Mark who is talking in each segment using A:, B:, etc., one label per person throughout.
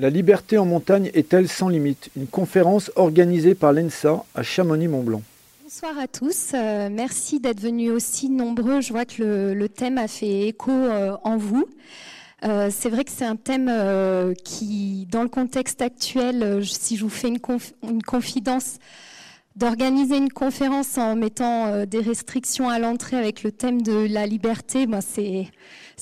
A: La liberté en montagne est-elle sans limite? Une conférence organisée par l'ENSA à Chamonix-Mont-Blanc.
B: Bonsoir à tous. Euh, merci d'être venus aussi nombreux. Je vois que le, thème a fait écho euh, en vous. Euh, c'est vrai que c'est un thème qui, dans le contexte actuel, si je vous fais une, confidence, d'organiser une conférence en mettant des restrictions à l'entrée avec le thème de la liberté, ben c'est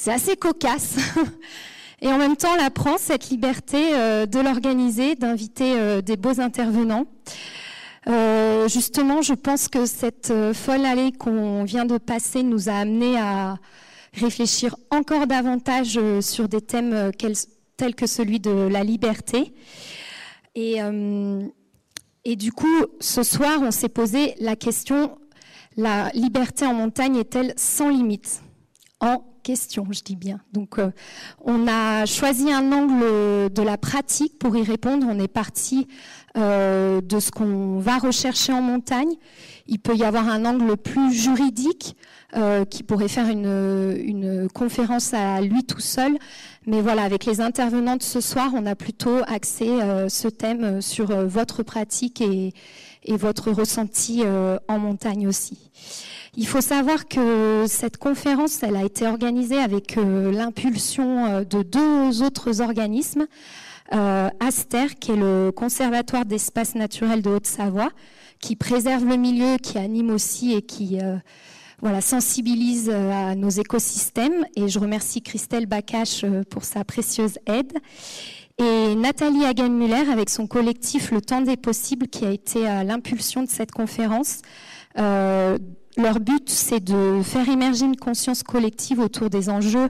B: assez cocasse. Et en même temps, elle apprend cette liberté euh, de l'organiser, d'inviter euh, des beaux intervenants. Euh, justement, je pense que cette folle allée qu'on vient de passer nous a amené à réfléchir encore davantage sur des thèmes tels que celui de la liberté. Et, et du coup, ce soir, on s'est posé la question, la liberté en montagne est-elle sans limite En question, je dis bien. Donc, euh, on a choisi un angle de la pratique pour y répondre. On est parti euh, de ce qu'on va rechercher en montagne. Il peut y avoir un angle plus juridique euh, qui pourrait faire une, une, conférence à lui tout seul. Mais voilà, avec les intervenants de ce soir, on a plutôt axé ce thème sur votre pratique et, et votre ressenti en montagne aussi. Il faut savoir que cette conférence, elle a été organisée avec euh, l'impulsion euh, de deux autres organismes. Euh, Aster, qui est le Conservatoire d'espaces naturels de Haute-Savoie, qui préserve le milieu, qui anime aussi et qui voilà, sensibilise à nos écosystèmes. Et je remercie Christelle Bakache pour sa précieuse aide. Et Nathalie Hagen-Muller avec son collectif Le Temps des Possibles, qui a été à l'impulsion de cette conférence. Leur but, c'est de faire émerger une conscience collective autour des enjeux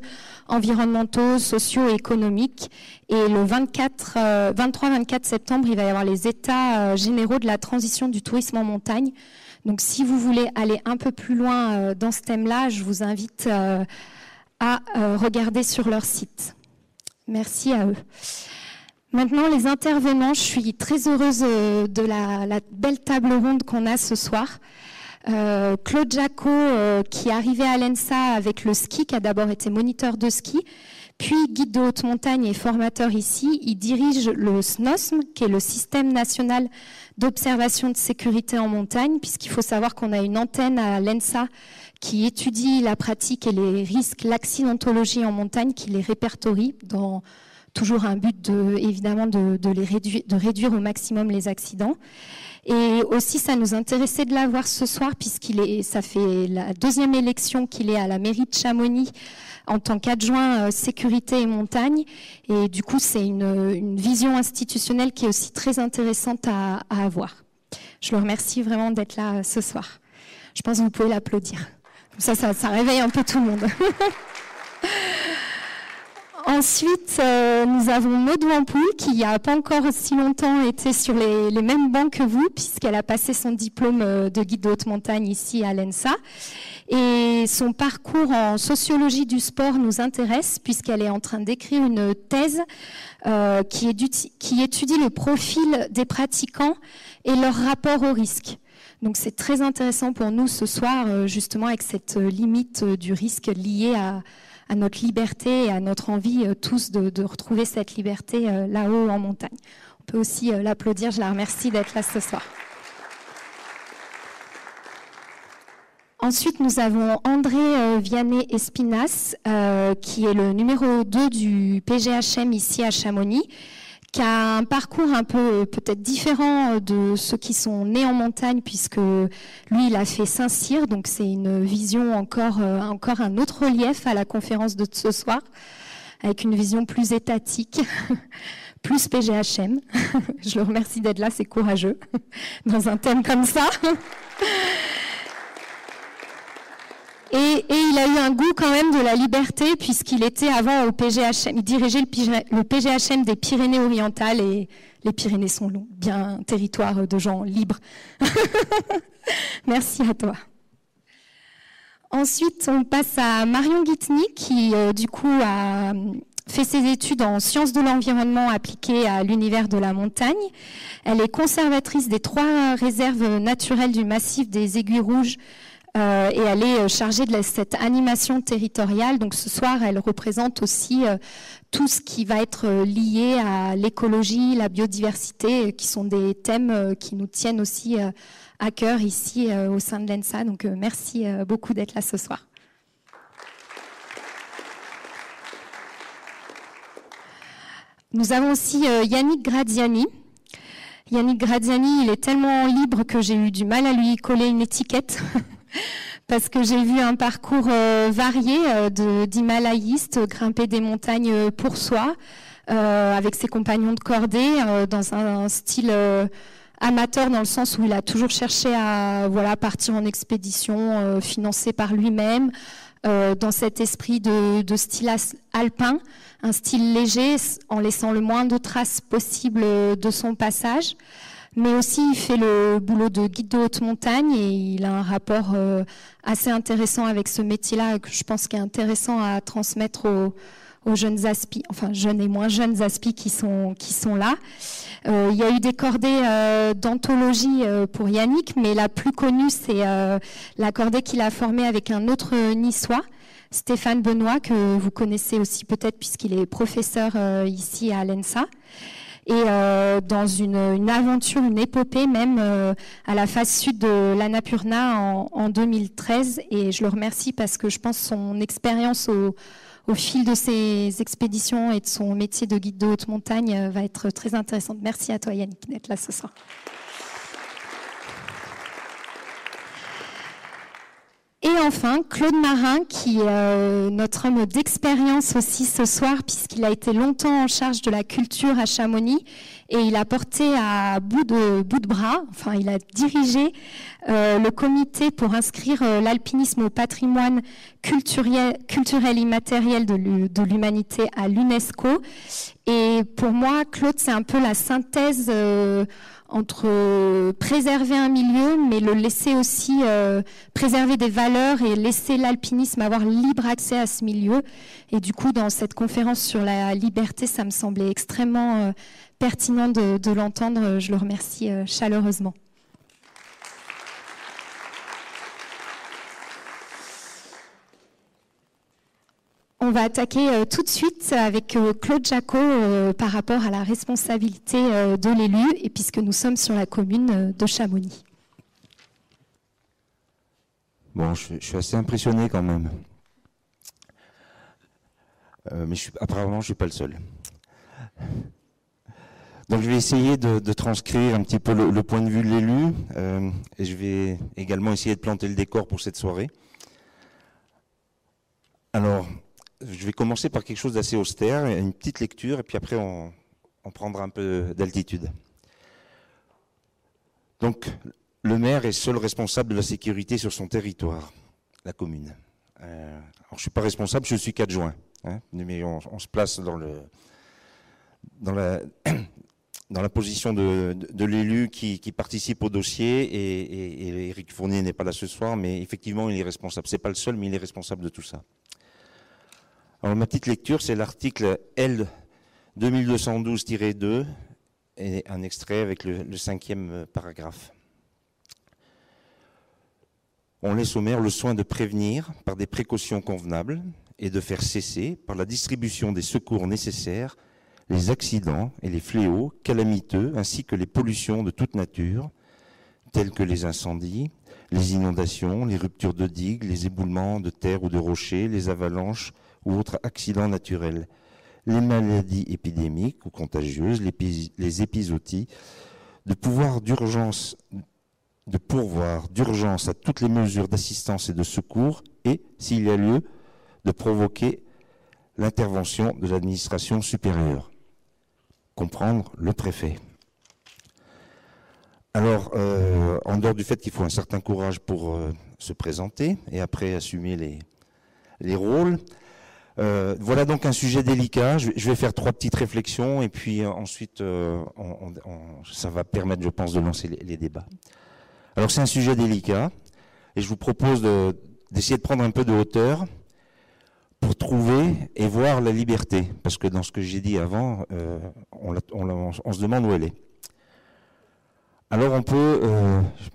B: environnementaux, sociaux et économiques. Et le 24, 23-24 euh, septembre, il va y avoir les états euh, généraux de la transition du tourisme en montagne. Donc, si vous voulez aller un peu plus loin euh, dans ce thème-là, je vous invite à regarder sur leur site. Merci à eux. Maintenant, les intervenants, je suis très heureuse de la, la belle table ronde qu'on a ce soir. Euh, Claude Jacot, euh, qui est arrivé à l'ENSA avec le ski, qui a d'abord été moniteur de ski, puis guide de haute montagne et formateur ici. Il dirige le SNOSM, qui est le Système national d'observation de sécurité en montagne, puisqu'il faut savoir qu'on a une antenne à l'ENSA qui étudie la pratique et les risques, l'accidentologie en montagne, qui les répertorie dans toujours un but de, évidemment de, les réduire, de réduire au maximum les accidents. Et aussi, ça nous intéressait de l'avoir ce soir, puisqu'il est, ça fait la deuxième élection qu'il est à la mairie de Chamonix en tant qu'adjoint euh, sécurité et montagne. Et du coup, c'est une, vision institutionnelle qui est aussi très intéressante à, avoir. Je le remercie vraiment d'être là euh, ce soir. Je pense que vous pouvez l'applaudir. ça, ça, ça réveille un peu tout le monde. Ensuite, euh, nous avons Maud Wampoul, qui il a pas encore si longtemps été sur les, mêmes bancs que vous, puisqu'elle a passé son diplôme euh, de guide de haute montagne ici à l'ENSA. Et son parcours en sociologie du sport nous intéresse, puisqu'elle est en train d'écrire une thèse euh, qui, qui étudie le profil des pratiquants et leur rapport au risque. Donc c'est très intéressant pour nous ce soir, justement, avec cette limite du risque lié à à notre liberté et à notre envie euh, tous de, retrouver cette liberté euh, là-haut en montagne. On peut aussi euh, l'applaudir, je la remercie d'être là ce soir. Ensuite, nous avons André Vianney Espinas, qui est le numéro 2 du PGHM ici à Chamonix, qui a un parcours un peu peut-être différent de ceux qui sont nés en montagne, puisque lui, il a fait Saint-Cyr, donc c'est une vision encore, euh, encore un autre relief à la conférence de ce soir, avec une vision plus étatique, plus PGHM. Je le remercie d'être là, c'est courageux, dans un thème comme ça. Et, il a eu un goût quand même de la liberté puisqu'il était avant au PGHM, il dirigeait le, PGHM des Pyrénées-Orientales et les Pyrénées sont bien un territoire de gens libres. Merci à toi. Ensuite, on passe à Marion Guitny qui euh, du coup a fait ses études en sciences de l'environnement appliquées à l'univers de la montagne. Elle est conservatrice des trois réserves naturelles du massif des Aiguilles Rouges euh, et elle est euh, chargée de cette animation territoriale. Donc ce soir, elle représente aussi euh, tout ce qui va être lié à l'écologie, la biodiversité, qui sont des thèmes qui nous tiennent aussi à cœur ici au sein de l'ENSA. Donc merci beaucoup d'être là ce soir. Nous avons aussi Yannick Graziani. Yannick Graziani, il est tellement libre que j'ai eu du mal à lui coller une étiquette. parce que j'ai vu un parcours euh, varié euh, d'himalayistes grimper des montagnes euh, pour soi, avec ses compagnons de cordée, dans un, style amateur dans le sens où il a toujours cherché à voilà partir en expédition financée par lui-même, dans cet esprit de, de, style alpin, un style léger, en laissant le moins de traces possible de son passage mais aussi il fait le boulot de guide de haute montagne et il a un rapport euh, assez intéressant avec ce métier-là que je pense qu'il est intéressant à transmettre aux, jeunes aspis, enfin jeunes et moins jeunes aspis qui sont qui sont là. Euh, il y a eu des cordées euh, d'anthologie pour Yannick, mais la plus connue c'est la cordée qu'il a formée avec un autre niçois. Stéphane Benoît, que vous connaissez aussi peut-être puisqu'il est professeur ici à l'ENSA et euh, dans une, une, aventure, une épopée même euh, à la face sud de l'Annapurna en, en 2013. Et je le remercie parce que je pense son expérience au, au fil de ses expéditions et de son métier de guide de haute montagne euh, va être très intéressante. Merci à toi Yannick d'être là ce soir. Et enfin, Claude Marin, qui est euh, notre homme d'expérience aussi ce soir, puisqu'il a été longtemps en charge de la culture à Chamonix, et il a porté à bout de, bout de bras, enfin il a dirigé euh, le comité pour inscrire euh, l'alpinisme au patrimoine culturel, culturel immatériel de l'humanité à l'UNESCO. Et pour moi, Claude, c'est un peu la synthèse entre préserver un milieu, mais le laisser aussi euh, préserver des valeurs et laisser l'alpinisme avoir libre accès à ce milieu. Et du coup, dans cette conférence sur la liberté, ça me semblait extrêmement euh, pertinent de, l'entendre. Je le remercie euh, chaleureusement. On va attaquer euh, tout de suite avec euh, Claude Jacot euh, par rapport à la responsabilité de l'élu, et puisque nous sommes sur la commune de Chamonix.
C: Bon, je, suis assez impressionné quand même. mais apparemment, je ne suis pas le seul. Donc je vais essayer de, transcrire un petit peu le, le point de vue de l'élu, et je vais également essayer de planter le décor pour cette soirée. Alors, je vais commencer par quelque chose d'assez austère, une petite lecture, et puis après on, prendra un peu d'altitude. Donc, le maire est seul responsable de la sécurité sur son territoire, la commune. Euh, alors, je ne suis pas responsable, je suis qu'adjoint. Hein, mais on, se place dans, la, position de, l'élu qui, participe au dossier. Et, et Eric Fournier n'est pas là ce soir, mais effectivement, il est responsable. C'est pas le seul, mais il est responsable de tout ça. Alors, ma petite lecture, c'est l'article L 2212-2 et un extrait avec le, cinquième euh, paragraphe. On laisse au maire le soin de prévenir par des précautions convenables et de faire cesser par la distribution des secours nécessaires les accidents et les fléaux calamiteux ainsi que les pollutions de toute nature, tels que les incendies, les inondations, les ruptures de digues, les éboulements de terre ou de rochers, les avalanches, ou autres accidents naturels, les maladies épidémiques ou contagieuses, les épizooties, de pouvoir d'urgence, de pourvoir d'urgence à toutes les mesures d'assistance et de secours et, s'il y a lieu, de provoquer l'intervention de l'administration supérieure. Comprendre le préfet. Alors, euh, en dehors du fait qu'il faut un certain courage pour euh, se présenter et après assumer les, les rôles, euh, voilà donc un sujet délicat. Je, vais faire trois petites réflexions et puis euh, ensuite, euh, ça va permettre, je pense, de lancer les, débats. Alors c'est un sujet délicat et je vous propose d'essayer de, prendre un peu de hauteur pour trouver et voir la liberté. Parce que dans ce que j'ai dit avant, on, on, se demande où elle est. Alors on peut,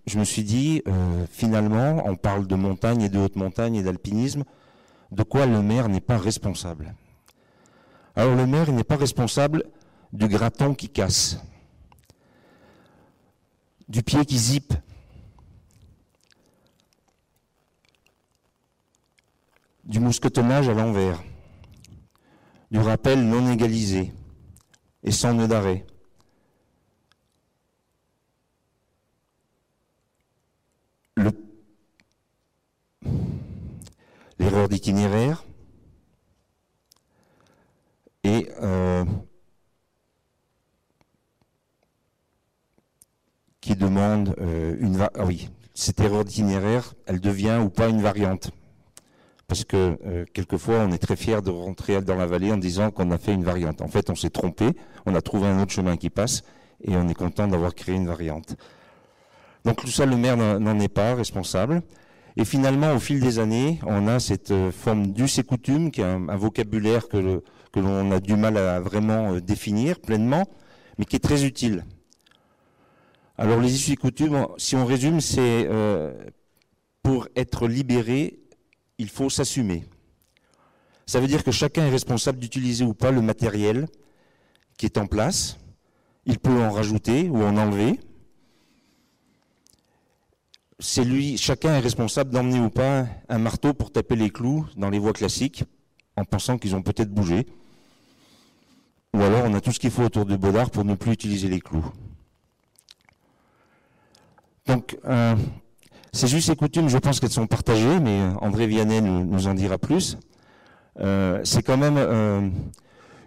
C: je me suis dit, finalement, on parle de montagne et de haute montagne et d'alpinisme de quoi le maire n'est pas responsable. Alors le maire n'est pas responsable du graton qui casse, du pied qui zippe, du mousquetonnage à l'envers, du rappel non égalisé et sans nœud d'arrêt. L'erreur d'itinéraire et euh, qui demande euh, une ah oui cette erreur d'itinéraire elle devient ou pas une variante parce que euh, quelquefois on est très fier de rentrer dans la vallée en disant qu'on a fait une variante. En fait, on s'est trompé, on a trouvé un autre chemin qui passe et on est content d'avoir créé une variante. Donc tout ça, le maire n'en est pas responsable. Et finalement, au fil des années, on a cette euh, forme d'us et coutume, qui est un, vocabulaire que, que l'on a du mal à vraiment euh, définir pleinement, mais qui est très utile. Alors les us et coutumes, si on résume, c'est pour être libéré il faut s'assumer. Ça veut dire que chacun est responsable d'utiliser ou pas le matériel qui est en place. Il peut en rajouter ou en enlever. C'est lui, chacun est responsable d'emmener ou pas un marteau pour taper les clous dans les voies classiques en pensant qu'ils ont peut-être bougé. Ou alors on a tout ce qu'il faut autour de Baudard pour ne plus utiliser les clous. Donc, euh, ces juste et coutumes, je pense qu'elles sont partagées, mais André Vianney nous, en dira plus. Euh, c'est quand même euh,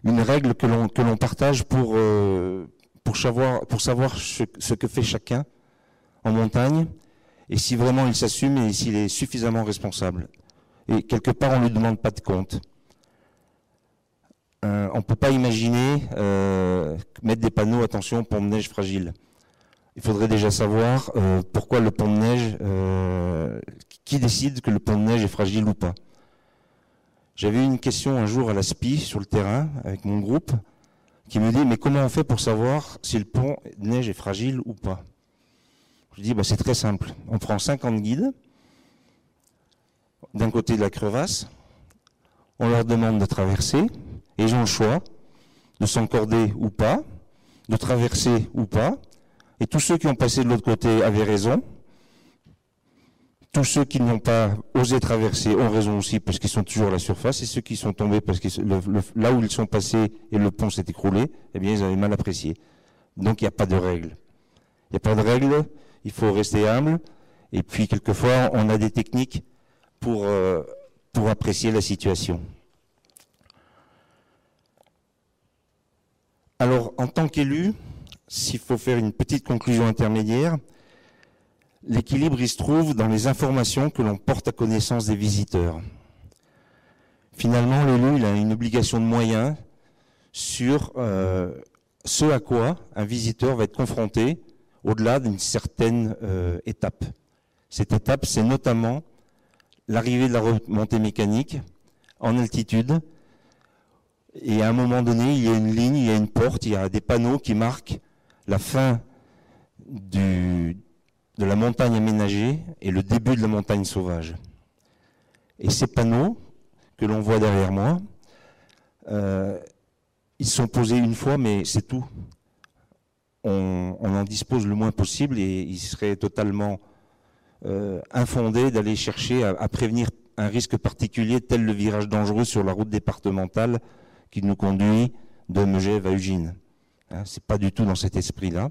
C: une règle que l'on que l'on partage pour euh, pour savoir pour savoir ce, que fait chacun en montagne et si vraiment il s'assume et s'il est suffisamment responsable. Et quelque part, on ne lui demande pas de compte. on ne peut pas imaginer mettre des panneaux attention pour neige fragile il faudrait déjà savoir euh, pourquoi le pont de neige, euh, qui décide que le pont de neige est fragile ou pas. J'avais eu une question un jour à la SPI sur le terrain avec mon groupe qui me dit mais comment on fait pour savoir si le pont de neige est fragile ou pas? Je dis bah, c'est très simple. On prend 50 guides d'un côté de la crevasse, on leur demande de traverser et ils ont le choix de s'encorder ou pas, de traverser ou pas, et tous ceux qui ont passé de l'autre côté avaient raison. Tous ceux qui n'ont pas osé traverser ont raison aussi parce qu'ils sont toujours à la surface. Et ceux qui sont tombés parce que là où ils sont passés et le pont s'est écroulé, eh bien, ils avaient mal apprécié. Donc, il n'y a pas de règle. Il n'y a pas de règle. Il faut rester humble. Et puis, quelquefois, on a des techniques pour, euh, pour apprécier la situation. Alors, en tant qu'élu, s'il faut faire une petite conclusion intermédiaire, l'équilibre il se trouve dans les informations que l'on porte à connaissance des visiteurs. Finalement, l'élu il a une obligation de moyens sur euh, ce à quoi un visiteur va être confronté au-delà d'une certaine euh, étape. Cette étape, c'est notamment l'arrivée de la remontée mécanique en altitude. Et à un moment donné, il y a une ligne, il y a une porte, il y a des panneaux qui marquent la fin de la montagne aménagée et le début de la montagne sauvage. Et ces panneaux que l'on voit derrière moi, euh, ils sont posés une fois, mais c'est tout. On, en dispose le moins possible et il serait totalement euh, infondé d'aller chercher à, prévenir un risque particulier tel le virage dangereux sur la route départementale qui nous conduit de Megève à Ugine. Hein, c'est pas du tout dans cet esprit-là.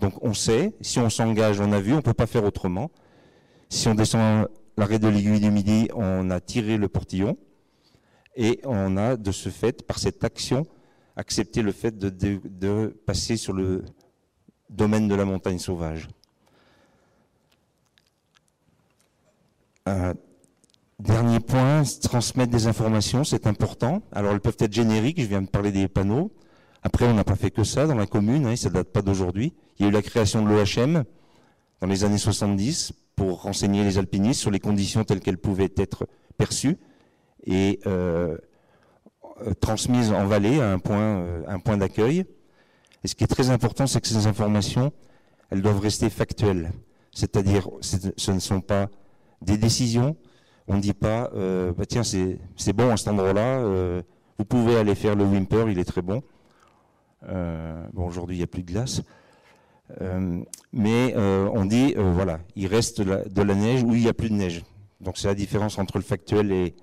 C: Donc on sait, si on s'engage, on a vu, on peut pas faire autrement. Si on descend l'arrêt de l'aiguille du midi, on a tiré le portillon et on a de ce fait, par cette action, accepté le fait de, passer sur le domaine de la montagne sauvage. dernier point, transmettre des informations, c'est important. Alors elles peuvent être génériques, je viens de parler des panneaux. Après, on n'a pas fait que ça dans la commune, hein, ça ne date pas d'aujourd'hui. Il y a eu la création de l'OHM dans les années 70 pour renseigner les alpinistes sur les conditions telles qu'elles pouvaient être perçues et euh, transmises en vallée à un point, euh, un point d'accueil. Et ce qui est très important, c'est que ces informations, elles doivent rester factuelles. C'est-à-dire, ce ne sont pas des décisions. On ne dit pas, bah tiens, c'est bon à cet endroit-là Vous pouvez aller faire le Wimper, il est très bon. Euh, bon, aujourd'hui, il n'y a plus de glace. Euh, mais on dit, voilà, il reste de la, neige ou il n'y a plus de neige. Donc c'est la différence entre le factuel et,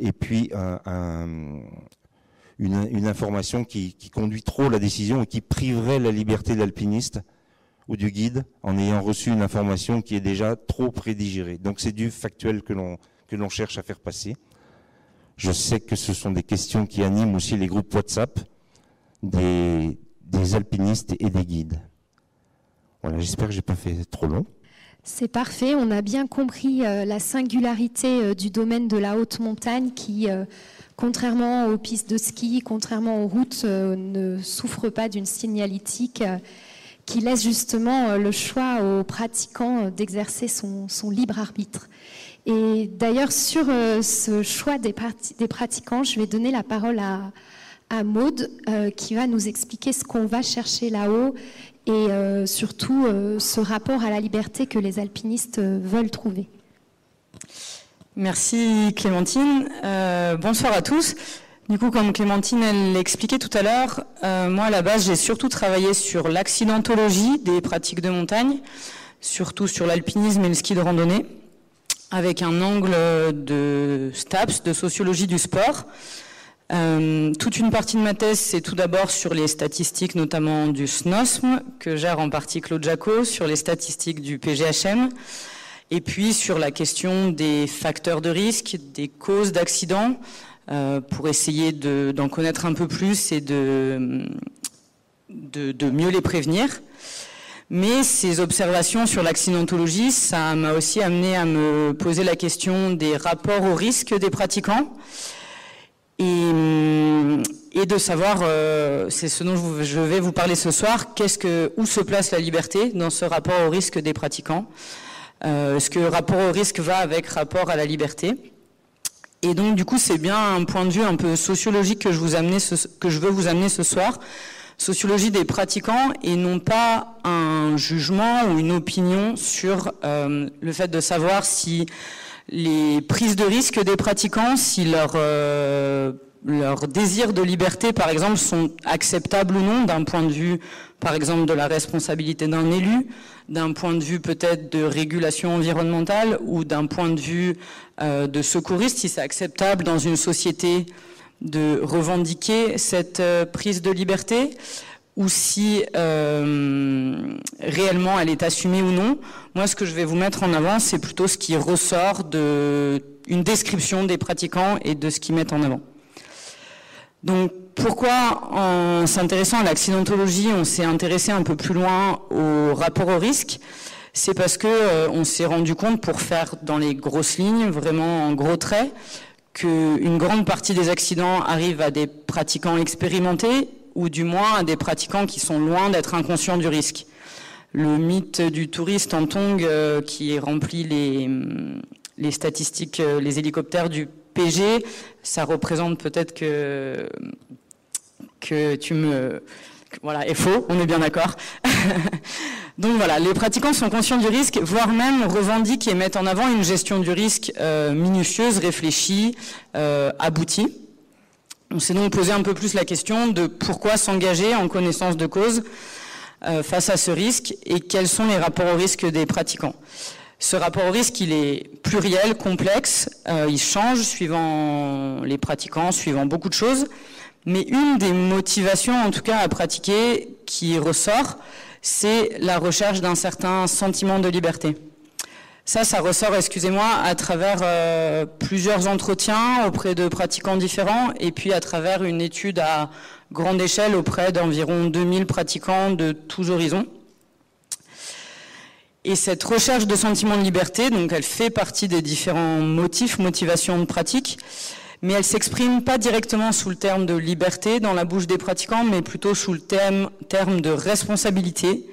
C: et puis une, information qui, conduit trop la décision et qui priverait la liberté de l'alpiniste ou du guide en ayant reçu une information qui est déjà trop prédigérée. Donc c'est du factuel que l'on que l'on cherche à faire passer. Je sais que ce sont des questions qui animent aussi les groupes WhatsApp des, des alpinistes et des guides. Voilà, j'espère que j'ai pas fait trop long.
B: C'est parfait, on a bien compris euh, la singularité euh, du domaine de la haute montagne qui, euh, contrairement aux pistes de ski, contrairement aux routes, ne souffre pas d'une signalétique qui laisse justement le choix aux pratiquants d'exercer son, libre arbitre. Et d'ailleurs, sur ce choix des, pratiquants, je vais donner la parole à, à Maude, qui va nous expliquer ce qu'on va chercher là-haut et euh, surtout euh, ce rapport à la liberté que les alpinistes euh, veulent trouver.
D: Merci Clémentine. bonsoir à tous. Du coup, comme Clémentine l'expliquait tout à l'heure, moi à la base j'ai surtout travaillé sur l'accidentologie des pratiques de montagne, surtout sur l'alpinisme et le ski de randonnée, avec un angle de STAPS, de sociologie du sport. Euh, toute une partie de ma thèse, c'est tout d'abord sur les statistiques, notamment du SNOSM, que gère en partie Claude Jacot, sur les statistiques du PGHM, et puis sur la question des facteurs de risque, des causes d'accidents, euh, pour essayer d'en connaître un peu plus et de, mieux les prévenir. Mais ces observations sur l'accidentologie, ça m'a aussi amené à me poser la question des rapports au risque des pratiquants et, de savoir, euh, c'est ce dont je vais vous parler ce soir, qu'est-ce que, où se place la liberté dans ce rapport au risque des pratiquants euh, Est-ce que rapport au risque va avec rapport à la liberté. Et donc du coup, c'est bien un point de vue un peu sociologique que je, vous que je veux vous amener ce soir, sociologie des pratiquants et non pas un jugement ou une opinion sur euh, le fait de savoir si les prises de risque des pratiquants, si leur, euh, désir de liberté, par exemple, sont acceptables ou non d'un point de vue, par exemple, de la responsabilité d'un élu, d'un point de vue peut-être de régulation environnementale ou d'un point de vue euh, de secouriste, si c'est acceptable dans une société de revendiquer cette euh, prise de liberté ou si euh, réellement elle est assumée ou non. Moi, ce que je vais vous mettre en avant, c'est plutôt ce qui ressort de description des pratiquants et de ce qu'ils mettent en avant. Donc, pourquoi, en s'intéressant à l'accidentologie, on s'est intéressé un peu plus loin au rapport au risque? C'est parce que euh, on s'est rendu compte, pour faire dans les grosses lignes, vraiment en gros traits, qu'une grande partie des accidents arrivent à des pratiquants expérimentés ou du moins à des pratiquants qui sont loin d'être inconscients du risque. Le mythe du touriste en tong euh, qui remplit les, mm, les statistiques, euh, les hélicoptères du PG, ça représente peut-être que, que tu me... Voilà, est faux, on est bien d'accord. Donc voilà, les pratiquants sont conscients du risque, voire même revendiquent et mettent en avant une gestion du risque euh, minutieuse, réfléchie, aboutie. On s'est donc posé un peu plus la question de pourquoi s'engager en connaissance de cause euh, face à ce risque et quels sont les rapports au risque des pratiquants. Ce rapport au risque, il est pluriel, complexe, euh, il change suivant les pratiquants, suivant beaucoup de choses, mais une des motivations, en tout cas, à pratiquer qui ressort, c'est la recherche d'un certain sentiment de liberté. Ça, ça ressort, excusez-moi, à travers euh, plusieurs entretiens auprès de pratiquants différents et puis à travers une étude à grande échelle auprès d'environ 2000 pratiquants de tous horizons. Et cette recherche de sentiment de liberté, donc elle fait partie des différents motifs, motivations de pratique, mais elle s'exprime pas directement sous le terme de liberté dans la bouche des pratiquants, mais plutôt sous le terme, terme de responsabilité,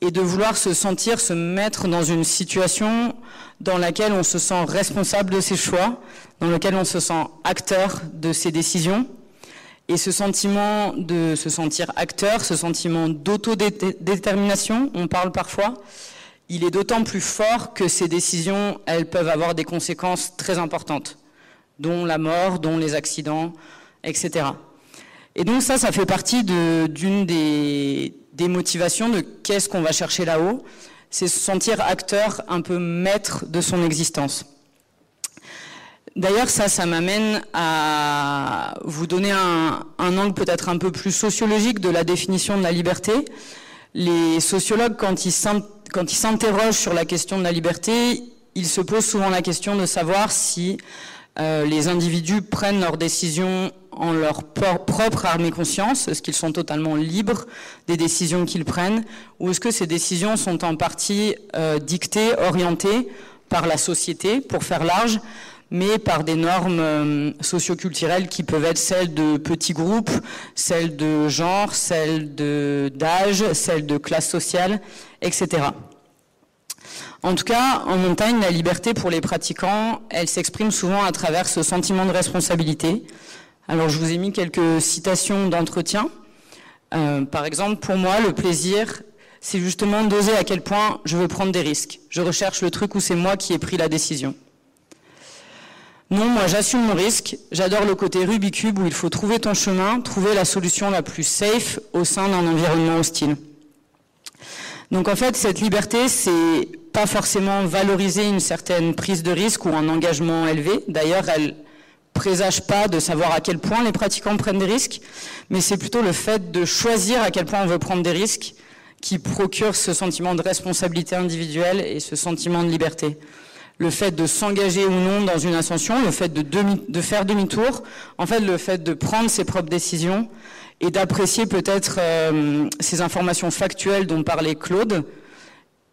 D: et de vouloir se sentir, se mettre dans une situation dans laquelle on se sent responsable de ses choix, dans laquelle on se sent acteur de ses décisions. Et ce sentiment de se sentir acteur, ce sentiment d'autodétermination, on parle parfois, il est d'autant plus fort que ces décisions, elles peuvent avoir des conséquences très importantes, dont la mort, dont les accidents, etc. Et donc ça, ça fait partie d'une des, des motivations de qu'est-ce qu'on va chercher là-haut, c'est se sentir acteur, un peu maître de son existence. D'ailleurs, ça, ça m'amène à vous donner un, angle peut-être un peu plus sociologique de la définition de la liberté. Les sociologues, quand ils s'interrogent sur la question de la liberté, ils se posent souvent la question de savoir si euh, les individus prennent leurs décisions en leur propre arme et conscience Est-ce qu'ils sont totalement libres des décisions qu'ils prennent Ou est-ce que ces décisions sont en partie euh, dictées, orientées par la société, pour faire large, mais par des normes euh, socioculturelles qui peuvent être celles de petits groupes, celles de genre, celles d'âge, celles de classe sociale, etc. En tout cas, en montagne, la liberté pour les pratiquants, elle s'exprime souvent à travers ce sentiment de responsabilité. Alors, je vous ai mis quelques citations d'entretien. Euh, par exemple, pour moi, le plaisir, c'est justement d'oser à quel point je veux prendre des risques. Je recherche le truc où c'est moi qui ai pris la décision. Non, moi j'assume mon risque. J'adore le côté Rubikube où il faut trouver ton chemin, trouver la solution la plus safe au sein d'un environnement hostile. Donc en fait, cette liberté, c'est pas forcément valoriser une certaine prise de risque ou un engagement élevé. D'ailleurs, elle présage pas de savoir à quel point les pratiquants prennent des risques, mais c'est plutôt le fait de choisir à quel point on veut prendre des risques qui procure ce sentiment de responsabilité individuelle et ce sentiment de liberté le fait de s'engager ou non dans une ascension, le fait de, faire demi-tour, en fait le fait de prendre ses propres décisions et d'apprécier peut-être euh, ces informations factuelles dont parlait Claude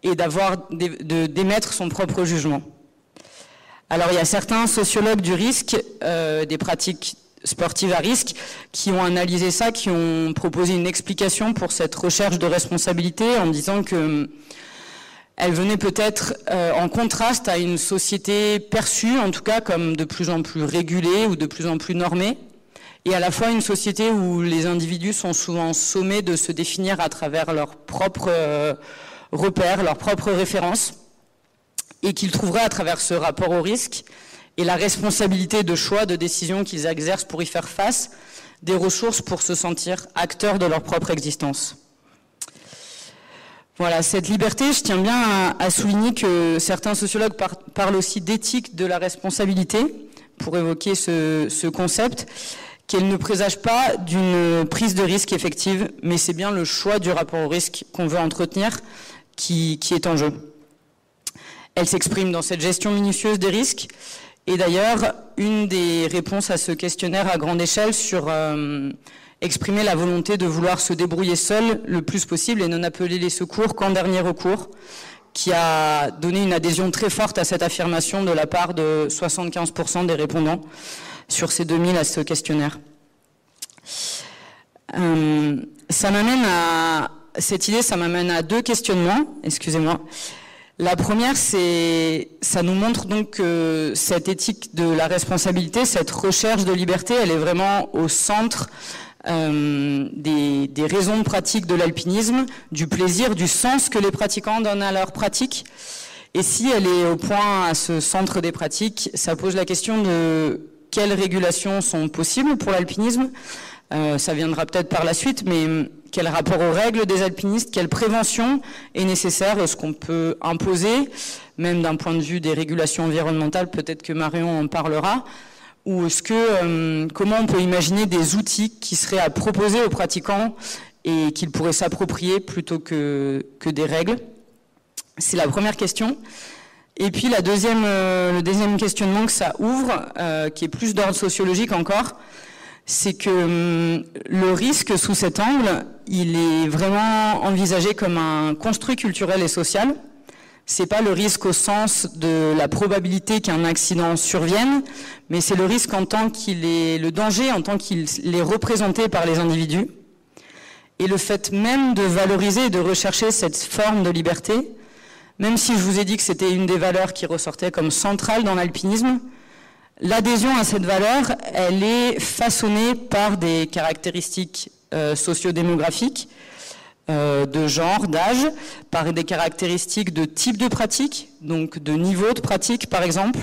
D: et d'avoir d'émettre son propre jugement. Alors il y a certains sociologues du risque, euh, des pratiques sportives à risque, qui ont analysé ça, qui ont proposé une explication pour cette recherche de responsabilité en disant que elle venait peut-être euh, en contraste à une société perçue, en tout cas, comme de plus en plus régulée ou de plus en plus normée, et à la fois une société où les individus sont souvent sommés de se définir à travers leurs propres euh, repères, leurs propres références, et qu'ils trouveraient à travers ce rapport au risque et la responsabilité de choix, de décision qu'ils exercent pour y faire face, des ressources pour se sentir acteurs de leur propre existence. Voilà, cette liberté, je tiens bien à, souligner que certains sociologues parlent aussi d'éthique de la responsabilité pour évoquer ce, concept, qu'elle ne présage pas d'une prise de risque effective, mais c'est bien le choix du rapport au risque qu'on veut entretenir qui, est en jeu. Elle s'exprime dans cette gestion minutieuse des risques. Et d'ailleurs, une des réponses à ce questionnaire à grande échelle sur euh, exprimer la volonté de vouloir se débrouiller seul le plus possible et non appeler les secours qu'en dernier recours, qui a donné une adhésion très forte à cette affirmation de la part de 75% des répondants sur ces 2000 à ce questionnaire. Euh, ça m'amène à cette idée, ça m'amène à deux questionnements. Excusez-moi. La première, c'est, ça nous montre donc que cette éthique de la responsabilité, cette recherche de liberté, elle est vraiment au centre euh, des, des, raisons pratiques de l'alpinisme, du plaisir, du sens que les pratiquants donnent à leur pratique. Et si elle est au point à ce centre des pratiques, ça pose la question de quelles régulations sont possibles pour l'alpinisme. Euh, ça viendra peut-être par la suite, mais quel rapport aux règles des alpinistes, quelle prévention est nécessaire, ce qu'on peut imposer, même d'un point de vue des régulations environnementales, peut-être que Marion en parlera ou est-ce que euh, comment on peut imaginer des outils qui seraient à proposer aux pratiquants et qu'ils pourraient s'approprier plutôt que, des règles? C'est la première question. Et puis euh, le deuxième questionnement que ça ouvre, euh, qui est plus d'ordre sociologique encore, c'est que hum, le risque sous cet angle, il est vraiment envisagé comme un construit culturel et social c'est pas le risque au sens de la probabilité qu'un accident survienne, mais c'est le risque en tant qu'il est le danger en tant qu'il est représenté par les individus. Et le fait même de valoriser et de rechercher cette forme de liberté, même si je vous ai dit que c'était une des valeurs qui ressortait comme centrale dans l'alpinisme, l'adhésion à cette valeur, elle est façonnée par des caractéristiques euh, sociodémographiques euh, de genre, d'âge, par des caractéristiques de type de pratique, donc de niveau de pratique par exemple.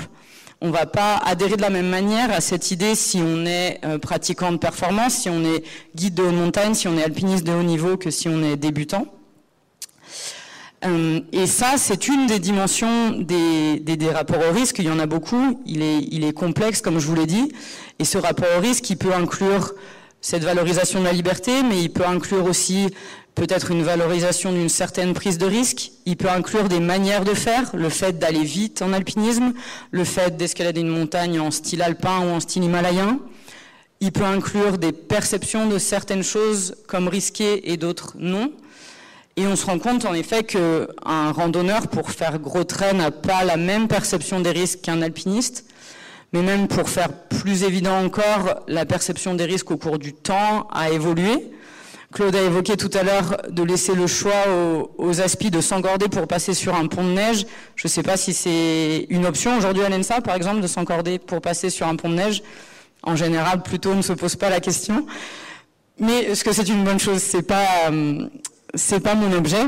D: on va pas adhérer de la même manière à cette idée si on est euh, pratiquant de performance, si on est guide de haute montagne, si on est alpiniste de haut niveau que si on est débutant. Euh, et ça, c'est une des dimensions des, rapports au risque. Il y en a beaucoup. Il est, il est complexe, comme je vous l'ai dit. Et ce rapport au risque, il peut inclure cette valorisation de la liberté, mais il peut inclure aussi peut-être une valorisation d'une certaine prise de risque. Il peut inclure des manières de faire, le fait d'aller vite en alpinisme, le fait d'escalader une montagne en style alpin ou en style himalayen. Il peut inclure des perceptions de certaines choses comme risquées et d'autres non. Et on se rend compte en effet qu'un randonneur, pour faire gros trait, n'a pas la même perception des risques qu'un alpiniste. Mais même pour faire plus évident encore, la perception des risques au cours du temps a évolué. Claude a évoqué tout à l'heure de laisser le choix aux, aux aspis de s'encorder pour passer sur un pont de neige. Je ne sais pas si c'est une option aujourd'hui à l'ENSA, par exemple, de s'encorder pour passer sur un pont de neige. En général, plutôt, on ne se pose pas la question. Mais est-ce que c'est une bonne chose? C'est pas, euh, c'est pas mon objet.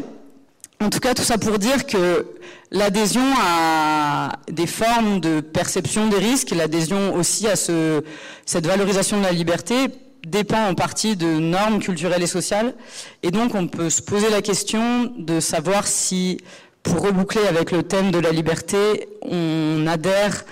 D: En tout cas, tout ça pour dire que l'adhésion à des formes de perception des risques, l'adhésion aussi à ce, cette valorisation de la liberté dépend en partie de normes culturelles et sociales. Et donc, on peut se poser la question de savoir si, pour reboucler avec le thème de la liberté, on adhère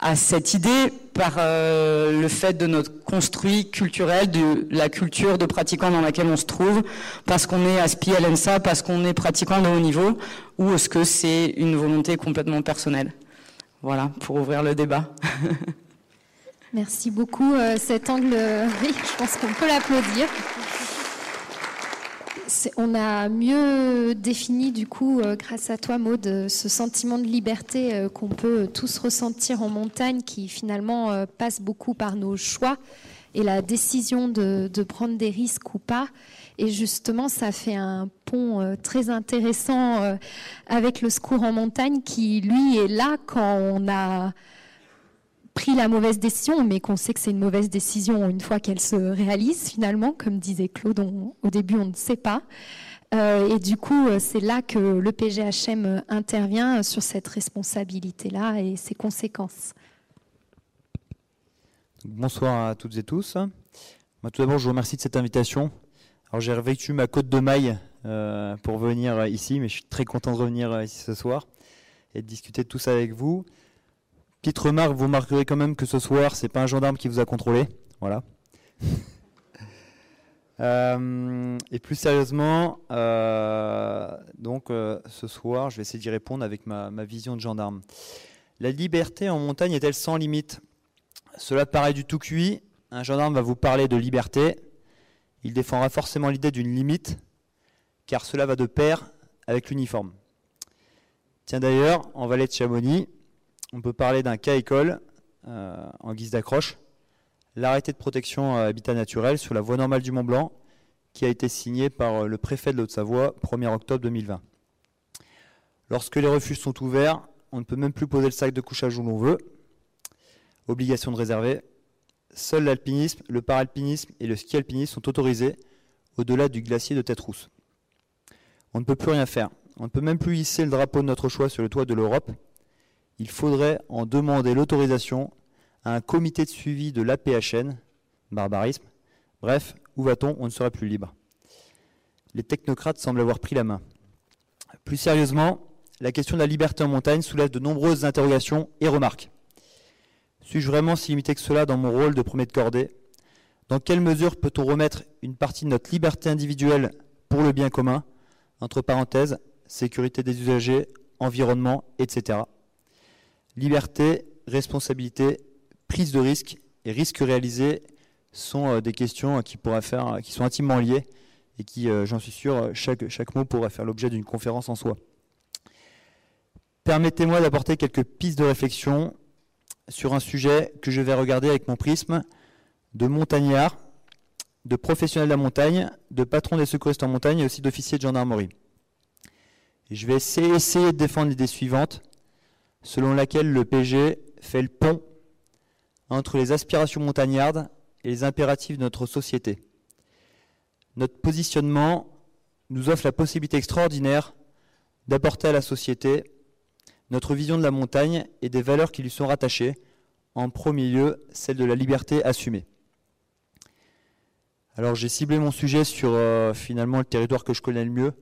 D: à cette idée par euh, le fait de notre construit culturel, de la culture de pratiquants dans laquelle on se trouve, parce qu'on est aspi à l'ENSA, parce qu'on est pratiquant de haut niveau, ou est-ce que c'est une volonté complètement personnelle? Voilà, pour ouvrir le débat.
B: Merci beaucoup. Euh, cet angle, oui, je pense qu'on peut l'applaudir. On a mieux défini, du coup, euh, grâce à toi, Maud, ce sentiment de liberté euh, qu'on peut tous ressentir en montagne, qui finalement passe beaucoup par nos choix et la décision de, de, prendre des risques ou pas. Et justement, ça fait un pont très intéressant avec le secours en montagne qui, lui, est là quand on a pris la mauvaise décision, mais qu'on sait que c'est une mauvaise décision une fois qu'elle se réalise finalement, comme disait Claude, au début on ne sait pas. Euh, et du coup, euh, c'est là que le PGHM intervient sur cette responsabilité-là et ses conséquences.
E: Bonsoir à toutes et tous. tout d'abord, je vous remercie de cette invitation. Alors, j'ai revêtu ma côte de maille euh, pour venir ici, mais je suis très content de revenir ici ce soir et de discuter de tout ça avec vous. Petite remarque, vous remarquerez quand même que ce soir, c'est pas un gendarme qui vous a contrôlé. Voilà. Euh, et plus sérieusement, euh, donc euh, ce soir, je vais essayer d'y répondre avec ma, vision de gendarme. La liberté en montagne est-elle sans limite? Cela paraît du tout cuit. Un gendarme va vous parler de liberté. Il défendra forcément l'idée d'une limite, car cela va de pair avec l'uniforme. Tiens d'ailleurs, en vallée de Chamonix, on peut parler d'un cas école euh, en guise d'accroche. L'arrêté de protection habitat naturel sur la voie normale du Mont Blanc, qui a été signé par euh, le préfet de lhaute savoie 1er octobre 2020. Lorsque les refuges sont ouverts, on ne peut même plus poser le sac de couchage où l'on veut. Obligation de réserver. Seul l'alpinisme, le paralpinisme et le ski alpinisme sont autorisés au-delà du glacier de Tête-Rousse. On ne peut plus rien faire. On ne peut même plus hisser le drapeau de notre choix sur le toit de l'Europe il faudrait en demander l'autorisation à un comité de suivi de l'APHN, barbarisme. Bref, où va-t-on On ne sera plus libre. Les technocrates semblent avoir pris la main. Plus sérieusement, la question de la liberté en montagne soulève de nombreuses interrogations et remarques. Suis-je vraiment si limité que cela dans mon rôle de premier de cordée Dans quelle mesure peut-on remettre une partie de notre liberté individuelle pour le bien commun Entre parenthèses, sécurité des usagers, environnement, etc. Liberté, responsabilité, prise de risque et risque réalisé sont euh, des questions qui, faire, qui sont intimement liées et qui, euh, j'en suis sûr, chaque, chaque mot pourrait faire l'objet d'une conférence en soi. Permettez-moi d'apporter quelques pistes de réflexion sur un sujet que je vais regarder avec mon prisme de montagnard, de professionnel de la montagne, de patron des secouristes en montagne et aussi d'officier de gendarmerie. je vais essayer de défendre l'idée suivante selon laquelle le PG fait le pont entre les aspirations montagnardes et les impératifs de notre société. Notre positionnement nous offre la possibilité extraordinaire d'apporter à la société notre vision de la montagne et des valeurs qui lui sont rattachées, en premier lieu celle de la liberté assumée. Alors j'ai ciblé mon sujet sur euh, finalement le territoire que je connais le mieux,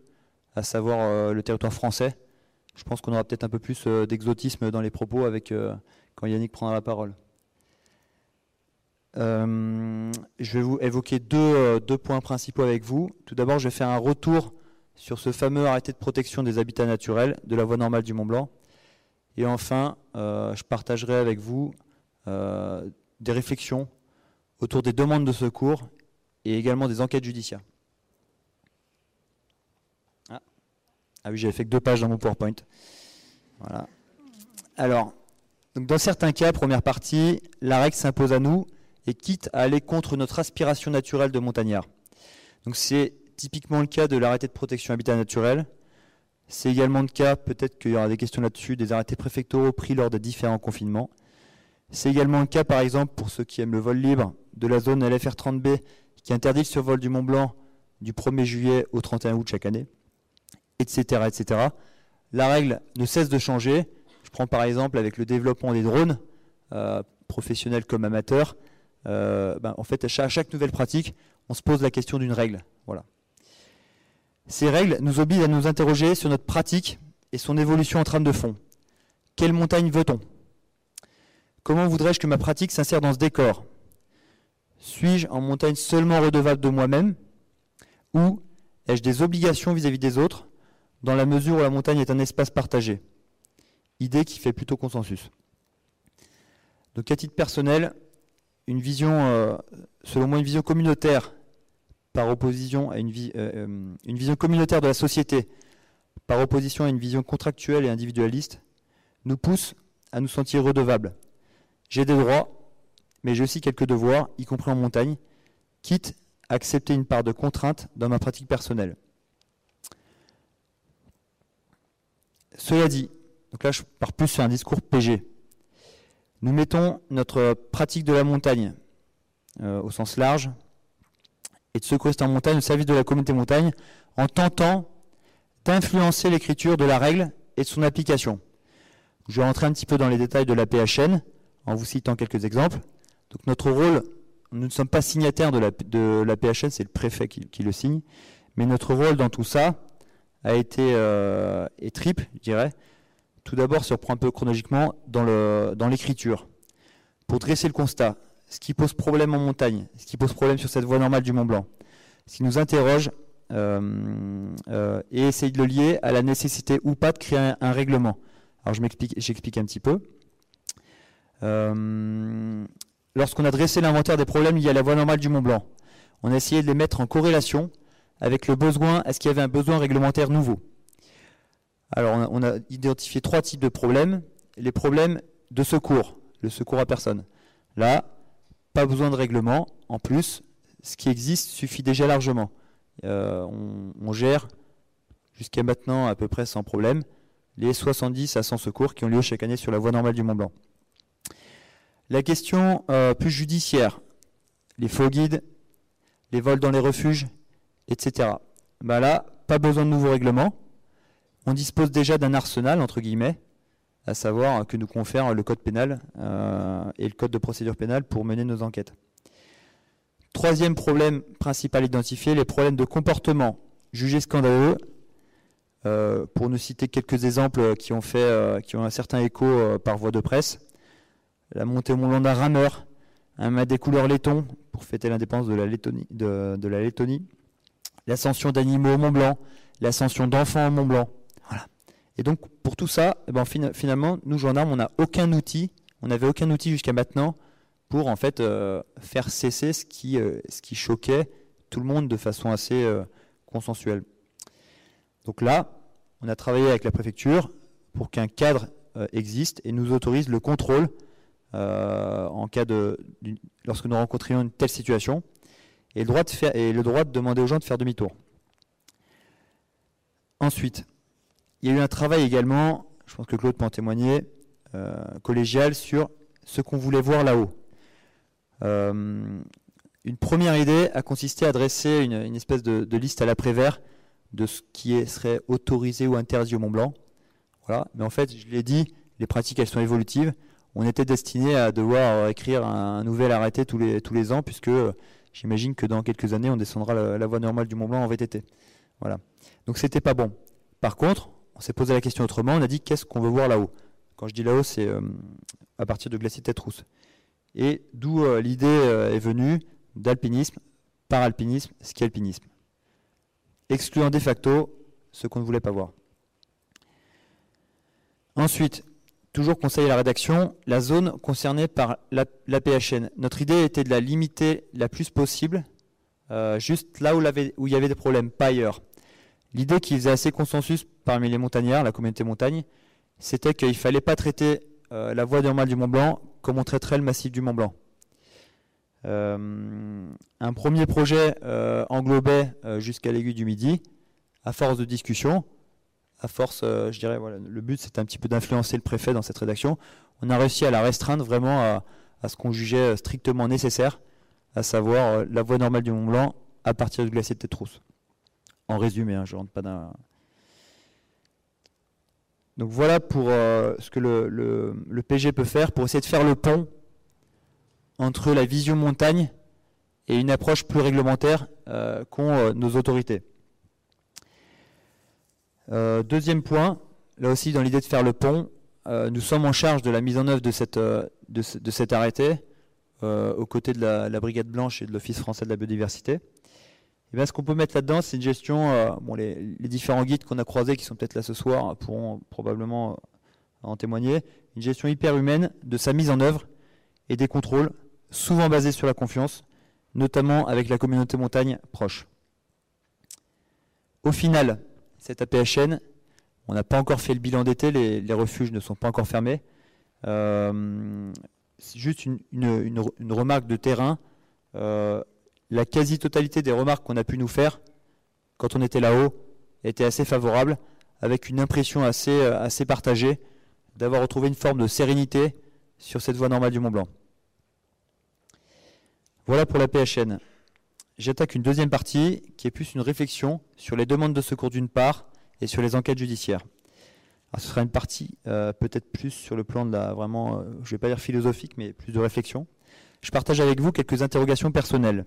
E: à savoir euh, le territoire français. Je pense qu'on aura peut-être un peu plus euh, d'exotisme dans les propos avec quand Yannick prendra la parole. je vais vous évoquer deux, deux, points principaux avec vous. Tout d'abord, je vais faire un retour sur ce fameux arrêté de protection des habitats naturels de la voie normale du Mont Blanc. Et enfin, je partagerai avec vous des réflexions autour des demandes de secours et également des enquêtes judiciaires. Ah oui, j'avais fait que deux pages dans mon PowerPoint. Voilà. Alors, donc dans certains cas, première partie, la règle s'impose à nous et quitte à aller contre notre aspiration naturelle de montagnard. Donc c'est typiquement le cas de l'arrêté de protection habitat naturel. C'est également le cas, peut-être qu'il y aura des questions là-dessus, des arrêtés préfectoraux pris lors des différents confinements. C'est également le cas, par exemple, pour ceux qui aiment le vol libre, de la zone LFR 30B qui interdit le survol du Mont Blanc du 1er juillet au 31 août chaque année, etc., etc. La règle ne cesse de changer. Je prends par exemple avec le développement des drones, euh, professionnels comme amateurs. Euh, ben, en fait, à chaque, nouvelle pratique, on se pose la question d'une règle. Voilà. Ces règles nous obligent à nous interroger sur notre pratique et son évolution en trame de fond. Quelle montagne veut-on? Comment voudrais-je que ma pratique s'insère dans ce décor? Suis-je en montagne seulement redevable de moi-même? Ou ai-je des obligations vis-à-vis des autres? Dans la mesure où la montagne est un espace partagé Idée qui fait plutôt consensus. Donc à titre personnel, une vision, euh, selon moi, une vision communautaire par opposition à euh, euh, une vision communautaire de la société par opposition à une vision contractuelle et individualiste nous pousse à nous sentir redevables. J'ai des droits, mais j'ai aussi quelques devoirs, y compris en montagne, quitte à accepter une part de contrainte dans ma pratique personnelle. Cela dit, donc là je pars plus sur un discours PG. Nous mettons notre pratique de la montagne euh, au sens large et de secouristes en montagne au service de la communauté montagne en tentant d'influencer l'écriture de la règle et de son application. Je vais rentrer un petit peu dans les détails de la PHN en vous citant quelques exemples. Donc notre rôle, nous ne sommes pas signataires de la PHN, c'est le préfet qui, le signe, mais notre rôle dans tout ça a été euh, est triple, je dirais. Tout d'abord, si reprend un peu chronologiquement, dans l'écriture. Pour dresser le constat, ce qui pose problème en montagne, ce qui pose problème sur cette voie normale du Mont Blanc, ce qui nous interroge, euh, euh, et essayer de le lier à la nécessité ou pas de créer un, règlement. Alors je m'explique, j'explique un petit peu. Lorsqu'on a dressé l'inventaire des problèmes liés à la voie normale du Mont Blanc. On a essayé de les mettre en corrélation avec le besoin, est-ce qu'il y avait un besoin réglementaire nouveau? Alors on a, identifié trois types de problèmes. Les problèmes de secours, le secours à personne. Là, pas besoin de règlement. En plus, ce qui existe suffit déjà largement. Euh, on, gère jusqu'à maintenant à peu près sans problème les 70 à 100 secours qui ont lieu chaque année sur la voie normale du Mont Blanc. La question euh, plus judiciaire, les faux guides, les vols dans les refuges, etc. Bah là, pas besoin de nouveaux règlements. On dispose déjà d'un arsenal, entre guillemets, à savoir que nous confère le code pénal euh, et le code de procédure pénale pour mener nos enquêtes. Troisième problème principal identifié, les problèmes de comportement jugés scandaleux. Euh, pour nous citer quelques exemples qui ont, fait, qui ont un certain écho par voie de presse la montée au Mont Blanc d'un rameur, un mât des couleurs laiton pour fêter l'indépendance de, la Lettonie, l'ascension d'animaux au Mont Blanc, l'ascension d'enfants au Mont Blanc. Voilà. Et donc pour tout ça, eh ben, finalement, nous gendarmes, on n'a aucun outil, on n'avait aucun outil jusqu'à maintenant pour en fait euh, faire cesser ce qui, euh, ce qui choquait tout le monde de façon assez euh, consensuelle. Donc là, on a travaillé avec la préfecture pour qu'un cadre existe et nous autorise le contrôle en cas de, lorsque nous rencontrions une telle situation, et le droit de, demander aux gens de faire demi-tour. Ensuite, il y a eu un travail également, je pense que Claude peut en témoigner, euh, collégial sur ce qu'on voulait voir là-haut. Euh, une première idée a consisté à dresser une, espèce de, liste à l'après-vert de ce qui serait autorisé ou interdit au Mont Blanc. Voilà. Mais en fait, je l'ai dit, les pratiques, elles sont évolutives. On était destiné à devoir écrire un, nouvel arrêté tous les ans, puisque j'imagine que dans quelques années, on descendra la, voie normale du Mont Blanc en VTT. Voilà. Donc c'était pas bon. Par contre, on s'est posé la question autrement, on a dit qu'est-ce qu'on veut voir là-haut? Quand je dis là-haut, c'est euh, à partir de glacier tête rousse. Et d'où euh, l'idée euh, est venue d'alpinisme, paralpinisme, ski-alpinisme. Excluant de facto ce qu'on ne voulait pas voir. Ensuite, toujours conseil à la rédaction, la zone concernée par la, PHN. Notre idée était de la limiter la plus possible, juste là où, il y avait des problèmes, pas ailleurs. L'idée qui faisait assez consensus parmi les montagnards, la communauté montagne, c'était qu'il ne fallait pas traiter euh, la voie normale du Mont Blanc comme on traiterait le massif du Mont Blanc. Euh, un premier projet euh, englobait jusqu'à l'aiguille du Midi, à force de discussion, à force, je dirais, le but c'était un petit peu d'influencer le préfet dans cette rédaction. On a réussi à la restreindre vraiment à, ce qu'on jugeait strictement nécessaire, à savoir la voie normale du Mont Blanc à partir du glacier de Tétrousse en résumé, hein, je rentre pas dans. Donc voilà pour euh, ce que le, PG peut faire pour essayer de faire le pont entre la vision montagne et une approche plus réglementaire euh, qu'ont euh, nos autorités. Deuxième point, là aussi dans l'idée de faire le pont, nous sommes en charge de la mise en œuvre de, cette, de, cet arrêté aux côtés de la Brigade Blanche et de l'Office français de la biodiversité. Eh ce qu'on peut mettre là-dedans, c'est une gestion. Euh, bon, les, différents guides qu'on a croisés, qui sont peut-être là ce soir, pourront probablement euh, en témoigner. Une gestion hyper humaine de sa mise en œuvre et des contrôles, souvent basés sur la confiance, notamment avec la communauté montagne proche. Au final, cette APHN, on n'a pas encore fait le bilan d'été, les, refuges ne sont pas encore fermés. Euh, c'est juste une, remarque de terrain la quasi-totalité des remarques qu'on a pu nous faire quand on était là-haut était assez favorable, avec une impression assez, euh, assez partagée d'avoir retrouvé une forme de sérénité sur cette voie normale du Mont Blanc. Voilà pour la PHN. J'attaque une deuxième partie qui est plus une réflexion sur les demandes de secours d'une part et sur les enquêtes judiciaires. ce sera une partie euh, peut-être plus sur le plan de la vraiment, euh, je vais pas dire philosophique, mais plus de réflexion. Je partage avec vous quelques interrogations personnelles.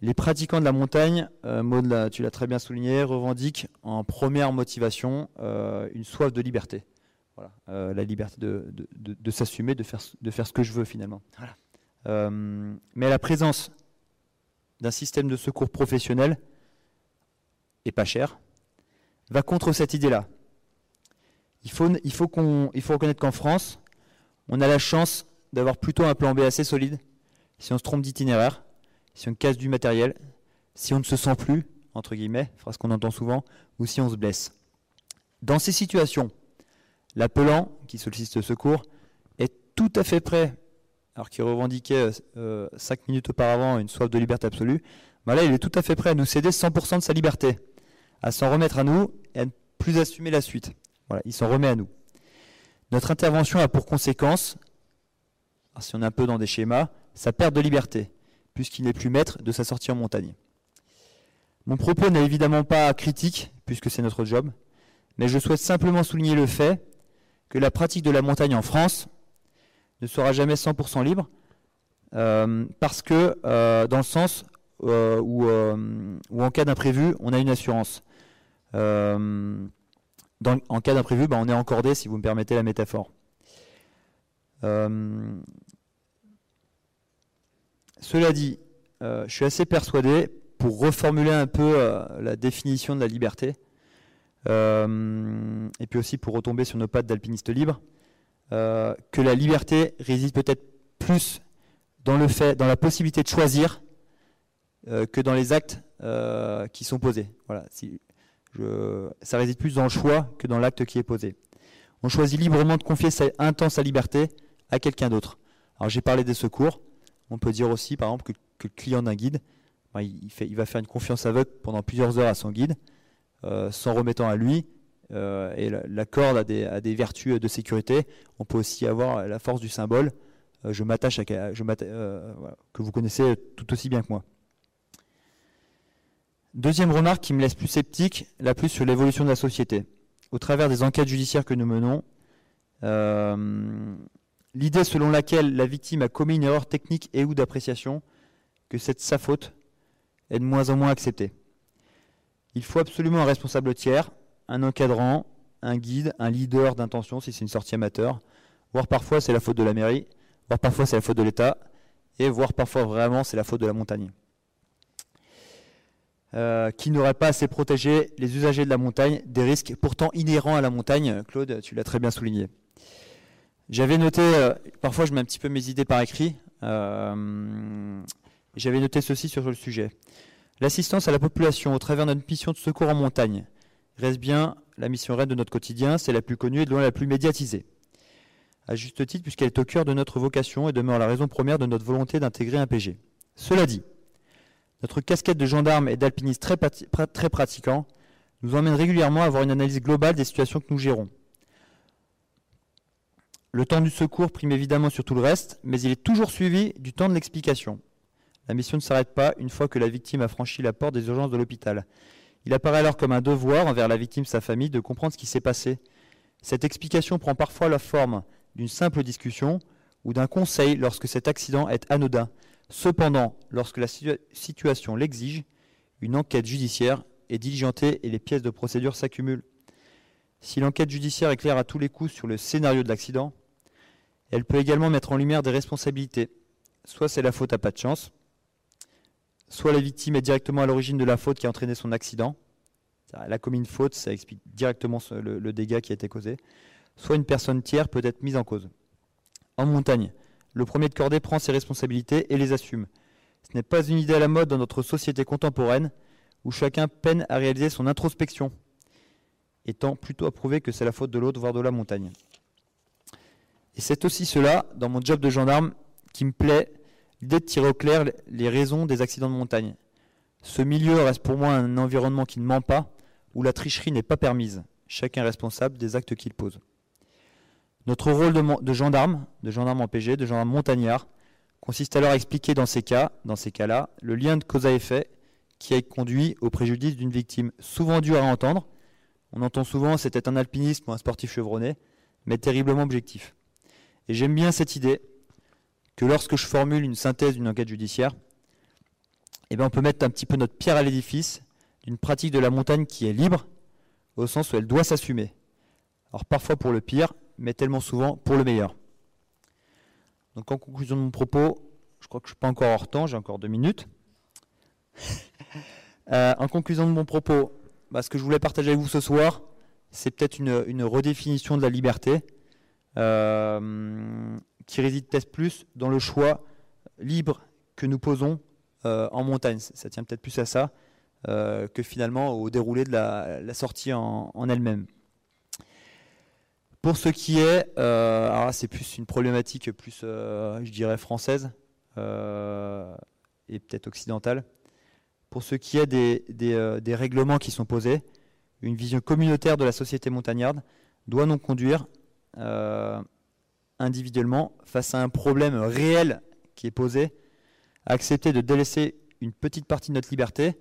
E: Les pratiquants de la montagne, euh, Maud, tu l'as très bien souligné, revendiquent en première motivation euh, une soif de liberté. Voilà, la liberté de, s'assumer, de faire, de faire ce que je veux finalement. mais la présence d'un système de secours professionnel, et pas cher, va contre cette idée-là. Il faut, reconnaître qu'en France, on a la chance d'avoir plutôt un plan B assez solide si on se trompe d'itinéraire si on casse du matériel, si on ne se sent plus, entre guillemets, phrase qu'on entend souvent, ou si on se blesse. Dans ces situations, l'appelant, qui sollicite le secours, est tout à fait prêt, alors qu'il revendiquait euh, cinq minutes auparavant une soif de liberté absolue, là il est tout à fait prêt à nous céder 100% de sa liberté, à s'en remettre à nous et à ne plus assumer la suite. Voilà, il s'en remet à nous. Notre intervention a pour conséquence, si on est un peu dans des schémas, sa perte de liberté puisqu'il n'est plus maître de sa sortie en montagne. Mon propos n'est évidemment pas critique, puisque c'est notre job, mais je souhaite simplement souligner le fait que la pratique de la montagne en France ne sera jamais 100% libre, euh, parce que euh, dans le sens euh, où, en cas d'imprévu, on a une assurance. en cas d'imprévu, ben, on est encordé, si vous me permettez la métaphore. Cela dit, je suis assez persuadé, pour reformuler un peu la définition de la liberté, et puis aussi pour retomber sur nos pattes d'alpiniste libre, que la liberté réside peut-être plus dans le fait, dans la possibilité de choisir, que dans les actes qui sont posés. Voilà, ça réside plus dans le choix que dans l'acte qui est posé. On choisit librement de confier sa, un temps sa liberté à quelqu'un d'autre. Alors j'ai parlé des secours. On peut dire aussi, par exemple, que, le client d'un guide, ben, il, va faire une confiance aveugle pendant plusieurs heures à son guide, euh, s'en remettant à lui. Euh, et la, corde a des, vertus de sécurité. On peut aussi avoir la force du symbole. Euh, je m'attache à que vous connaissez tout aussi bien que moi. Deuxième remarque qui me laisse plus sceptique, la plus sur l'évolution de la société. au travers des enquêtes judiciaires que nous menons, euh, l'idée selon laquelle la victime a commis une erreur technique et ou d'appréciation, que c'est sa faute, est de moins en moins acceptée. Il faut absolument un responsable tiers, un encadrant, un guide, un leader d'intention si c'est une sortie amateur, voire parfois c'est la faute de la mairie, voire parfois c'est la faute de l'État, et voire parfois vraiment c'est la faute de la montagne. Euh, qui n'aurait pas assez protégé les usagers de la montagne des risques pourtant inhérents à la montagne? Claude, tu l'as très bien souligné. J'avais noté, euh, parfois je mets un petit peu mes idées par écrit, euh, j'avais noté ceci sur le sujet. L'assistance à la population au travers notre mission de secours en montagne reste bien la mission reine de notre quotidien, c'est la plus connue et de loin la plus médiatisée. À juste titre, puisqu'elle est au cœur de notre vocation et demeure la raison première de notre volonté d'intégrer un PG. Cela dit, notre casquette de gendarme et d'alpiniste très, très pratiquant nous emmène régulièrement à avoir une analyse globale des situations que nous gérons. Le temps du secours prime évidemment sur tout le reste, mais il est toujours suivi du temps de l'explication. La mission ne s'arrête pas une fois que la victime a franchi la porte des urgences de l'hôpital. Il apparaît alors comme un devoir envers la victime sa famille de comprendre ce qui s'est passé. Cette explication prend parfois la forme d'une simple discussion ou d'un conseil lorsque cet accident est anodin, Cependant, lorsque la situation l'exige, une enquête judiciaire est diligentée et les pièces de procédure s'accumulent. Si l'enquête judiciaire éclaire à tous les coups sur le scénario de l'accident, elle peut également mettre en lumière des responsabilités. Soit c'est la faute à pas de chance, soit la victime est directement à l'origine de la faute qui a entraîné son accident. Elle a faute, ça explique directement le, le dégât qui a été causé. Soit une personne tiers peut être mise en cause. En montagne, le premier de cordée prend ses responsabilités et les assume. Ce n'est pas une idée à la mode dans notre société contemporaine où chacun peine à réaliser son introspection, étant plutôt à prouver que c'est la faute de l'autre, voire de la montagne. Et c'est aussi cela, dans mon job de gendarme, qui me plaît, l'idée de tirer au clair les raisons des accidents de montagne. Ce milieu reste pour moi un environnement qui ne ment pas, où la tricherie n'est pas permise. Chacun est responsable des actes qu'il pose. Notre rôle de, gendarme, de gendarme en PG, de gendarme montagnard, consiste alors à expliquer dans ces cas, dans ces cas-là, le lien de cause à effet qui a conduit au préjudice d'une victime, souvent dur à entendre. On entend souvent c'était un alpiniste ou un sportif chevronné, mais terriblement objectif. Et j'aime bien cette idée que lorsque je formule une synthèse d'une enquête judiciaire, eh bien on peut mettre un petit peu notre pierre à l'édifice d'une pratique de la montagne qui est libre, au sens où elle doit s'assumer. Alors parfois pour le pire, mais tellement souvent pour le meilleur. Donc en conclusion de mon propos, je crois que je ne suis pas encore hors temps, j'ai encore deux minutes. Euh, en conclusion de mon propos, bah, ce que je voulais partager avec vous ce soir, c'est peut-être une, redéfinition de la liberté qui réside peut-être plus dans le choix libre que nous posons euh, en montagne. Ça tient peut-être plus à ça que finalement au déroulé de la, sortie en elle-même. Pour ce qui est, euh, c'est plus une problématique plus, euh, je dirais, française euh, et peut-être occidentale. Pour ce qui est des, des, règlements qui sont posés, une vision communautaire de la société montagnarde doit nous conduire individuellement face à un problème réel qui est posé, accepter de délaisser une petite partie de notre liberté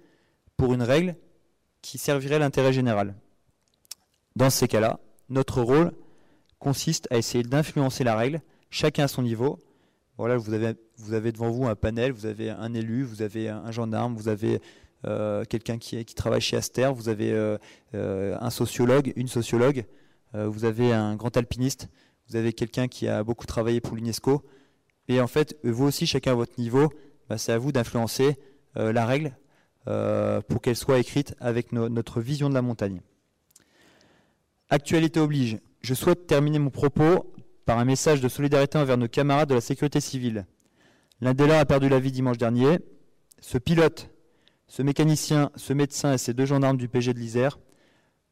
E: pour une règle qui servirait l'intérêt général. Dans ces cas-là, notre rôle, consiste à essayer d'influencer la règle, chacun à son niveau. Vous avez, devant vous un panel, vous avez un élu, vous avez un gendarme, vous avez euh, quelqu'un qui, travaille chez Aster, vous avez euh, euh, un sociologue, une sociologue, vous avez un grand alpiniste, vous avez quelqu'un qui a beaucoup travaillé pour l'UNESCO. Et en fait, vous aussi, chacun à votre niveau, bah, c'est à vous d'influencer la règle pour qu'elle soit écrite avec notre vision de la montagne. Actualité oblige, je souhaite terminer mon propos par un message de solidarité envers nos camarades de la sécurité civile. L'un des leurs a perdu la vie dimanche dernier. Ce pilote, ce mécanicien, ce médecin et ces deux gendarmes du PG de l'Isère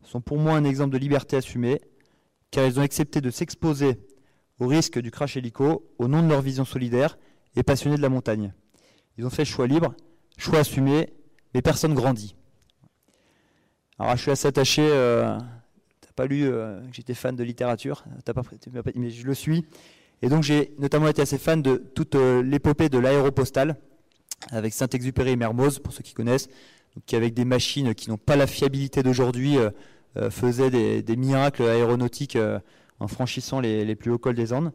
E: sont pour moi un exemple de liberté assumée, car ils ont accepté de s'exposer au risque du crash hélico au nom de leur vision solidaire et passionnée de la montagne. Ils ont fait choix libre, choix assumé, mais personne grandit. Alors je suis assez attaché euh, pas lu euh, j'étais fan de littérature, pas, mais je le suis. Et donc j'ai notamment été assez fan de toute euh, l'épopée de l'aéropostale, avec Saint-Exupéry et Mermoz, pour ceux qui connaissent, qui avec des machines qui n'ont pas la fiabilité d'aujourd'hui, faisait des, miracles aéronautiques en franchissant les, plus hauts cols des Andes.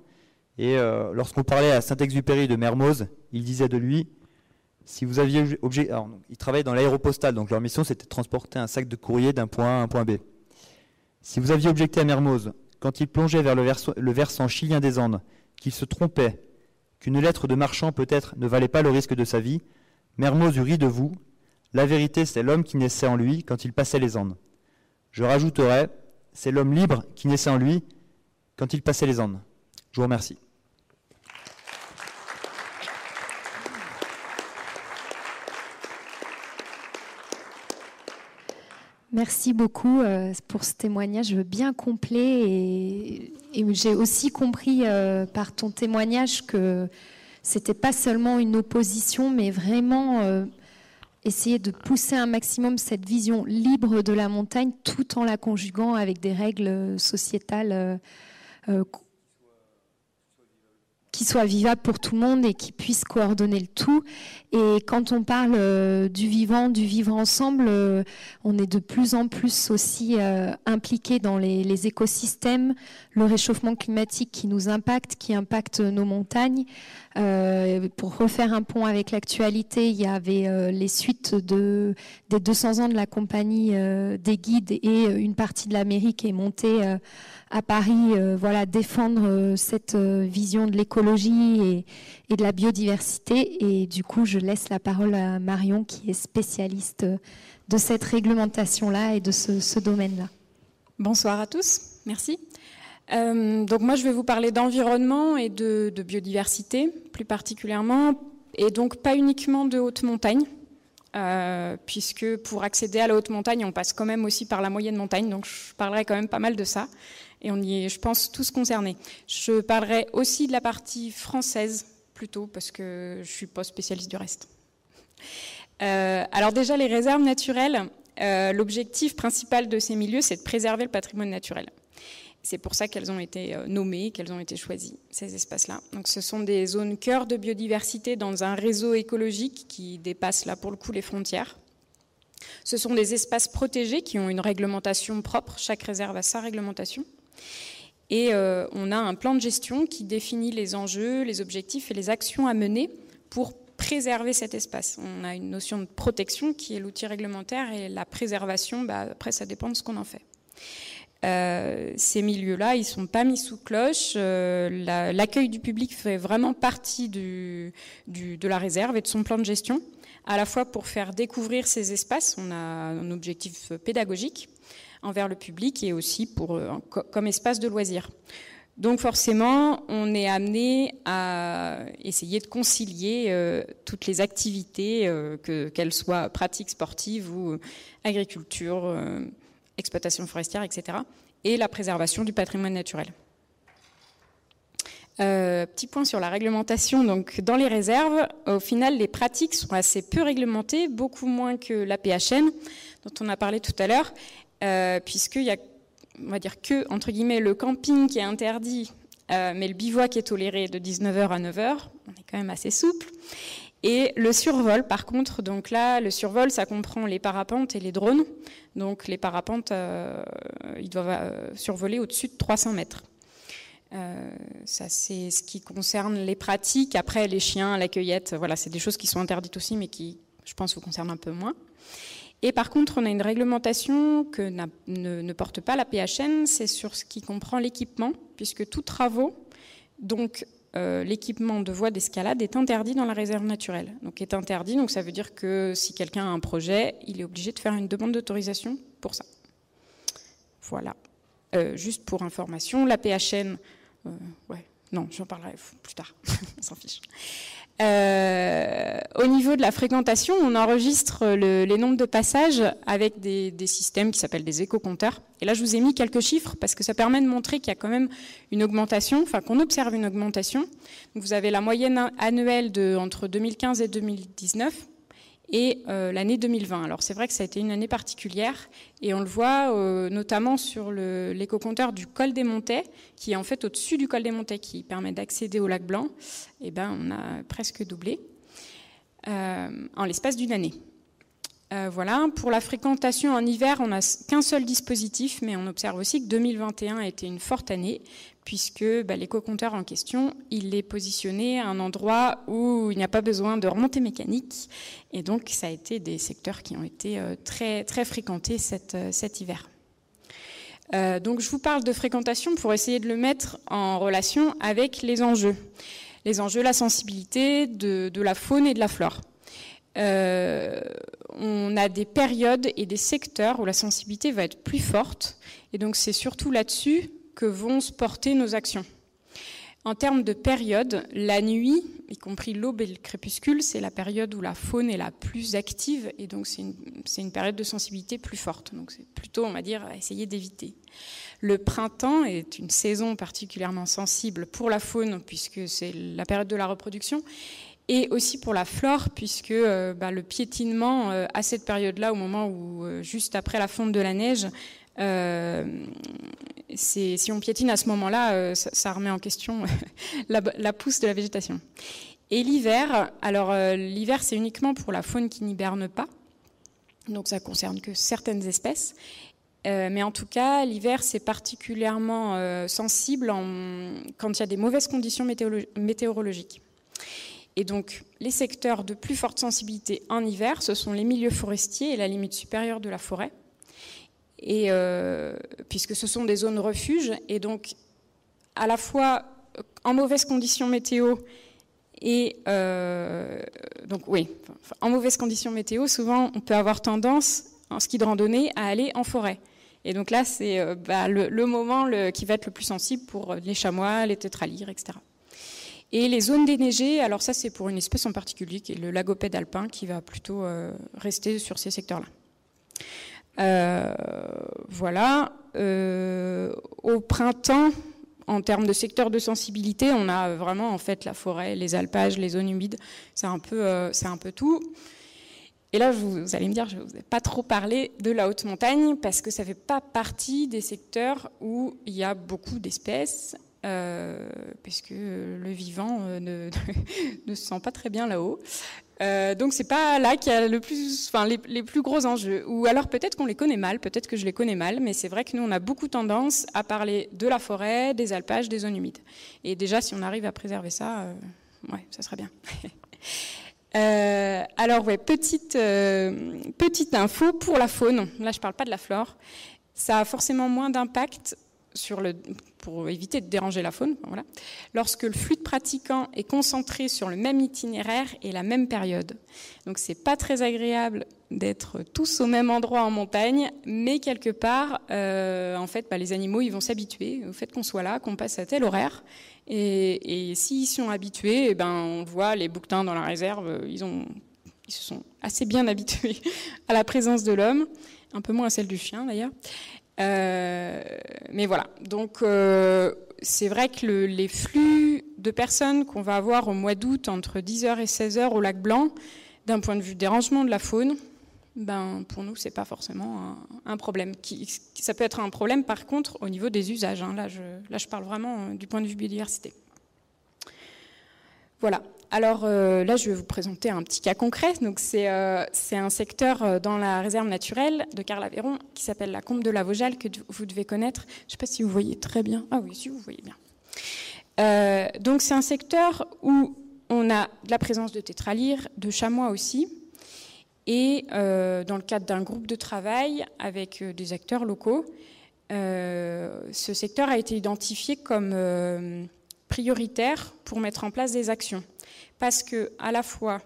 E: Et lorsqu'on parlait à Saint-Exupéry de Mermoz, il disait de lui si vous aviez objet, alors, ils travaillaient dans l'aéropostale, donc leur mission c'était de transporter un sac de courrier d'un point A à un point B. Si vous aviez objecté à Mermoz, quand il plongeait vers le, le versant chilien des Andes, qu'il se trompait, qu'une lettre de marchand peut-être ne valait pas le risque de sa vie, Mermoz eût ri de vous. La vérité, c'est l'homme qui naissait en lui quand il passait les Andes. Je rajouterais, c'est l'homme libre qui naissait en lui quand il passait les Andes. Je vous remercie.
B: Merci beaucoup euh, pour ce témoignage bien complet et, j'ai aussi compris euh, par ton témoignage que c'était pas seulement une opposition, mais vraiment euh, essayer de pousser un maximum cette vision libre de la montagne tout en la conjuguant avec des règles sociétales qui soit vivable pour tout le monde et qui puisse coordonner le tout. Et quand on parle euh, du vivant, du vivre ensemble, euh, on est de plus en plus aussi euh, impliqué dans les, les, écosystèmes, le réchauffement climatique qui nous impacte, qui impacte nos montagnes. pour refaire un pont avec l'actualité, il y avait les suites de, des 200 ans de la compagnie des guides et une partie de l'Amérique est montée à Paris, voilà, défendre cette vision de l'écologie et, de la biodiversité. Et du coup, je laisse la parole à Marion, qui est spécialiste de cette réglementation-là et de ce, domaine-là.
F: Bonsoir à tous, merci. Euh, donc moi, je vais vous parler d'environnement et de, biodiversité, plus particulièrement, et donc pas uniquement de haute montagne, euh, puisque pour accéder à la haute montagne, on passe quand même aussi par la moyenne montagne, donc je parlerai quand même pas mal de ça, et on y est, je pense, tous concernés. Je parlerai aussi de la partie française plutôt, parce que je suis pas spécialiste du reste. Euh, alors déjà, les réserves naturelles, euh, l'objectif principal de ces milieux, c'est de préserver le patrimoine naturel. C'est pour ça qu'elles ont été euh, nommées, qu'elles ont été choisies, ces espaces-là. Donc ce sont des zones cœur de biodiversité dans un réseau écologique qui dépasse là pour le coup les frontières. Ce sont des espaces protégés qui ont une réglementation propre, chaque réserve a sa réglementation. Et euh, on a un plan de gestion qui définit les enjeux, les objectifs et les actions à mener pour préserver cet espace. On a une notion de protection qui est l'outil réglementaire et la préservation, bah, après ça dépend de ce qu'on en fait. Euh, ces milieux-là, ils sont pas mis sous cloche. Euh, l'accueil du public fait vraiment partie de la réserve et de son plan de gestion, à la fois pour faire découvrir ces espaces, on a un objectif pédagogique, envers le public et aussi pour, euh, comme espace de loisirs. Donc forcément, on est amené à essayer de concilier euh, toutes les activités, euh, qu'elles soient pratiques sportives ou agriculture, exploitation forestière, etc., et la préservation du patrimoine naturel. petit point sur la réglementation. Donc, dans les réserves, au final, les pratiques sont assez peu réglementées, beaucoup moins que la PHN, dont on a parlé tout à l'heure. Euh, puisqu'il y a, on va dire que, entre guillemets, le camping qui est interdit, euh, mais le bivouac est toléré de 19h à 9h, on est quand même assez souple. Et le survol, par contre, donc là, le survol, ça comprend les parapentes et les drones. Donc les parapentes, euh, ils doivent survoler au-dessus de 300 mètres. ça, c'est ce qui concerne les pratiques. Après, les chiens, la cueillette, voilà, c'est des choses qui sont interdites aussi, mais qui, je pense, vous concernent un peu moins. Et par contre, on a une réglementation que ne, porte pas la PHN, c'est sur ce qui comprend l'équipement, puisque tous travaux, donc euh, l'équipement de voie d'escalade est interdit dans la réserve naturelle. Donc est interdit, donc ça veut dire que si quelqu'un a un projet, il est obligé de faire une demande d'autorisation pour ça. Voilà. Euh, juste pour information, la PHN, euh, ouais, non, j'en parlerai plus tard, on s'en fiche. Euh, au niveau de la fréquentation, on enregistre les nombres de passages avec des, systèmes qui s'appellent des éco-compteurs. Et là, je vous ai mis quelques chiffres parce que ça permet de montrer qu'il y a quand même une augmentation, enfin qu'on observe une augmentation. vous avez la moyenne annuelle de entre 2015 et 2019 et euh, l'année 2020. Alors c'est vrai que ça a été une année particulière et on le voit euh, notamment sur l'éco-compteur du col des Montets, qui est en fait au-dessus du col des Montets, qui permet d'accéder au lac Blanc. Et eh ben on a presque doublé euh, en l'espace d'une année. Voilà. Pour la fréquentation en hiver, on n'a qu'un seul dispositif, mais on observe aussi que 2021 a été une forte année, puisque bah, l'éco-compteur en question, il est positionné à un endroit où il n'y a pas besoin de remontée mécanique. Et donc, ça a été des secteurs qui ont été euh, très, très fréquentés cet, euh, cet hiver. donc, je vous parle de fréquentation pour essayer de le mettre en relation avec les enjeux. Les enjeux, la sensibilité de, de la faune et de la flore. Euh, on a des périodes et des secteurs où la sensibilité va être plus forte. Et donc c'est surtout là-dessus que vont se porter nos actions. En termes de période, la nuit, y compris l'aube et le crépuscule, c'est la période où la faune est la plus active et donc c'est une, période de sensibilité plus forte. Donc c'est plutôt, on va dire, à essayer d'éviter. Le printemps est une saison particulièrement sensible pour la faune puisque c'est la période de la reproduction et aussi pour la flore, puisque euh, bah, le piétinement euh, à cette période-là, au moment où, euh, juste après la fonte de la neige, si on piétine à ce moment-là, ça, remet en question la, pousse de la végétation. Et l'hiver, alors l'hiver c'est uniquement pour la faune qui n'hiberne pas, donc ça concerne que certaines espèces. mais en tout cas, l'hiver, c'est particulièrement sensible quand il y a des mauvaises conditions météorologiques. Et donc, les secteurs de plus forte sensibilité en hiver, ce sont les milieux forestiers et la limite supérieure de la forêt. Et euh, puisque ce sont des zones refuges, et donc à la fois en mauvaise conditions météo et euh, donc oui, en mauvaise conditions météo, souvent on peut avoir tendance en ski de randonnée à aller en forêt. Et donc là, c'est euh, bah, le, moment qui va être le plus sensible pour les chamois, les tétralyres, etc. Et les zones déneigées, alors ça c'est pour une espèce en particulier, qui est le lagopède alpin, qui va plutôt euh, rester sur ces secteurs-là. Euh, voilà. Euh, au printemps, en termes de secteur de sensibilité, on a vraiment en fait la forêt, les alpages, les zones humides. C'est un peu, c'est un peu tout. Et là, vous, allez me dire, je ne vous ai pas trop parlé de la haute montagne parce que ça ne fait pas partie des secteurs où il y a beaucoup d'espèces euh, puisque le vivant euh, ne, se sent pas très bien là-haut. Euh, donc c'est pas là qu'il y a le plus, enfin les, plus gros enjeux. Ou alors peut-être qu'on les connaît mal, peut-être que je les connais mal, mais c'est vrai que nous on a beaucoup tendance à parler de la forêt, des alpages, des zones humides. Et déjà si on arrive à préserver ça, ouais, ça serait bien. alors ouais, petite petite info pour la faune. Là je parle pas de la flore. Ça a forcément moins d'impact pour éviter de déranger la faune, voilà, lorsque le flux de pratiquants est concentré sur le même itinéraire et la même période. Donc c'est pas très agréable d'être tous au même endroit en montagne, mais quelque part, euh, en fait, bah, les animaux ils vont s'habituer au fait qu'on soit là, qu'on passe à tel horaire. Et, et s'ils sont habitués, eh ben, on voit les bouquetins dans la réserve, ont, ils se sont assez bien habitués à la présence de l'homme, un peu moins à celle du chien d'ailleurs. Euh, mais voilà, donc euh, c'est vrai que les flux de personnes qu'on va avoir au mois d'août entre 10h et 16h au lac Blanc, d'un point de vue dérangement de la faune, ben, pour nous, c'est pas forcément un, problème. Ça peut être un problème, par contre, au niveau des usages. Hein. Là, je, là, je parle vraiment euh, du point de vue biodiversité. Voilà. Alors euh, là, je vais vous présenter un petit cas concret. Donc c'est euh, un secteur euh, dans la réserve naturelle de Carl-Aveyron qui s'appelle la Combe de la Vosjale que vous devez connaître. Je ne sais pas si vous voyez très bien. Ah oui, si vous voyez bien. donc c'est un secteur où on a de la présence de tétralyres, de chamois aussi. Et dans le cadre d'un groupe de travail avec des acteurs locaux, ce secteur a été identifié comme prioritaire pour mettre en place des actions parce que à la fois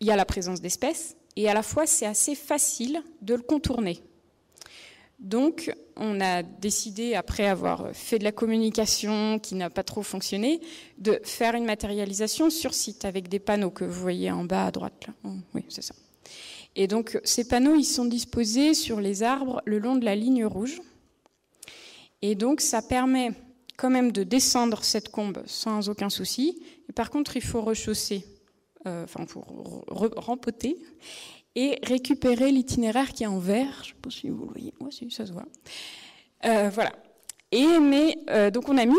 F: il y a la présence d'espèces et à la fois c'est assez facile de le contourner. Donc, on a décidé, après avoir fait de la communication qui n'a pas trop fonctionné, de faire une matérialisation sur site avec des panneaux que vous voyez en bas à droite. Là. Oui, c'est ça. Et donc, ces panneaux, ils sont disposés sur les arbres le long de la ligne rouge. Et donc, ça permet quand même de descendre cette combe sans aucun souci. Par contre, il faut rechausser, euh, enfin, pour rempoter et récupérer l'itinéraire qui est en vert. Je ne sais pas si vous le voyez. Moi, si, ça se voit. Euh, voilà. Et mais euh, donc on a mis,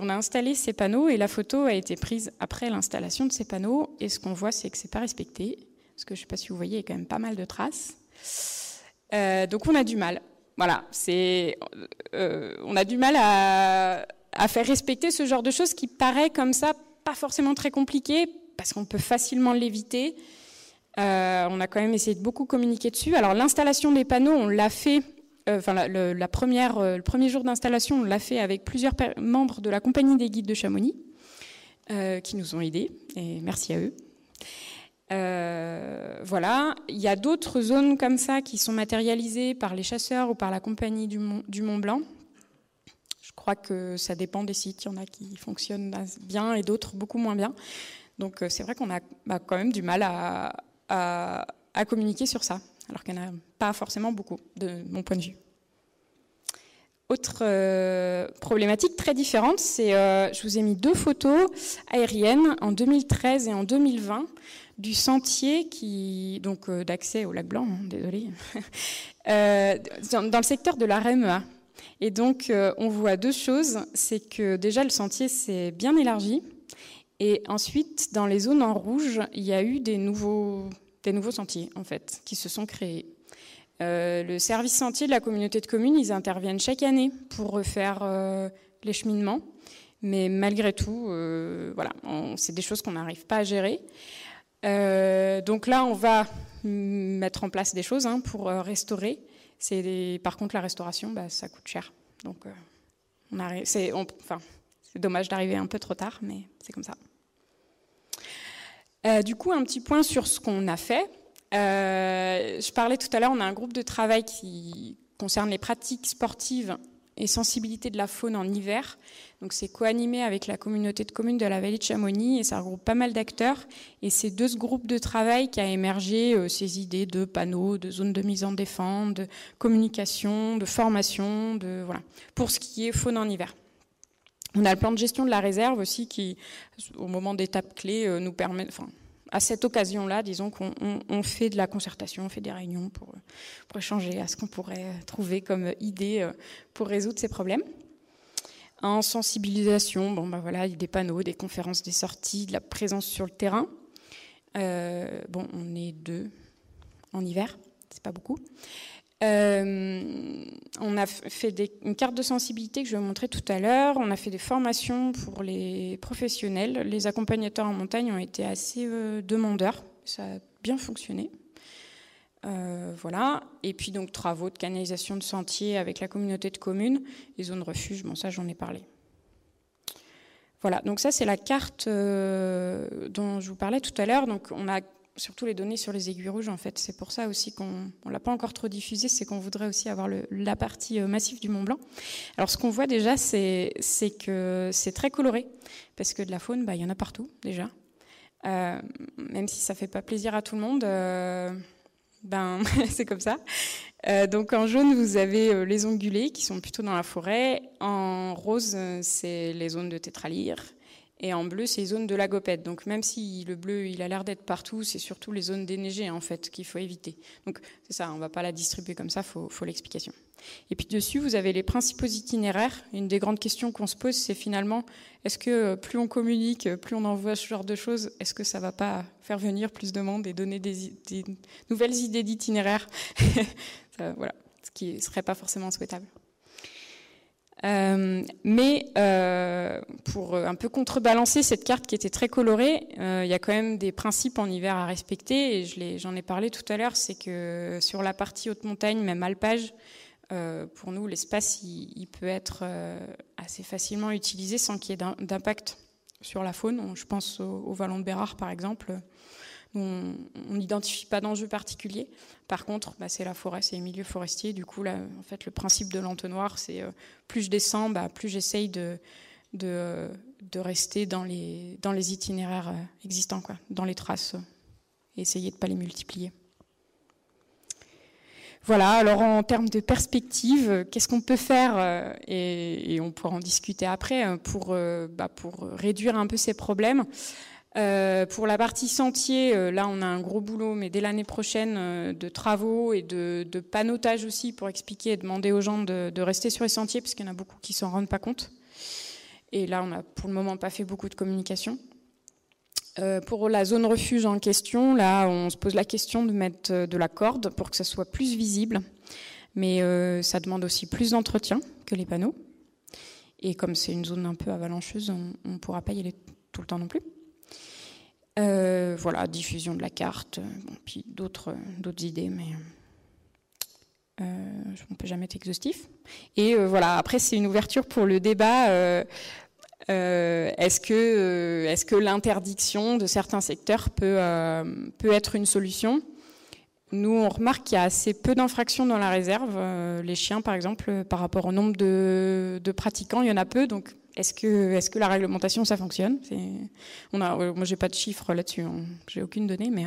F: on a installé ces panneaux et la photo a été prise après l'installation de ces panneaux. Et ce qu'on voit, c'est que c'est pas respecté. parce que je ne sais pas si vous voyez, il y a quand même pas mal de traces. donc on a du mal. Voilà, c'est, on a du mal à faire respecter ce genre de choses qui paraît comme ça pas forcément très compliqué parce qu'on peut facilement l'éviter. Euh, on a quand même essayé de beaucoup communiquer dessus. Alors l'installation des panneaux, on l'a fait. Euh, euh, le premier jour d'installation, on l'a fait avec plusieurs membres de la compagnie des guides de Chamonix qui nous ont aidés et merci à eux. voilà, il y a d'autres zones comme ça qui sont matérialisées par les chasseurs ou par la compagnie du Mont Blanc. Je crois que ça dépend des sites. Il y en a qui fonctionnent bien et d'autres beaucoup moins bien. Donc c'est vrai qu'on a bah, quand même du mal à, à, communiquer sur ça, alors qu'il n'y en a pas forcément beaucoup, de mon point de vue. Autre euh, problématique très différente, c'est, euh, je vous ai mis deux photos aériennes en 2013 et en 2020 du sentier qui, donc euh, d'accès au lac Blanc, hein, désolé, dans, le secteur de la REMEA. Et donc, on voit deux choses, c'est que déjà le sentier s'est bien élargi, et ensuite, dans les zones en rouge, il y a eu des nouveaux, des nouveaux sentiers, en fait, qui se sont créés. Euh, le service sentier de la communauté de communes, ils interviennent chaque année pour refaire euh, les cheminements. Mais malgré tout, euh, voilà, c'est des choses qu'on n'arrive pas à gérer. donc là, on va mettre en place des choses hein, pour restaurer. Par contre, la restauration, bah, ça coûte cher. Donc, on c'est, enfin, c'est dommage d'arriver un peu trop tard, mais c'est comme ça. Euh, du coup, un petit point sur ce qu'on a fait. Euh, je parlais tout à l'heure, on a un groupe de travail qui concerne les pratiques sportives et sensibilité de la faune en hiver. Donc c'est co-animé avec la communauté de communes de la vallée de Chamonix et ça regroupe pas mal d'acteurs. Et c'est de ce groupe de travail qui a émergé euh, ces idées de panneaux, de zones de mise en défense, de communication, de formation, de voilà, pour ce qui est faune en hiver. On a le plan de gestion de la réserve aussi qui, au moment d'étapes clés, euh, nous permet, à cette occasion-là, disons qu'on fait de la concertation, on fait des réunions pour, échanger à ce qu'on pourrait trouver comme idée euh, pour résoudre ces problèmes. En sensibilisation, bon, voilà, il y a des panneaux, des conférences, des sorties, de la présence sur le terrain. Euh, on est deux en hiver, c'est pas beaucoup. Euh, on a fait des, une carte de sensibilité que je vais vous montrer tout à l'heure. On a fait des formations pour les professionnels. Les accompagnateurs en montagne ont été assez euh, demandeurs. Ça a bien fonctionné. Euh, voilà. Et puis donc travaux de canalisation de sentiers avec la communauté de communes, les zones refuge. Bon, ça j'en ai parlé. Voilà. Donc ça c'est la carte dont je vous parlais tout à l'heure. Donc on a surtout les données sur les aiguilles rouges, en fait. C'est pour ça aussi qu'on ne l'a pas encore trop diffusé, c'est qu'on voudrait aussi avoir la partie euh, massive du Mont Blanc. Alors, ce qu'on voit déjà, c'est que c'est très coloré, parce que de la faune, bah, il y en a partout, déjà. Euh, même si ça fait pas plaisir à tout le monde, euh, ben, c'est comme ça. donc, en jaune, vous avez les ongulés, qui sont plutôt dans la forêt. En rose, c'est les zones de tétralyre. Et en bleu, c'est les zones de lagopède. Donc même si le bleu, il a l'air d'être partout, c'est surtout les zones déneigées en fait qu'il faut éviter. Donc c'est ça, on ne va pas la distribuer comme ça, faut, faut l'explication. Et puis dessus, vous avez les principaux itinéraires. Une des grandes questions qu'on se pose, c'est finalement, est-ce que euh, plus on communique, euh, plus on envoie ce genre de choses, est-ce que ça va pas faire venir plus de monde et donner des nouvelles idées d'itinéraires? Voilà, ce qui ne serait pas forcément souhaitable. Euh, mais euh, pour un peu contrebalancer cette carte qui était très colorée, euh, il y a quand même des principes en hiver à respecter. Et j'en ai, parlé tout à l'heure, c'est que sur la partie haute montagne, même alpage, pour nous, l'espace il, peut être assez facilement utilisé sans qu'il y ait d'impact sur la faune. Je pense au, au Vallon de Bérard, par exemple on n'identifie pas d'enjeu particulier. Par contre, bah, c'est la forêt, c'est les milieux forestiers. Du coup, là, en fait, le principe de l'entonnoir, c'est euh, plus je descends, bah, plus j'essaye de, rester dans les, itinéraires euh, existants, dans les traces, et essayer de ne pas les multiplier. Voilà, alors en termes de perspective, qu'est-ce qu'on peut faire, euh, et, on pourra en discuter après, bah, pour réduire un peu ces problèmes euh, pour la partie sentier, euh, là on a un gros boulot, mais dès l'année prochaine, euh, de travaux et de, de, panotage aussi pour expliquer et demander aux gens de, de rester sur les sentiers, parce qu'il y en a beaucoup qui s'en rendent pas compte. Et là, on n'a pour le moment pas fait beaucoup de communication. Pour la zone refuge en question, là, on se pose la question de mettre de la corde pour que ça soit plus visible. Mais ça demande aussi plus d'entretien que les panneaux. Et comme c'est une zone un peu avalancheuse, on ne pourra pas y aller tout le temps non plus. Voilà, diffusion de la carte, puis d'autres idées, mais on ne peut jamais être exhaustif. Et voilà, après, c'est une ouverture pour le débat euh, est-ce que, euh, est que l'interdiction de certains secteurs peut, euh, peut être une solution? Nous, on remarque qu'il y a assez peu d'infractions dans la réserve. les chiens, par exemple, par rapport au nombre de, pratiquants, il y en a peu. Donc, est-ce que, est que la réglementation, ça fonctionne? On a, Moi, j'ai pas de chiffres là-dessus. Hein. J'ai aucune donnée, mais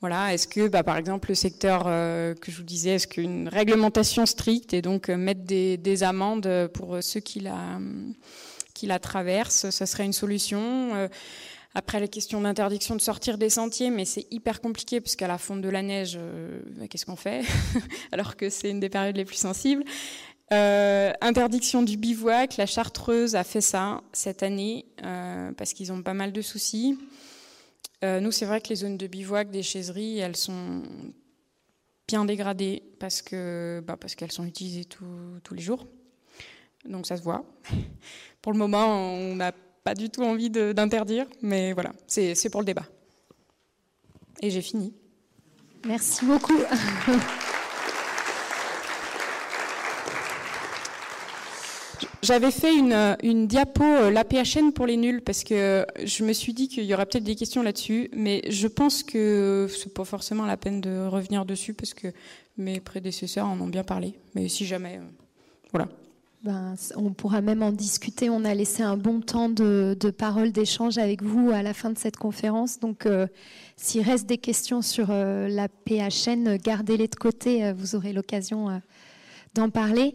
F: voilà, est-ce que, bah, par exemple, le secteur que je vous disais, est-ce qu'une réglementation stricte et donc mettre des, des amendes pour ceux qui la qui la traverse, ça serait une solution? Euh, après, la question d'interdiction de sortir des sentiers, mais c'est hyper compliqué parce qu'à la fonte de la neige, euh, bah, qu'est-ce qu'on fait? Alors que c'est une des périodes les plus sensibles. Euh, interdiction du bivouac, la Chartreuse a fait ça cette année parce qu'ils ont pas mal de soucis. nous, c'est vrai que les zones de bivouac des chaiseries, elles sont bien dégradées parce bah, parce qu'elles sont utilisées tous les jours. Donc ça se voit. Pour le moment, on n'a pas du tout envie d'interdire, mais voilà, c'est pour le débat. Et j'ai fini.
B: Merci beaucoup.
F: J'avais fait une, une, diapo, euh, l'APHN pour les nuls, parce que je me suis dit qu'il y aurait peut-être des questions là-dessus, mais je pense que c'est pas forcément la peine de revenir dessus, parce que mes prédécesseurs en ont bien parlé. Mais si jamais, euh, voilà.
B: Ben, on pourra même en discuter. On a laissé un bon temps de, parole, d'échange avec vous à la fin de cette conférence. Donc, euh, s'il reste des questions sur euh, la PHN, gardez-les de côté. Euh, vous aurez l'occasion d'en parler.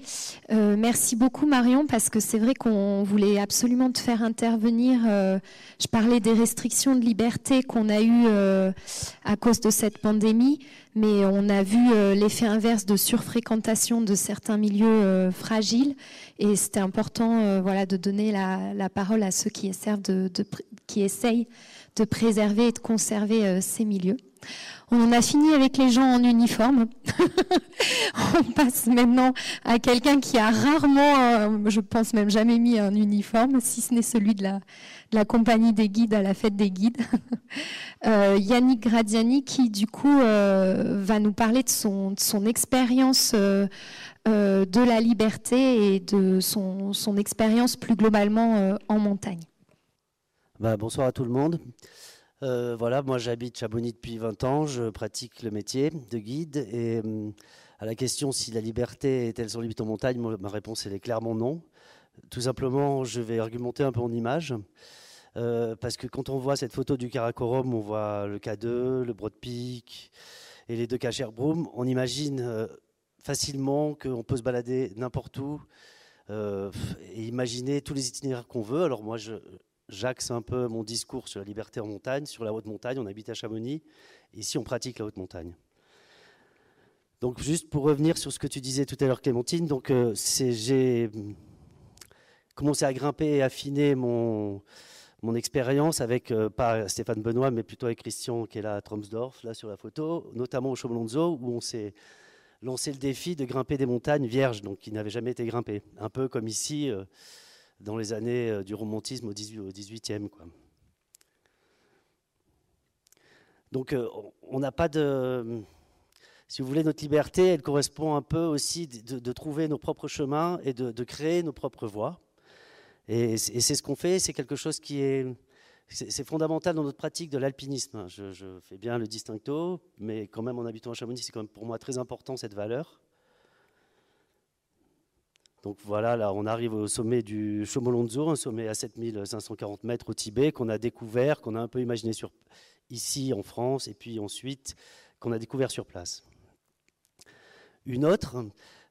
B: merci beaucoup Marion, parce que c'est vrai qu'on voulait absolument te faire intervenir. je parlais des restrictions de liberté qu'on a eues à cause de cette pandémie mais on a vu euh, l'effet inverse de surfréquentation de certains milieux euh, fragiles et c'était important euh, voilà, de donner la, parole à ceux qui, de, qui essayent de préserver et de conserver ces milieux. On a fini avec les gens en uniforme. on passe maintenant à quelqu'un qui a rarement, je pense même jamais mis un uniforme, si ce n'est celui de la, compagnie des guides à la fête des guides. euh, Yannick Gradiani qui du coup euh, va nous parler de son, expérience euh, euh, de la liberté et de son, son expérience plus globalement en montagne.
G: Bah, bonsoir à tout le monde. Voilà, moi j'habite Chabonny depuis 20 ans, je pratique le métier de guide et à la question si la liberté est-elle sans limite en montagne, ma réponse est clairement non. Tout simplement, je vais argumenter un peu en image. Euh, parce que quand on voit cette photo du Karakorum, on voit le K2, le Broad Peak et les deux Kacherbroom, on imagine euh, facilement qu'on peut se balader n'importe où euh, et imaginer tous les itinéraires qu'on veut. Alors moi, j'axe un peu mon discours sur la liberté en montagne, sur la haute montagne. On habite à Chamonix. Ici, on pratique la haute montagne. Donc, juste pour revenir sur ce que tu disais tout à l'heure, Clémentine, donc j'ai commencé à grimper et affiner mon, mon expérience avec, euh, pas Stéphane Benoît, mais plutôt avec Christian qui est là à Tromsdorf, là sur la photo, notamment au Chaumelonzo, où on s'est lancé le défi de grimper des montagnes vierges, donc qui n'avaient jamais été grimpées. Un peu comme ici, euh, dans les années euh, du romantisme au, 18, au 18e. Quoi. Donc on n'a pas de... Si vous voulez, notre liberté, elle correspond un peu aussi de, trouver nos propres chemins et de créer nos propres voies. Et, c'est ce qu'on fait, c'est quelque chose qui est, c'est fondamental dans notre pratique de l'alpinisme. Je, fais bien le distincto, mais quand même en habitant à Chamonix, c'est quand même pour moi très important cette valeur. Donc voilà, là on arrive au sommet du Chomolonzo, un sommet à 7540 mètres au Tibet, qu'on a découvert, qu'on a un peu imaginé sur, ici en France, et puis ensuite qu'on a découvert sur place. Une autre,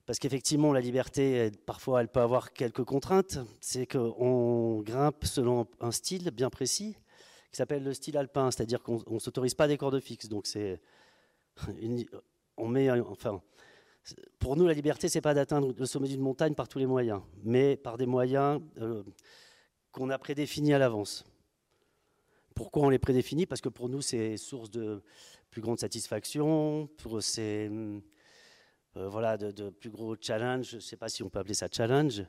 G: parce qu'effectivement, la liberté, parfois, elle peut avoir quelques contraintes. C'est qu'on grimpe selon un style bien précis, qui s'appelle le style alpin, c'est-à-dire qu'on ne s'autorise pas des cordes fixes. Donc, c'est. On met. Enfin. Pour nous, la liberté, c'est pas d'atteindre le sommet d'une montagne par tous les moyens, mais par des moyens euh, qu'on a prédéfinis à l'avance. pourquoi on les prédéfinit? Parce que pour nous, c'est source de plus grande satisfaction, pour c'est voilà, de, plus gros challenge. Je ne sais pas si on peut appeler ça challenge,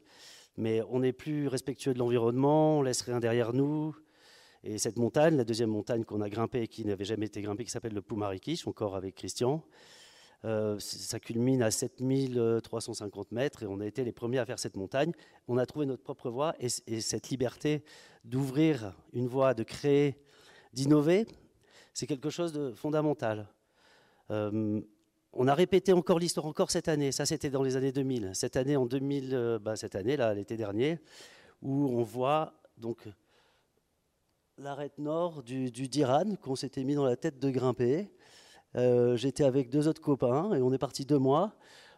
G: mais on est plus respectueux de l'environnement, on laisse rien derrière nous. Et cette montagne, la deuxième montagne qu'on a grimpée et qui n'avait jamais été grimpée, qui s'appelle le Poumarikish, encore avec Christian, euh, ça culmine à 7350 mètres et on a été les premiers à faire cette montagne. On a trouvé notre propre voie et, cette liberté d'ouvrir une voie, de créer, d'innover, c'est quelque chose de fondamental. Euh, on a répété encore l'histoire encore cette année. Ça, c'était dans les années 2000. Cette année, en 2000, euh, bah, cette année, l'été dernier, où on voit donc l'arête nord du, du Diran qu'on s'était mis dans la tête de grimper. Euh, j'étais avec deux autres copains et on est parti deux mois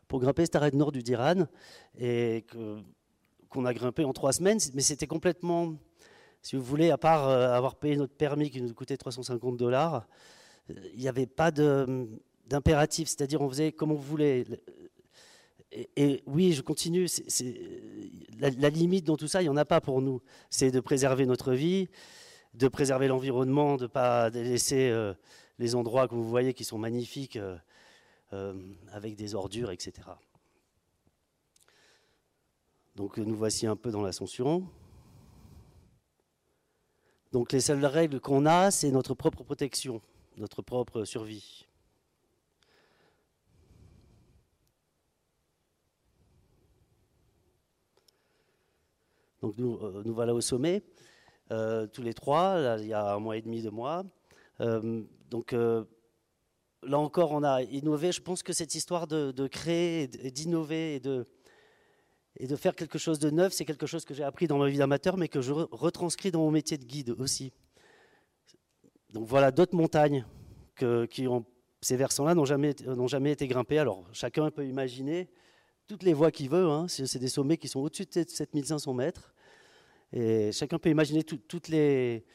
G: pour grimper cette arête nord du Diran et qu'on a grimpé en trois semaines. Mais c'était complètement, si vous voulez, à part euh, avoir payé notre permis qui nous coûtait 350 dollars, euh, il n'y avait pas d'impératif, c'est-à-dire on faisait comme on voulait. Et, oui, je continue. la, limite dans tout ça, il n'y en a pas pour nous. C'est de préserver notre vie, de préserver l'environnement, de ne pas laisser les endroits que vous voyez qui sont magnifiques euh, euh, avec des ordures, etc. Donc nous voici un peu dans l'ascension. Donc les seules règles qu'on a, c'est notre propre protection, notre propre survie. Donc nous, nous voilà au sommet. Euh, tous les trois, il y a un mois et demi, deux mois. Euh, donc euh, là encore, on a innové. Je pense que cette histoire de, créer, d'innover et de, et de faire quelque chose de neuf, c'est quelque chose que j'ai appris dans ma vie d'amateur, mais que je retranscris dans mon métier de guide aussi. Donc voilà d'autres montagnes qui ont ces versants-là n'ont jamais, jamais été grimpés. Alors chacun peut imaginer toutes les voies qu'il veut. Hein. C'est des sommets qui sont au-dessus de 7500 mètres. Et chacun peut imaginer toutes les,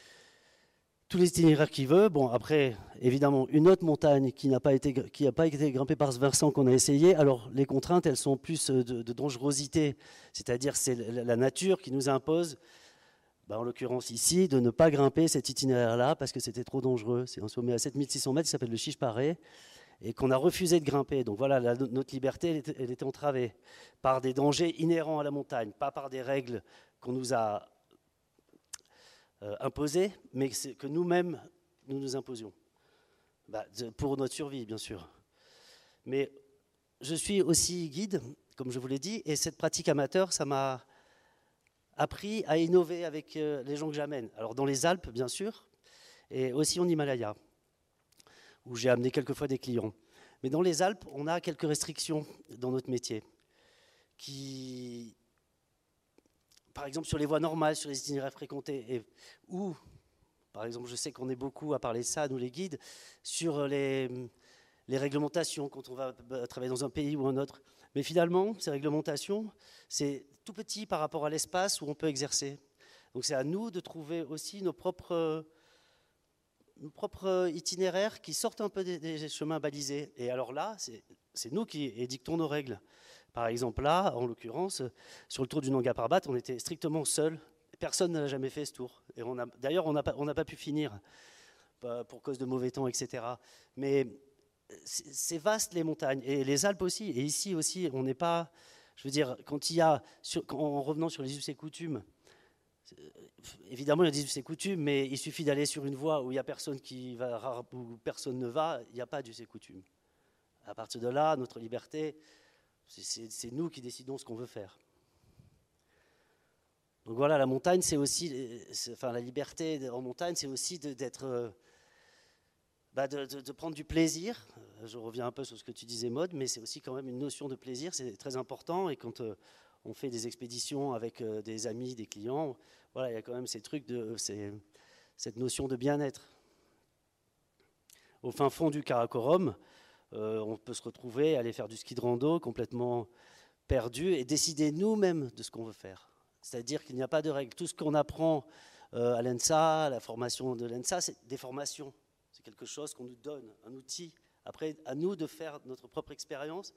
G: tous les itinéraires qu'il veut. Bon, après, évidemment, une autre montagne qui n'a pas été, pas été grimpée par ce versant qu'on a essayé. Alors, les contraintes, elles sont plus de, dangerosité, c'est-à-dire c'est la nature qui nous impose, bah, en l'occurrence ici, de ne pas grimper cet itinéraire-là parce que c'était trop dangereux. C'est un sommet à 7600 mètres qui s'appelle le Chiche-Paré et qu'on a refusé de grimper. Donc voilà, notre liberté, elle était, elle était entravée par des dangers inhérents à la montagne, pas par des règles qu'on nous a euh, imposé, mais que nous-mêmes, nous nous imposions. Bah, pour notre survie, bien sûr. Mais je suis aussi guide, comme je vous l'ai dit, et cette pratique amateur, ça m'a appris à innover avec euh, les gens que j'amène. Alors dans les Alpes, bien sûr, et aussi en Himalaya, où j'ai amené quelquefois des clients. Mais dans les Alpes, on a quelques restrictions dans notre métier qui par exemple, sur les voies normales, sur les itinéraires fréquentés, et, ou, par exemple, je sais qu'on est beaucoup à parler de ça, nous les guides, sur les, réglementations quand on va travailler dans un pays ou un autre. Mais finalement, ces réglementations, c'est tout petit par rapport à l'espace où on peut exercer. Donc c'est à nous de trouver aussi nos propres, nos propres itinéraires qui sortent un peu des, des chemins balisés. Et alors là, c'est nous qui édictons nos règles. Par exemple, là, en l'occurrence, sur le tour du Nanga Parbat, on était strictement seul. Personne n'a jamais fait ce tour. Et on d'ailleurs, on n'a pas, pu finir pour cause de mauvais temps, etc. Mais c'est vaste les montagnes et les Alpes aussi. Et ici aussi, on n'est pas. Je veux dire, quand il y a, en revenant sur les us et coutumes, évidemment, il y a des us et coutumes, mais il suffit d'aller sur une voie où il y a personne qui va, où personne ne va, il n'y a pas d'us et coutumes. À partir de là, notre liberté, c'est nous qui décidons ce qu'on veut faire. Donc voilà, la montagne, c'est aussi, enfin la liberté en montagne, c'est aussi d'être, euh, bah de, prendre du plaisir. Euh, je reviens un peu sur ce que tu disais, Mode, mais c'est aussi quand même une notion de plaisir, c'est très important. Et quand euh, on fait des expéditions avec des amis, des clients, voilà, il y a quand même ces trucs de, cette notion de bien-être. Au fin fond du Karakorum, euh, on peut se retrouver, aller faire du ski de rando complètement perdu et décider nous-mêmes de ce qu'on veut faire. C'est-à-dire qu'il n'y a pas de règles. Tout ce qu'on apprend euh, à l'ENSA, la formation de l'ENSA, c'est des formations. C'est quelque chose qu'on nous donne, un outil. Après, à nous de faire notre propre expérience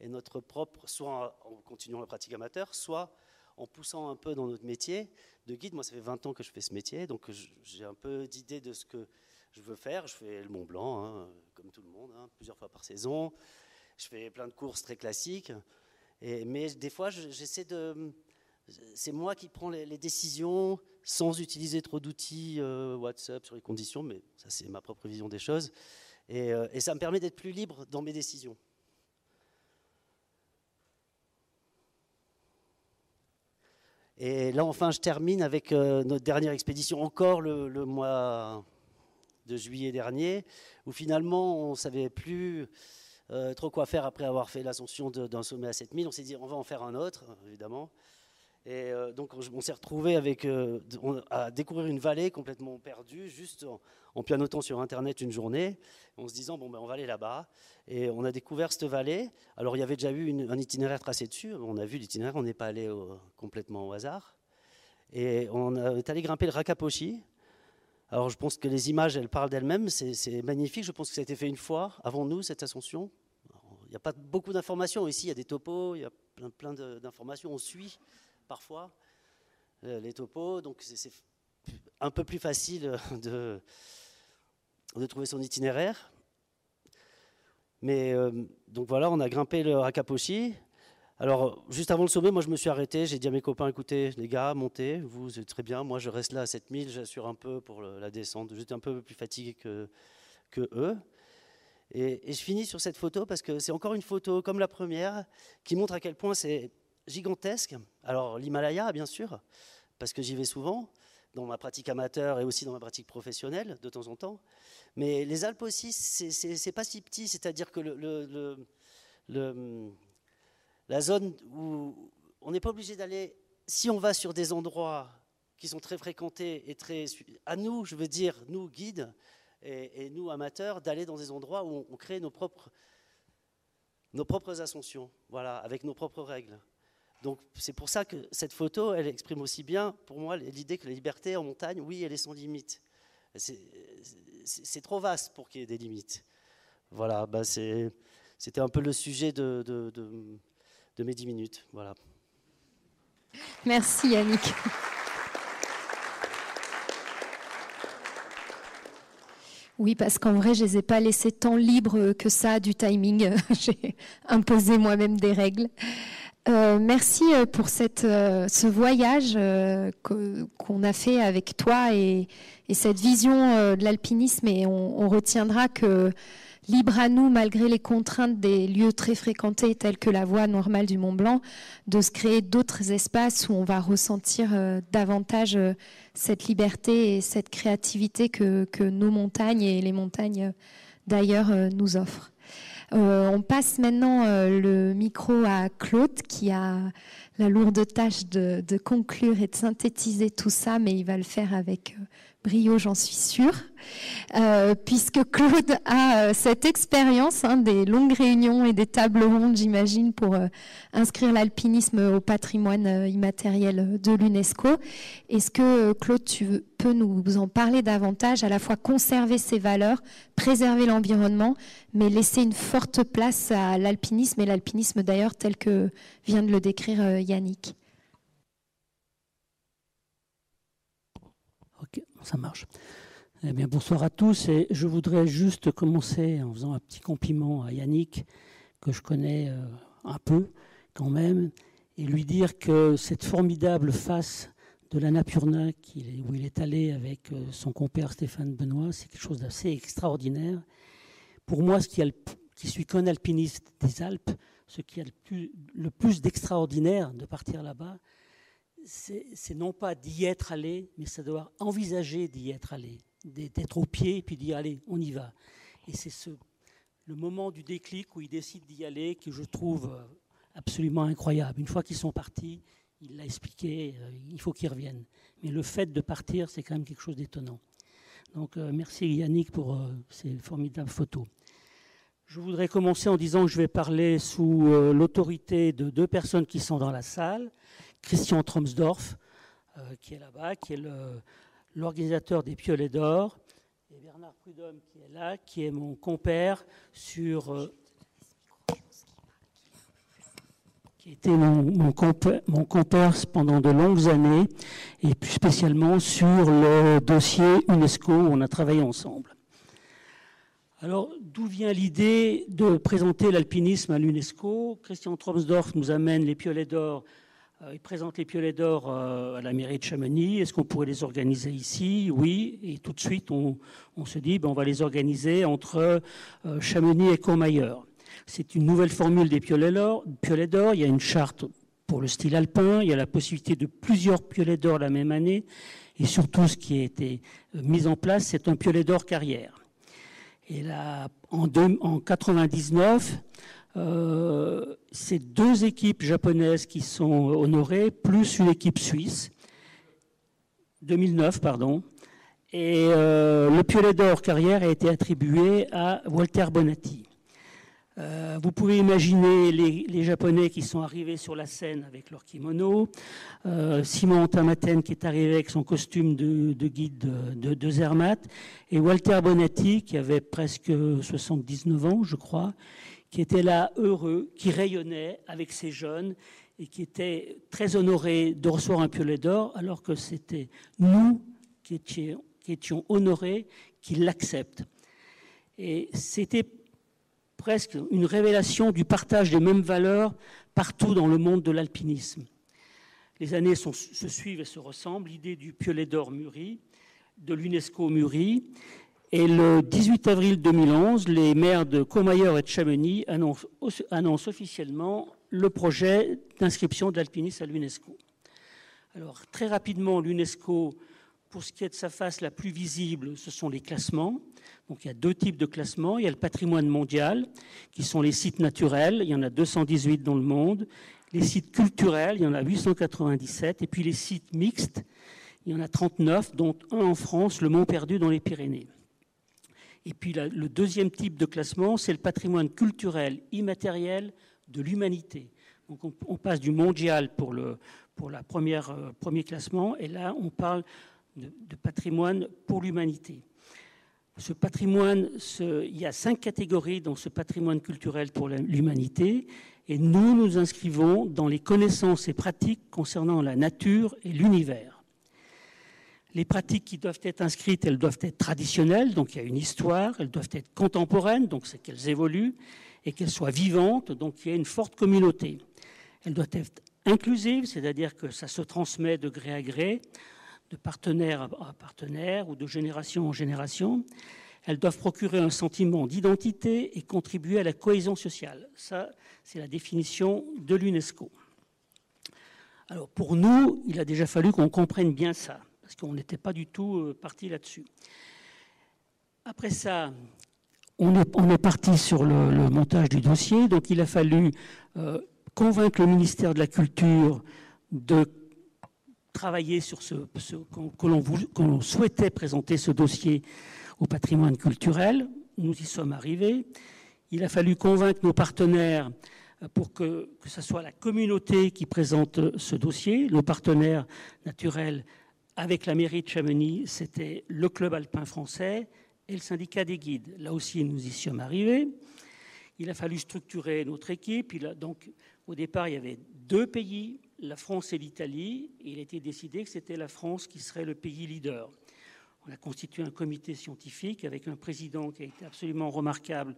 G: et notre propre, soit en continuant la pratique amateur, soit en poussant un peu dans notre métier de guide. Moi, ça fait 20 ans que je fais ce métier, donc j'ai un peu d'idée de ce que je veux faire. Je fais le Mont Blanc, hein, comme tout le monde, hein, plusieurs fois par saison. Je fais plein de courses très classiques. Mais des fois, j'essaie de. C'est moi qui prends les, décisions sans utiliser trop d'outils euh, WhatsApp sur les conditions, mais ça, c'est ma propre vision des choses. Et, euh, et ça me permet d'être plus libre dans mes décisions. Et là, enfin, je termine avec euh, notre dernière expédition, encore le, mois de juillet dernier, où finalement, on ne savait plus euh, trop quoi faire après avoir fait l'ascension d'un sommet à 7000. On s'est dit, on va en faire un autre, évidemment. Et euh, donc on, s'est retrouvé avec, euh, à découvrir une vallée complètement perdue, juste en, pianotant sur Internet une journée, en se disant, bon, ben, on va aller là-bas. Et on a découvert cette vallée. Alors il y avait déjà eu un itinéraire tracé dessus. On a vu l'itinéraire, on n'est pas allé complètement au hasard. Et on est allé grimper le Rakaposhi. Alors je pense que les images, elles parlent d'elles-mêmes. C'est magnifique. Je pense que ça a été fait une fois avant nous, cette ascension. Il n'y a pas beaucoup d'informations ici. Il y a des topos, il y a plein, plein d'informations. On suit parfois, euh, les topos. Donc c'est un peu plus facile de, de trouver son itinéraire. Mais euh, donc voilà, on a grimpé le Rakaposhi. Alors, juste avant le sommet, moi je me suis arrêté. J'ai dit à mes copains écoutez, les gars, montez, vous êtes très bien. Moi je reste là à 7000, j'assure un peu pour la descente. J'étais un peu plus fatigué que, eux. Et, je finis sur cette photo parce que c'est encore une photo comme la première qui montre à quel point c'est gigantesque. Alors l'Himalaya, bien sûr, parce que j'y vais souvent, dans ma pratique amateur et aussi dans ma pratique professionnelle, de temps en temps. Mais les Alpes aussi, c'est pas si petit, c'est-à-dire que le, la zone où on n'est pas obligé d'aller, si on va sur des endroits qui sont très fréquentés et très... À nous, je veux dire, nous, guides, et, nous, amateurs, d'aller dans des endroits où on, crée nos propres, nos propres ascensions, voilà, avec nos propres règles. Donc c'est pour ça que cette photo, elle exprime aussi bien, pour moi, l'idée que la liberté en montagne, oui, elle est sans limite. C'est trop vaste pour qu'il y ait des limites. Voilà, bah c'était un peu le sujet de, de, mes dix minutes. Voilà.
B: Merci Yannick. Oui, parce qu'en vrai, je ne les ai pas laissés tant libres que ça du timing. J'ai imposé moi-même des règles. Euh, merci euh, pour cette, euh, ce voyage qu'on a fait avec toi et, et cette vision de l'alpinisme. Et on, retiendra que libre à nous, malgré les contraintes des lieux très fréquentés tels que la voie normale du Mont Blanc, de se créer d'autres espaces où on va ressentir davantage cette liberté et cette créativité que, nos montagnes et les montagnes d'ailleurs nous offrent. Euh, on passe maintenant euh, le micro à Claude qui a la lourde tâche de, conclure et de synthétiser tout ça, mais il va le faire avec euh, brio, j'en suis sûre, euh, puisque Claude a euh, cette expérience hein, des longues réunions et des tables rondes, j'imagine, pour euh, inscrire l'alpinisme au patrimoine immatériel de l'UNESCO. Est-ce que, Claude, tu peux nous en parler davantage, à la fois conserver ses valeurs, préserver l'environnement, mais laisser une forte place à l'alpinisme, et l'alpinisme d'ailleurs tel que vient de le décrire Yannick?
H: Ça marche. Eh bien, bonsoir à tous. Et je voudrais juste commencer en faisant un petit compliment à Yannick, que je connais euh, un peu quand même, et lui dire que cette formidable face de la Napurna, où il est allé avec euh, son compère Stéphane Benoît, c'est quelque chose d'assez extraordinaire. Pour moi, ce qui, qui suis qu'un alpiniste des Alpes, ce qui a le plus d'extraordinaire de partir là-bas, c'est non pas d'y être allé, mais ça doit envisager d'y être allé, d'être au pied et puis d'y aller, on y va. Et c'est ce, le moment du déclic où ils décident d'y aller que je trouve euh, absolument incroyable. Une fois qu'ils sont partis, il l'a expliqué, euh, il faut qu'ils reviennent. Mais le fait de partir, c'est quand même quelque chose d'étonnant. Donc euh, merci Yannick pour ces formidables photos. Je voudrais commencer en disant que je vais parler sous l'autorité de deux personnes qui sont dans la salle Christian Tromsdorf, euh, qui est là-bas, qui est l'organisateur des Piolets d'Or, et Bernard Prudhomme qui est là, qui est mon compère sur. Euh, qui mon, mon, mon compère pendant de longues années, et plus spécialement sur le dossier UNESCO où on a travaillé ensemble. Alors, d'où vient l'idée de présenter l'alpinisme à l'UNESCO? Christian Tromsdorf nous amène les piolets d'or euh, il présente les piolets d'or euh, à la mairie de Chamonix. Est-ce qu'on pourrait les organiser ici? Oui. Et tout de suite, on, se dit, ben, on va les organiser entre euh, Chamonix et Courmayeur. C'est une nouvelle formule des piolets d'or. Il y a une charte pour le style alpin. Il y a la possibilité de plusieurs piolets d'or la même année. Et surtout, ce qui a été mis en place, c'est un piolet d'or carrière. Et là, en, 1999, euh, c'est deux équipes japonaises qui sont honorées, plus une équipe suisse. 2009, pardon. Et euh, le piolet d'or carrière a été attribué à Walter Bonatti. Euh, vous pouvez imaginer les, Japonais qui sont arrivés sur la scène avec leur kimono, Simon Tamaten qui est arrivé avec son costume de, guide de, de, Zermatt, et Walter Bonatti qui avait presque 79 ans, je crois, qui était là heureux, qui rayonnait avec ses jeunes et qui était très honoré de recevoir un piolet d'or, alors que c'était nous qui étions, qui honorés qu'il l'accepte. Et c'était presque une révélation du partage des mêmes valeurs partout dans le monde de l'alpinisme. Les années se suivent et se ressemblent. L'idée du piolet d'or mûri, de l'UNESCO mûri, et le 18 avril 2011, les maires de Courmayeur et de Chamonix annoncent, officiellement le projet d'inscription de l'alpinisme à l'UNESCO. Alors, très rapidement, l'UNESCO, pour ce qui est de sa face la plus visible, ce sont les classements. Donc, il y a deux types de classements. Il y a le patrimoine mondial, qui sont les sites naturels. Il y en a 218 dans le monde. Les sites culturels, il y en a 897. Et puis les sites mixtes, il y en a 39, dont un en France, le Mont Perdu dans les Pyrénées. Et puis le deuxième type de classement, c'est le patrimoine culturel immatériel de l'humanité. Donc on, passe du mondial pour le euh, premier classement, et là on parle de, patrimoine pour l'humanité. Ce patrimoine, il y a cinq catégories dans ce patrimoine culturel pour l'humanité, et nous nous inscrivons dans les connaissances et pratiques concernant la nature et l'univers. Les pratiques qui doivent être inscrites, elles doivent être traditionnelles, donc il y a une histoire, elles doivent être contemporaines, donc c'est qu'elles évoluent, et qu'elles soient vivantes, donc il y a une forte communauté. Elles doivent être inclusives, c'est-à-dire que ça se transmet de gré à gré, de partenaire à partenaire ou de génération en génération. Elles doivent procurer un sentiment d'identité et contribuer à la cohésion sociale. Ça, c'est la définition de l'UNESCO. Alors pour nous, il a déjà fallu qu'on comprenne bien ça parce qu'on n'était pas du tout euh, parti là-dessus. Après ça, on est, parti sur le, montage du dossier, donc il a fallu euh, convaincre le ministère de la Culture de travailler sur ce, que l'on souhaitait présenter ce dossier au patrimoine culturel. Nous y sommes arrivés. Il a fallu convaincre nos partenaires euh, pour que, que ce soit la communauté qui présente ce dossier, nos partenaires naturels avec la mairie de Chamonix, c'était le club alpin français et le syndicat des guides. Là aussi, nous y sommes arrivés. Il a fallu structurer notre équipe. donc, au départ, il y avait deux pays, la France et l'Italie. il a été décidé que c'était la France qui serait le pays leader. On a constitué un comité scientifique avec un président qui a été absolument remarquable,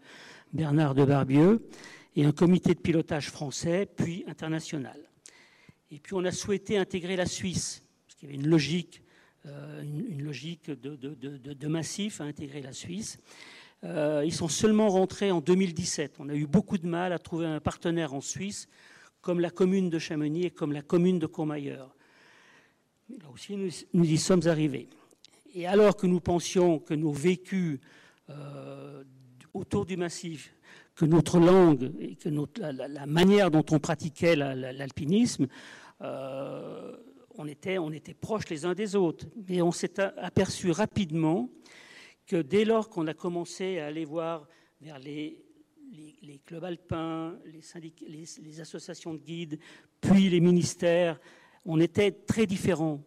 H: Bernard de Barbieux, et un comité de pilotage français, puis international. Et puis on a souhaité intégrer la Suisse il y avait une logique, euh, une, logique de, massif à intégrer la Suisse. Euh, ils sont seulement rentrés en 2017. On a eu beaucoup de mal à trouver un partenaire en Suisse, comme la commune de Chamonix et comme la commune de Courmayeur. Là aussi, nous, y sommes arrivés. Et alors que nous pensions que nos vécus euh, autour du massif, que notre langue et que la, manière dont on pratiquait l'alpinisme, on était, on était proches les uns des autres. Mais on s'est aperçu rapidement que dès lors qu'on a commencé à aller voir vers les, les, clubs alpins, les, associations de guides, puis les ministères, on était très différents.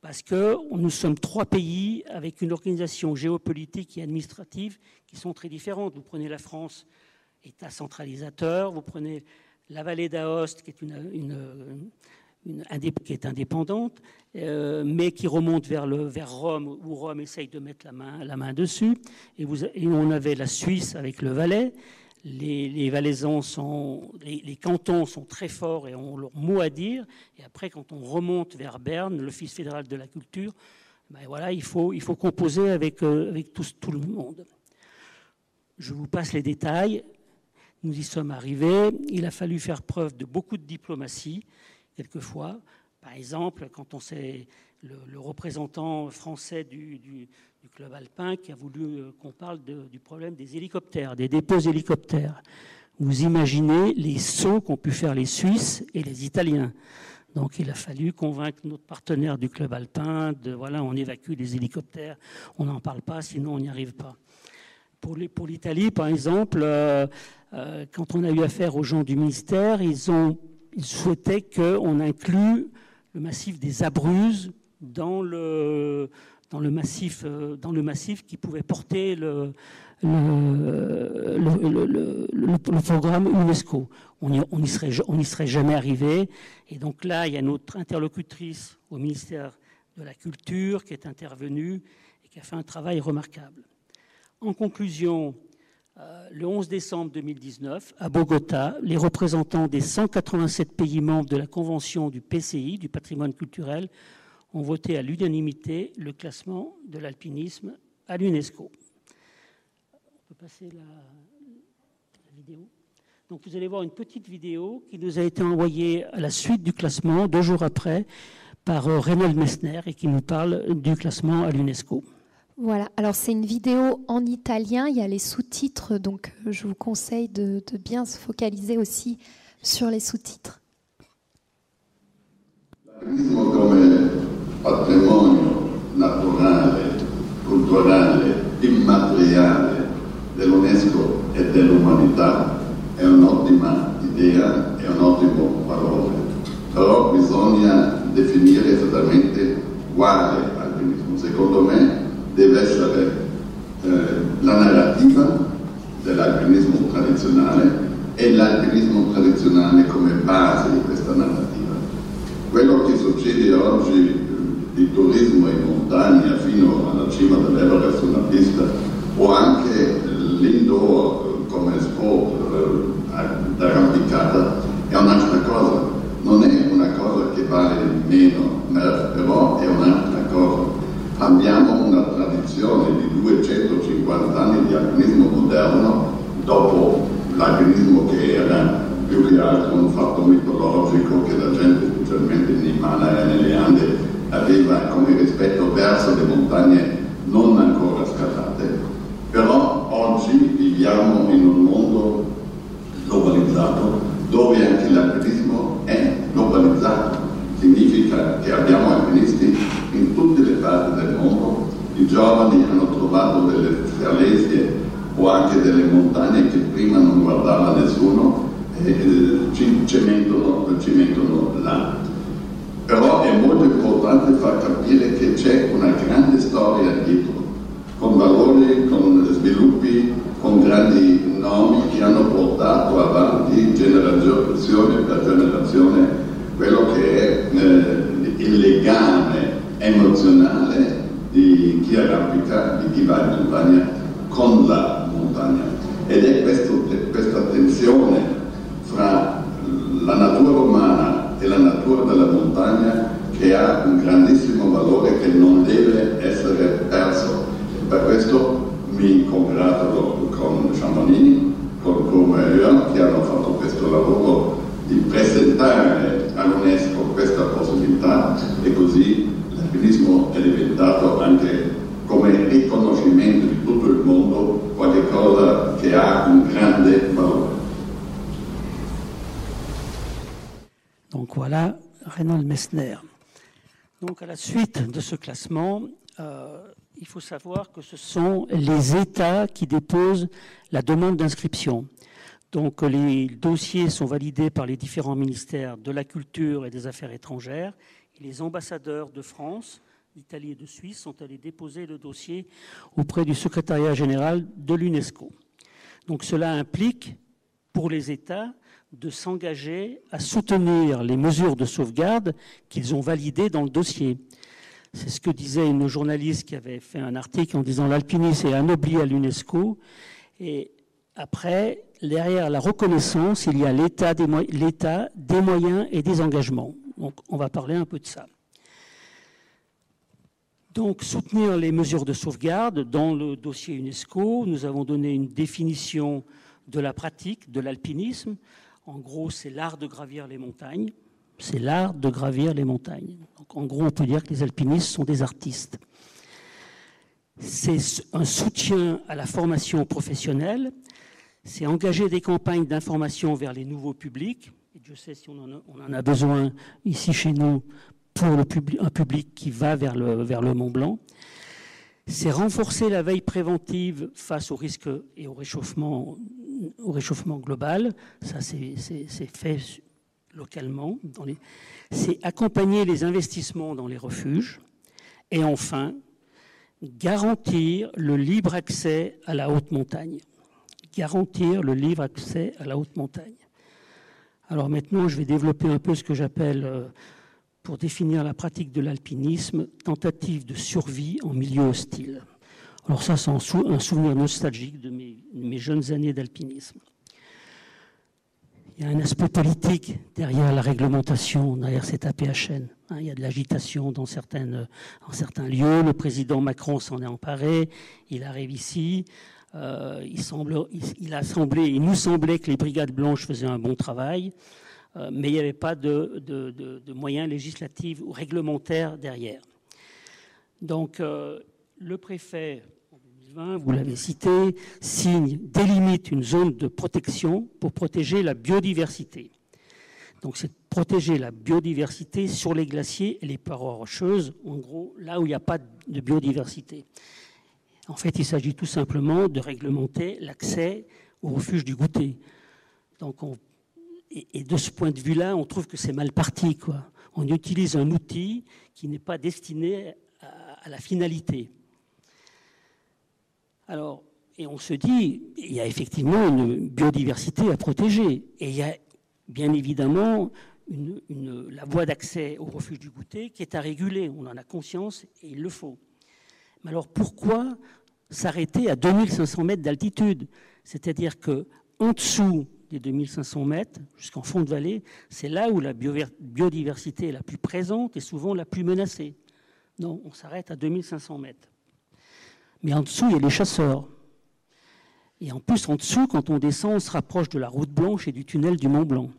H: Parce que nous sommes trois pays avec une organisation géopolitique et administrative qui sont très différentes. Vous prenez la France, État centralisateur, vous prenez la vallée d'Aoste, qui est une, qui est indépendante, euh, mais qui remonte vers, Rome, où Rome essaye de mettre la main, dessus. Et, on avait la Suisse avec le Valais. Les, Valaisans les, cantons sont très forts et ont leur mot à dire. Et après, quand on remonte vers Berne, l'Office fédéral de la culture, ben voilà, il faut, composer avec, euh, tout le monde. Je vous passe les détails. Nous y sommes arrivés. Il a fallu faire preuve de beaucoup de diplomatie quelquefois. Par exemple, quand on sait le, représentant français du, club alpin qui a voulu euh, qu'on parle du problème des hélicoptères, des dépôts hélicoptères. Vous imaginez les sauts qu'ont pu faire les Suisses et les Italiens. Donc il a fallu convaincre notre partenaire du club alpin de voilà, on évacue les hélicoptères, on n'en parle pas, sinon on n'y arrive pas. Pour l'Italie, par exemple, euh, euh, quand on a eu affaire aux gens du ministère, ils ont il souhaitait qu'on inclue le massif des Abruzes dans le, dans le, massif, euh, dans le massif qui pouvait porter le, programme UNESCO. On n'y serait, serait jamais arrivé. Et donc là, il y a notre interlocutrice au ministère de la Culture qui est intervenue et qui a fait un travail remarquable. En conclusion, le 11 décembre 2019, à Bogota, les représentants des 187 pays membres de la Convention du PCI, du patrimoine culturel, ont voté à l'unanimité le classement de l'alpinisme à l'UNESCO. On peut passer la, vidéo. Donc vous allez voir une petite vidéo qui nous a été envoyée à la suite du classement, deux jours après, par euh, Reynald Messner et qui nous parle du classement à l'UNESCO.
B: Voilà, alors c'est une vidéo en italien, il y a les sous-titres, donc euh, je vous conseille de, de bien se focaliser aussi sur les sous-titres.
I: come patrimonio naturale, culturale, immateriale dell'UNESCO e dell'umanità è un'ottima idea, è un ottimo valore, però bisogna definire esattamente quale alpinismo. Secondo me deve essere eh, la narrativa dell'alpinismo tradizionale e l'alpinismo tradizionale come base di questa narrativa. Quello che succede oggi eh, di turismo in montagna fino alla cima dell'Everest una pista o anche l'indoor eh, come sport eh, d'arrampicata è un'altra cosa, non è una cosa che vale meno, però è un'altra cosa abbiamo una tradizione di 250 anni di alpinismo moderno dopo l'alpinismo che era più che altro un fatto mitologico che la gente specialmente in Himalaya nelle Ande aveva come rispetto verso le montagne non ancora scalate. Però oggi viviamo in un mondo globalizzato dove anche l'alpinismo è globalizzato. Significa che abbiamo alpinisti in tutte le parti del mondo, i giovani hanno trovato delle falesie o anche delle montagne che prima non guardava nessuno e ci, ci mettono là. Però è molto importante far capire che c'è una grande storia dietro, con valori, con sviluppi, con grandi nomi che hanno portato avanti generazione per generazione quello che è eh, il legame emozionale di chi arrampica, di chi va in montagna con la montagna. Ed è questo, questa tensione fra la natura umana e la natura della montagna che ha un grandissimo valore che non deve essere perso. Per questo mi congratulo con Chamonix, con Courmayeur, che hanno fatto questo lavoro di presentare all'UNESCO questa possibilità e così l'alpinismo è diventato anche come riconoscimento di tutto il mondo qualcosa che ha un grande valore.
H: Donc voilà, Reynald Messner. Donc à la suite de ce classement, euh, il faut savoir que ce sont les États qui déposent la demande d'inscription. Donc les dossiers sont validés par les différents ministères de la Culture et des Affaires étrangères. Les ambassadeurs de France, d'Italie et de Suisse sont allés déposer le dossier auprès du secrétariat général de l'UNESCO. Donc cela implique pour les États de s'engager à soutenir les mesures de sauvegarde qu'ils ont validées dans le dossier. C'est ce que disait une journaliste qui avait fait un article en disant l'alpinisme est anobli à l'UNESCO. Et après, derrière la reconnaissance, il y a l'état des, moyens et des engagements. Donc on va parler un peu de ça. Donc soutenir les mesures de sauvegarde dans le dossier UNESCO, nous avons donné une définition de la pratique de l'alpinisme. En gros, c'est l'art de gravir les montagnes. C'est l'art de gravir les montagnes. Donc, en gros, on peut dire que les alpinistes sont des artistes. C'est un soutien à la formation professionnelle. C'est engager des campagnes d'information vers les nouveaux publics. Et Dieu sait si on en a, besoin ici chez nous pour un public qui va vers le, Mont Blanc. C'est renforcer la veille préventive face aux risques et au réchauffement, au réchauffement global. Ça, c'est fait localement. C'est accompagner les investissements dans les refuges. Et enfin, garantir le libre accès à la haute montagne. Garantir le libre accès à la haute montagne. Alors maintenant, je vais développer un peu ce que j'appelle, euh, pour définir la pratique de l'alpinisme, tentative de survie en milieu hostile. Alors ça, c'est un, souvenir nostalgique de mes jeunes années d'alpinisme. Il y a un aspect politique derrière la réglementation, derrière cette APHN. Hein. il y a de l'agitation dans, certaines, certains lieux. Le président Macron s'en est emparé. Il arrive ici. Euh, il, a semblé, il nous semblait que les brigades blanches faisaient un bon travail, euh, mais il n'y avait pas de, moyens législatifs ou réglementaires derrière. Donc, euh, le préfet vous l'avez cité, signe, délimite une zone de protection pour protéger la biodiversité. Donc c'est protéger la biodiversité sur les glaciers et les parois rocheuses, en gros là où il n'y a pas de biodiversité. En fait, il s'agit tout simplement de réglementer l'accès au refuge du goûter. Et, de ce point de vue-là, on trouve que c'est mal parti. On utilise un outil qui n'est pas destiné à la finalité. Alors, et on se dit, il y a effectivement une biodiversité à protéger. Et il y a bien évidemment la voie d'accès au refuge du goûter qui est à réguler. On en a conscience et il le faut. Mais alors pourquoi s'arrêter à 2500 mètres d'altitude C'est-à-dire que en dessous des 2500 mètres, jusqu'en fond de vallée, c'est là où la biodiversité est la plus présente et souvent la plus menacée. Non, on s'arrête à 2500 mètres. Mais en dessous, il y a les chasseurs. Et en plus, en dessous, quand on descend, on se rapproche de la route blanche et du tunnel du Mont Blanc.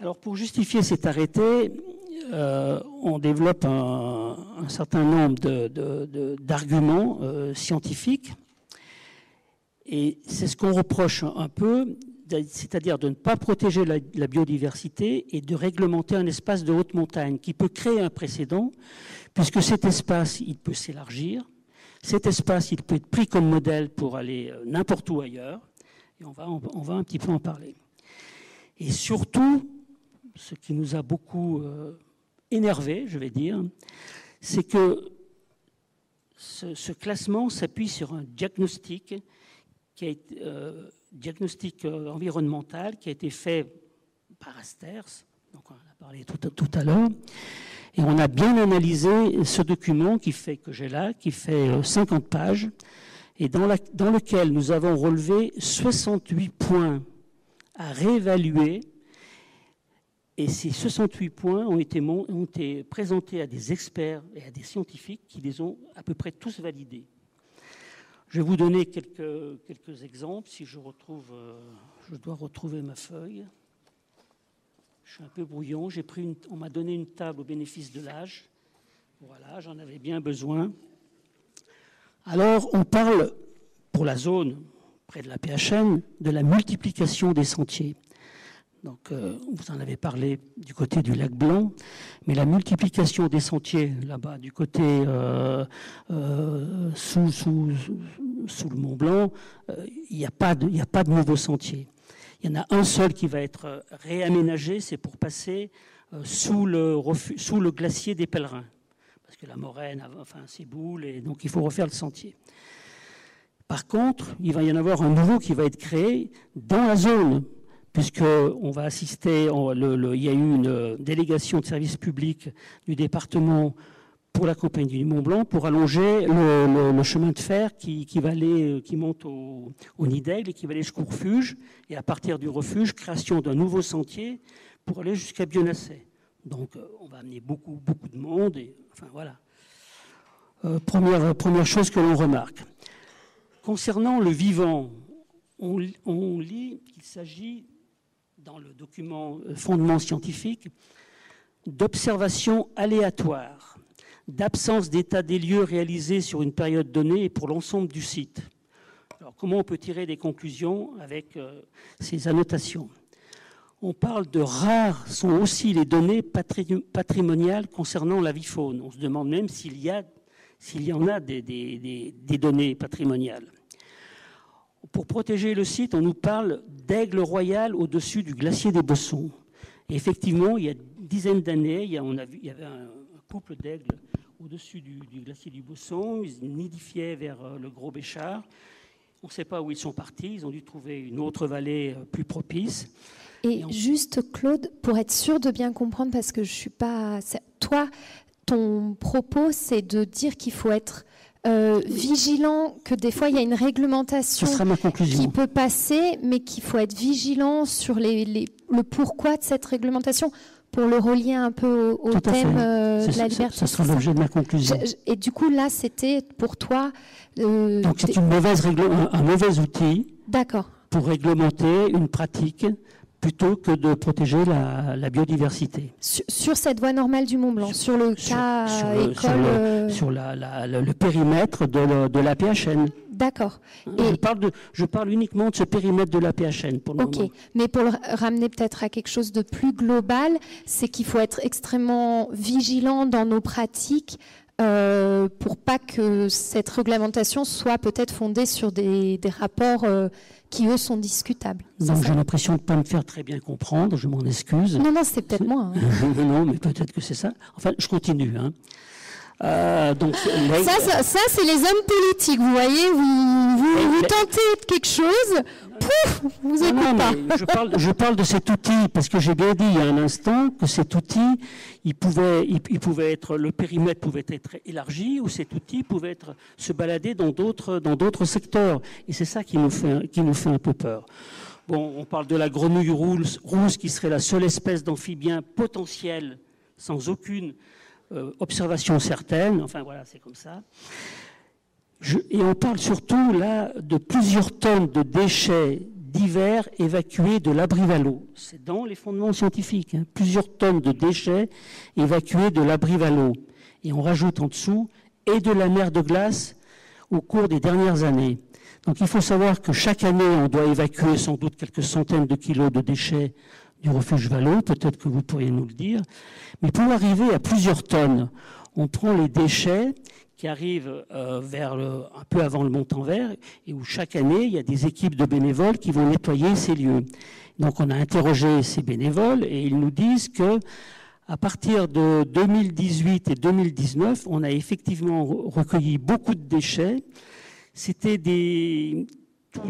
H: Alors, pour justifier cet arrêté, euh, on développe un, certain nombre d'arguments euh, scientifiques. Et c'est ce qu'on reproche un peu, c'est-à-dire de ne pas protéger la, biodiversité et de réglementer un espace de haute montagne qui peut créer un précédent, puisque cet espace, il peut s'élargir, cet espace, il peut être pris comme modèle pour aller euh, n'importe où ailleurs, et on va, un petit peu en parler. Et surtout, ce qui nous a beaucoup énervé, je vais dire, c'est que ce, classement s'appuie sur un diagnostic, qui a été, euh, diagnostic environnemental qui a été fait par Asters, donc on en a parlé tout, à l'heure, et on a bien analysé ce document qui fait, que j'ai là, qui fait 50 euh, pages, et dans lequel nous avons relevé 68 points à réévaluer. Et ces 68 points ont été, présentés à des experts et à des scientifiques qui les ont à peu près tous validés. Je vais vous donner quelques, quelques exemples. Si je retrouve, euh, je dois retrouver ma feuille. Je suis un peu brouillon. Pris on m'a donné une table au bénéfice de l'âge. Voilà, j'en avais bien besoin. Alors, on parle, pour la zone près de la PHN, de la multiplication des sentiers. Donc, euh, vous en avez parlé du côté du lac Blanc, mais la multiplication des sentiers là-bas, du côté euh, euh, sous, le Mont Blanc, il n'y a, pas de, a pas de nouveaux sentiers. Il y en a un seul qui va être réaménagé, c'est pour passer sous le, glacier des pèlerins. Parce que la moraine, enfin, s'éboule et donc il faut refaire le sentier. Par contre, il va y en avoir un nouveau qui va être créé dans la zone puisqu'on va assister, il y a eu une délégation de service public du département pour la compagnie du Mont Blanc pour allonger le, chemin de fer qui, qui monte au, au et qui va aller jusqu'au refuge. Et à partir du refuge, création d'un nouveau sentier pour aller jusqu'à Bionasset. Donc euh, on va amener beaucoup, beaucoup de monde. Enfin voilà. Euh, première, chose que l'on remarque. Concernant le vivant, on, on lit qu'il s'agit dans le document euh, fondement scientifique d'observations aléatoires, d'absence d'état des lieux réalisés sur une période donnée et pour l'ensemble du site. Alors comment on peut tirer des conclusions avec euh, ces annotations? On parle de rares sont aussi les données patrimoniales concernant la vie faune. On se demande même s'il y, a, y en a des, des données patrimoniales. Pour protéger le site, on nous parle d'aigle royal au-dessus du glacier des Bossons. effectivement, il y a une dizaine d'années, il, y avait un, couple d'aigles au-dessus du, glacier du Bosson. Ils nidifiaient vers euh, le Gros Béchard. On ne sait pas où ils sont partis. Ils ont dû trouver une autre vallée euh, plus propice.
B: Et, juste, Claude, pour être sûr de bien comprendre, parce que je suis pas. Toi, ton propos, c'est de dire qu'il faut être euh, vigilant que des fois il y a une réglementation qui peut passer, mais qu'il faut être vigilant sur les, le pourquoi de cette réglementation pour le relier un peu au, thème euh, de la liberté.
H: Ça, sera l'objet de ma conclusion.
B: et du coup, là, c'était pour toi.
H: Euh, Donc c'est une mauvaise un mauvais outil.
B: D'accord.
H: Pour réglementer une pratique plutôt que de protéger la, biodiversité.
B: Sur, cette voie normale du Mont Blanc, sur, le cas sur,
H: le,
B: école...
H: Sur, euh, le, périmètre de, de la PHN.
B: D'accord.
H: Je, parle de, je parle uniquement de ce périmètre de la PHN pour le
B: Ok, mais pour le ramener peut-être à quelque chose de plus global, c'est qu'il faut être extrêmement vigilant dans nos pratiques euh, pour pas que cette réglementation soit peut-être fondée sur des, des rapports euh, qui, eux, sont discutables.
H: Donc j'ai l'impression de ne pas me faire très bien comprendre, je m'en excuse.
B: Non, non, c'est peut-être moi. Hein.
H: non, mais peut-être que c'est ça. Enfin, je continue. Hein.
B: Euh, donc, ça, ça, c'est les hommes politiques. Vous voyez, vous, vous, tentez quelque chose, pouf, vous êtes pas.
H: je, parle, je parle de cet outil parce que j'ai bien dit il y a un instant que cet outil, il pouvait, il, pouvait être, le périmètre pouvait être élargi ou cet outil pouvait être se balader dans d'autres, dans d'autres secteurs. Et c'est ça qui nous fait, qui nous fait un peu peur. Bon, on parle de la grenouille rousse, rousse qui serait la seule espèce d'amphibien potentiel, sans aucune euh, observation certaine, enfin voilà, c'est comme ça. Et on parle surtout là de plusieurs tonnes de déchets divers évacués de l'abri Valo. C'est dans les fondements scientifiques, hein. plusieurs tonnes de déchets évacués de l'abri Valo. Et on rajoute en dessous et de la mer de glace au cours des dernières années. Donc il faut savoir que chaque année, on doit évacuer sans doute quelques centaines de kilos de déchets du refuge Valo, peut-être que vous pourriez nous le dire. Mais pour arriver à plusieurs tonnes, on prend les déchets qui arrivent euh, vers un peu avant le Mont-en-Vert et où chaque année, il y a des équipes de bénévoles qui vont nettoyer ces lieux. Donc on a interrogé ces bénévoles et ils nous disent que à partir de 2018 et 2019, on a effectivement recueilli beaucoup de déchets. C'était des,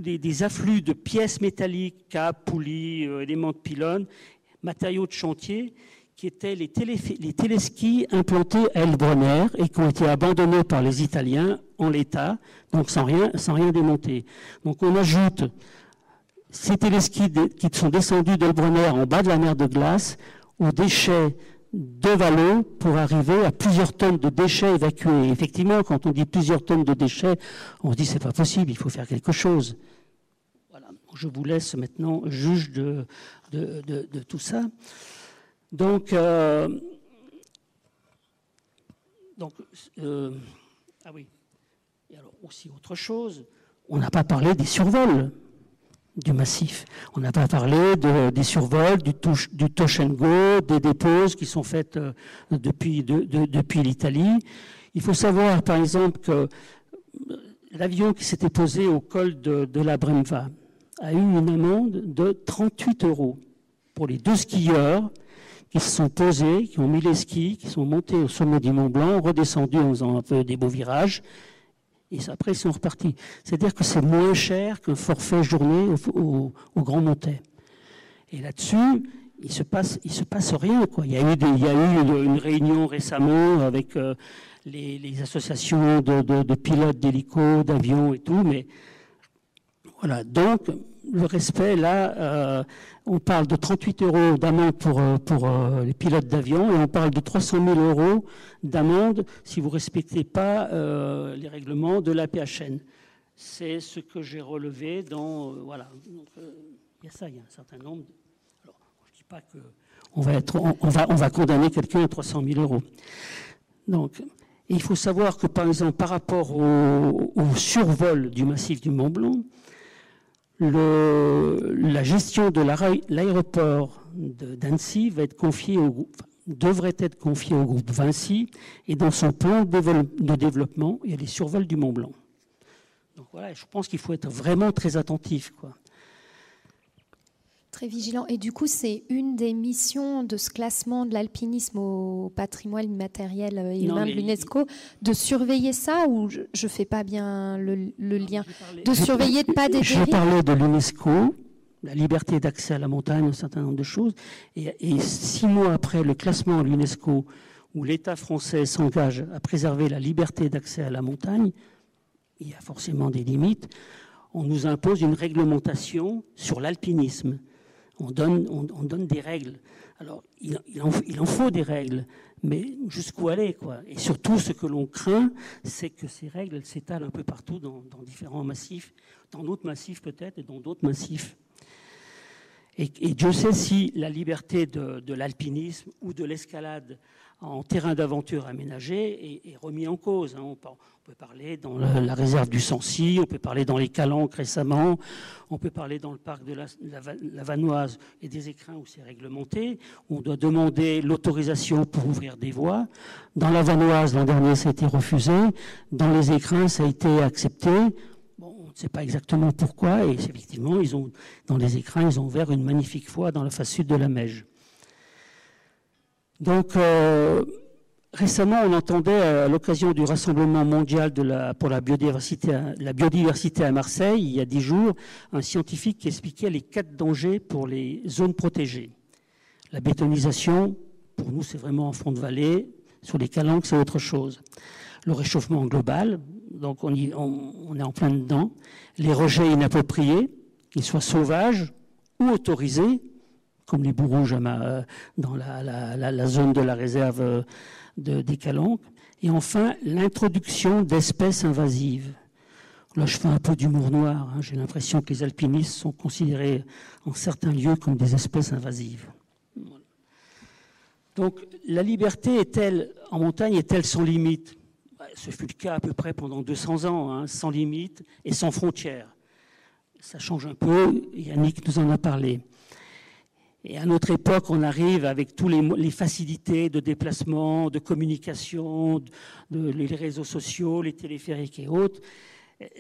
H: des, afflux de pièces métalliques, câbles, poulies, euh, éléments de pylônes, matériaux de chantier, qui étaient les, téléskis implantés à Elbronner et qui ont été abandonnés par les Italiens en l'état, donc sans rien, sans rien démonter. Donc on ajoute ces téléskis qui sont descendus d'Elbronner en bas de la mer de glace aux déchets de Vallon pour arriver à plusieurs tonnes de déchets évacués. effectivement, quand on dit plusieurs tonnes de déchets, on se dit c'est pas possible, il faut faire quelque chose. Voilà. Je vous laisse maintenant juge de, de, tout ça. Donc, euh, euh, ah oui. Et alors aussi autre chose, on n'a pas parlé des survols du massif. On n'a pas parlé des survols, du, touch, des déposes qui sont faites euh, depuis, depuis l'Italie. Il faut savoir, par exemple, que l'avion qui s'était posé au col de, la Bremva a eu une amende de 38 euros pour les deux skieurs qui se sont posés, qui ont mis les skis, qui sont montés au sommet du Mont Blanc, redescendus en faisant un peu des beaux virages, et après, ils sont repartis. C'est-à-dire que c'est moins cher qu'un forfait journée au, Grand Montet. Et là-dessus, il se passe, se passe rien. Il y a eu, une, réunion récemment avec euh, les, associations de, pilotes d'hélicos, d'avions et tout, mais voilà. Donc le respect, là, euh, on parle de 38 euros d'amende pour, euh, pour les pilotes d'avion et on parle de 300 000 euros d'amende si vous ne respectez pas les règlements de la PHN. C'est ce que j'ai relevé dans. voilà. il y a ça, il y a un certain nombre pas qu'on va, être, on, va, on va condamner quelqu'un à 300 000 euros. Donc, il faut savoir que, par exemple, par rapport au, survol du massif du Mont Blanc, le, la gestion de l'aéroport d'Annecy va être confiée au groupe, devrait être confiée au groupe Vinci, et dans son plan de développement, il y a les survols du Mont Blanc. Donc voilà, je pense qu'il faut être vraiment très attentif. Quoi.
B: Très vigilant. Et du coup, c'est une des missions de ce classement de l'alpinisme au patrimoine immatériel et humain de l'UNESCO, de surveiller ça ou je ne fais pas bien le, lien De surveiller de pas des
H: Je parlais de l'UNESCO, la liberté d'accès à la montagne, un certain nombre de choses. Et, et six mois après le classement à l'UNESCO, où l'État français s'engage à préserver la liberté d'accès à la montagne, il y a forcément des limites. On nous impose une réglementation sur l'alpinisme on donne, on, donne des règles. Alors, il, en, faut des règles, mais jusqu'où aller quoi Et surtout, ce que l'on craint, c'est que ces règles s'étalent un peu partout dans, différents massifs, dans d'autres massifs peut-être, et dans d'autres massifs. Et, Dieu sait si la liberté de l'alpinisme ou de l'escalade en terrain d'aventure aménagé est, remis en cause. Hein. On, peut parler dans la, réserve du Sancy, on peut parler dans les Calanques récemment, on peut parler dans le parc de la, Vanoise et des écrins où c'est réglementé. On doit demander l'autorisation pour ouvrir des voies. Dans la Vanoise, l'an dernier, ça a été refusé. Dans les écrins, ça a été accepté. Bon, on ne sait pas exactement pourquoi, et effectivement, ils ont, dans les écrins, ils ont ouvert une magnifique voie dans la face sud de la Meige. Donc, euh, récemment, on entendait à l'occasion du Rassemblement mondial pour la biodiversité, à Marseille, il y a dix jours, un scientifique qui expliquait les quatre dangers pour les zones protégées. La bétonisation, pour nous, c'est vraiment en fond de vallée. Sur les calanques, c'est autre chose. Le réchauffement global, donc on, on est en plein dedans. Les rejets inappropriés, qu'ils soient sauvages ou autorisés, comme les euh, dans la, zone de la réserve euh, de, des Calanques. Et enfin, l'introduction d'espèces invasives. Là, je fais un peu d'humour noir. Hein. J'ai l'impression que les alpinistes sont considérés en certains lieux comme des espèces invasives. Donc, la liberté est-elle en montagne est-elle sans limite Ce fut le cas à peu près pendant 200 ans, hein, sans limite et sans frontières. Ça change un peu. Yannick nous en a parlé. Et à notre époque, on arrive avec tous les, facilités de déplacement, de communication, les réseaux sociaux, les téléphériques et autres.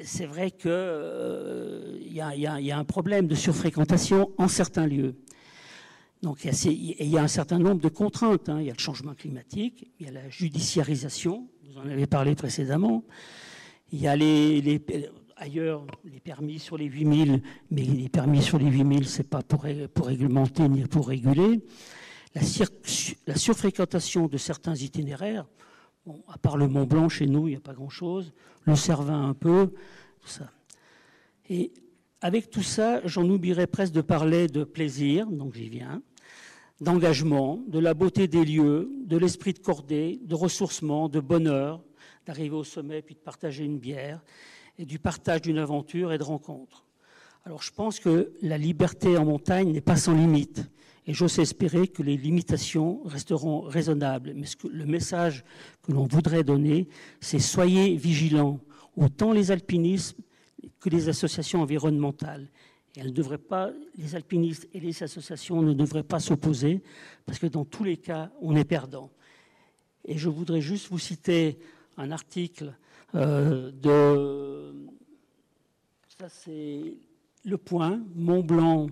H: C'est vrai qu'il euh, y, a un problème de surfréquentation en certains lieux. Donc il y, a, un certain nombre de contraintes. Hein. Il y a le changement climatique, il y a la judiciarisation, vous en avez parlé précédemment. Il y a les, ailleurs les permis sur les 8000, mais les permis sur les 8000, ce n'est pas pour, réglementer ni pour réguler. La, la, surfréquentation de certains itinéraires, bon, à part le Mont Blanc, chez nous, il n'y a pas grand-chose, le Cervin un peu, tout ça. Et avec tout ça, j'en oublierais presque de parler de plaisir, donc j'y viens, d'engagement, de la beauté des lieux, de l'esprit de cordée, de ressourcement, de bonheur, d'arriver au sommet puis de partager une bière et du partage d'une aventure et de rencontres. Alors je pense que la liberté en montagne n'est pas sans limite. Et j'ose espérer que les limitations resteront raisonnables. Mais le message que l'on voudrait donner, c'est soyez vigilants, autant les alpinistes que les associations environnementales. Et elles ne pas, les alpinistes et les associations ne devraient pas s'opposer, parce que dans tous les cas, on est perdant. Et je voudrais juste vous citer un article de, ça c'est le point, Mont Blanc,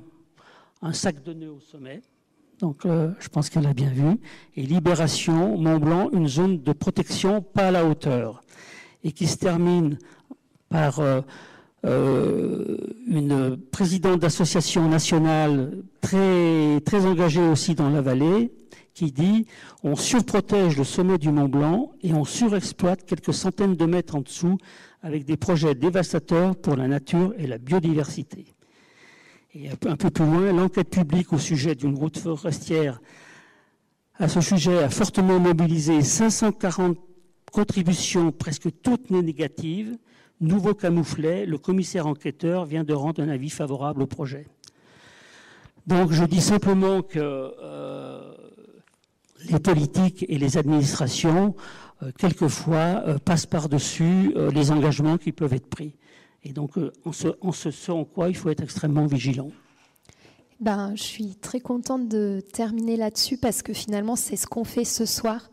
H: un sac de nœuds au sommet. Donc euh, je pense qu'elle a bien vu. Et Libération, Mont Blanc, une zone de protection pas à la hauteur. Et qui se termine par euh, une présidente d'association nationale très, engagée aussi dans la vallée, qui dit on surprotège le sommet du Mont Blanc et on surexploite quelques centaines de mètres en dessous avec des projets dévastateurs pour la nature et la biodiversité. Et un peu plus loin, l'enquête publique au sujet d'une route forestière à ce sujet a fortement mobilisé 540 contributions, presque toutes négatives. Nouveau camouflet, le commissaire enquêteur vient de rendre un avis favorable au projet. Donc je dis simplement que euh, les politiques et les administrations, euh, quelquefois, euh, passent par-dessus les engagements qui peuvent être pris. Et donc, en ce, en ce, en quoi il faut être extrêmement vigilant.
B: Ben, je suis très contente de terminer là-dessus parce que finalement, c'est ce qu'on fait ce soir.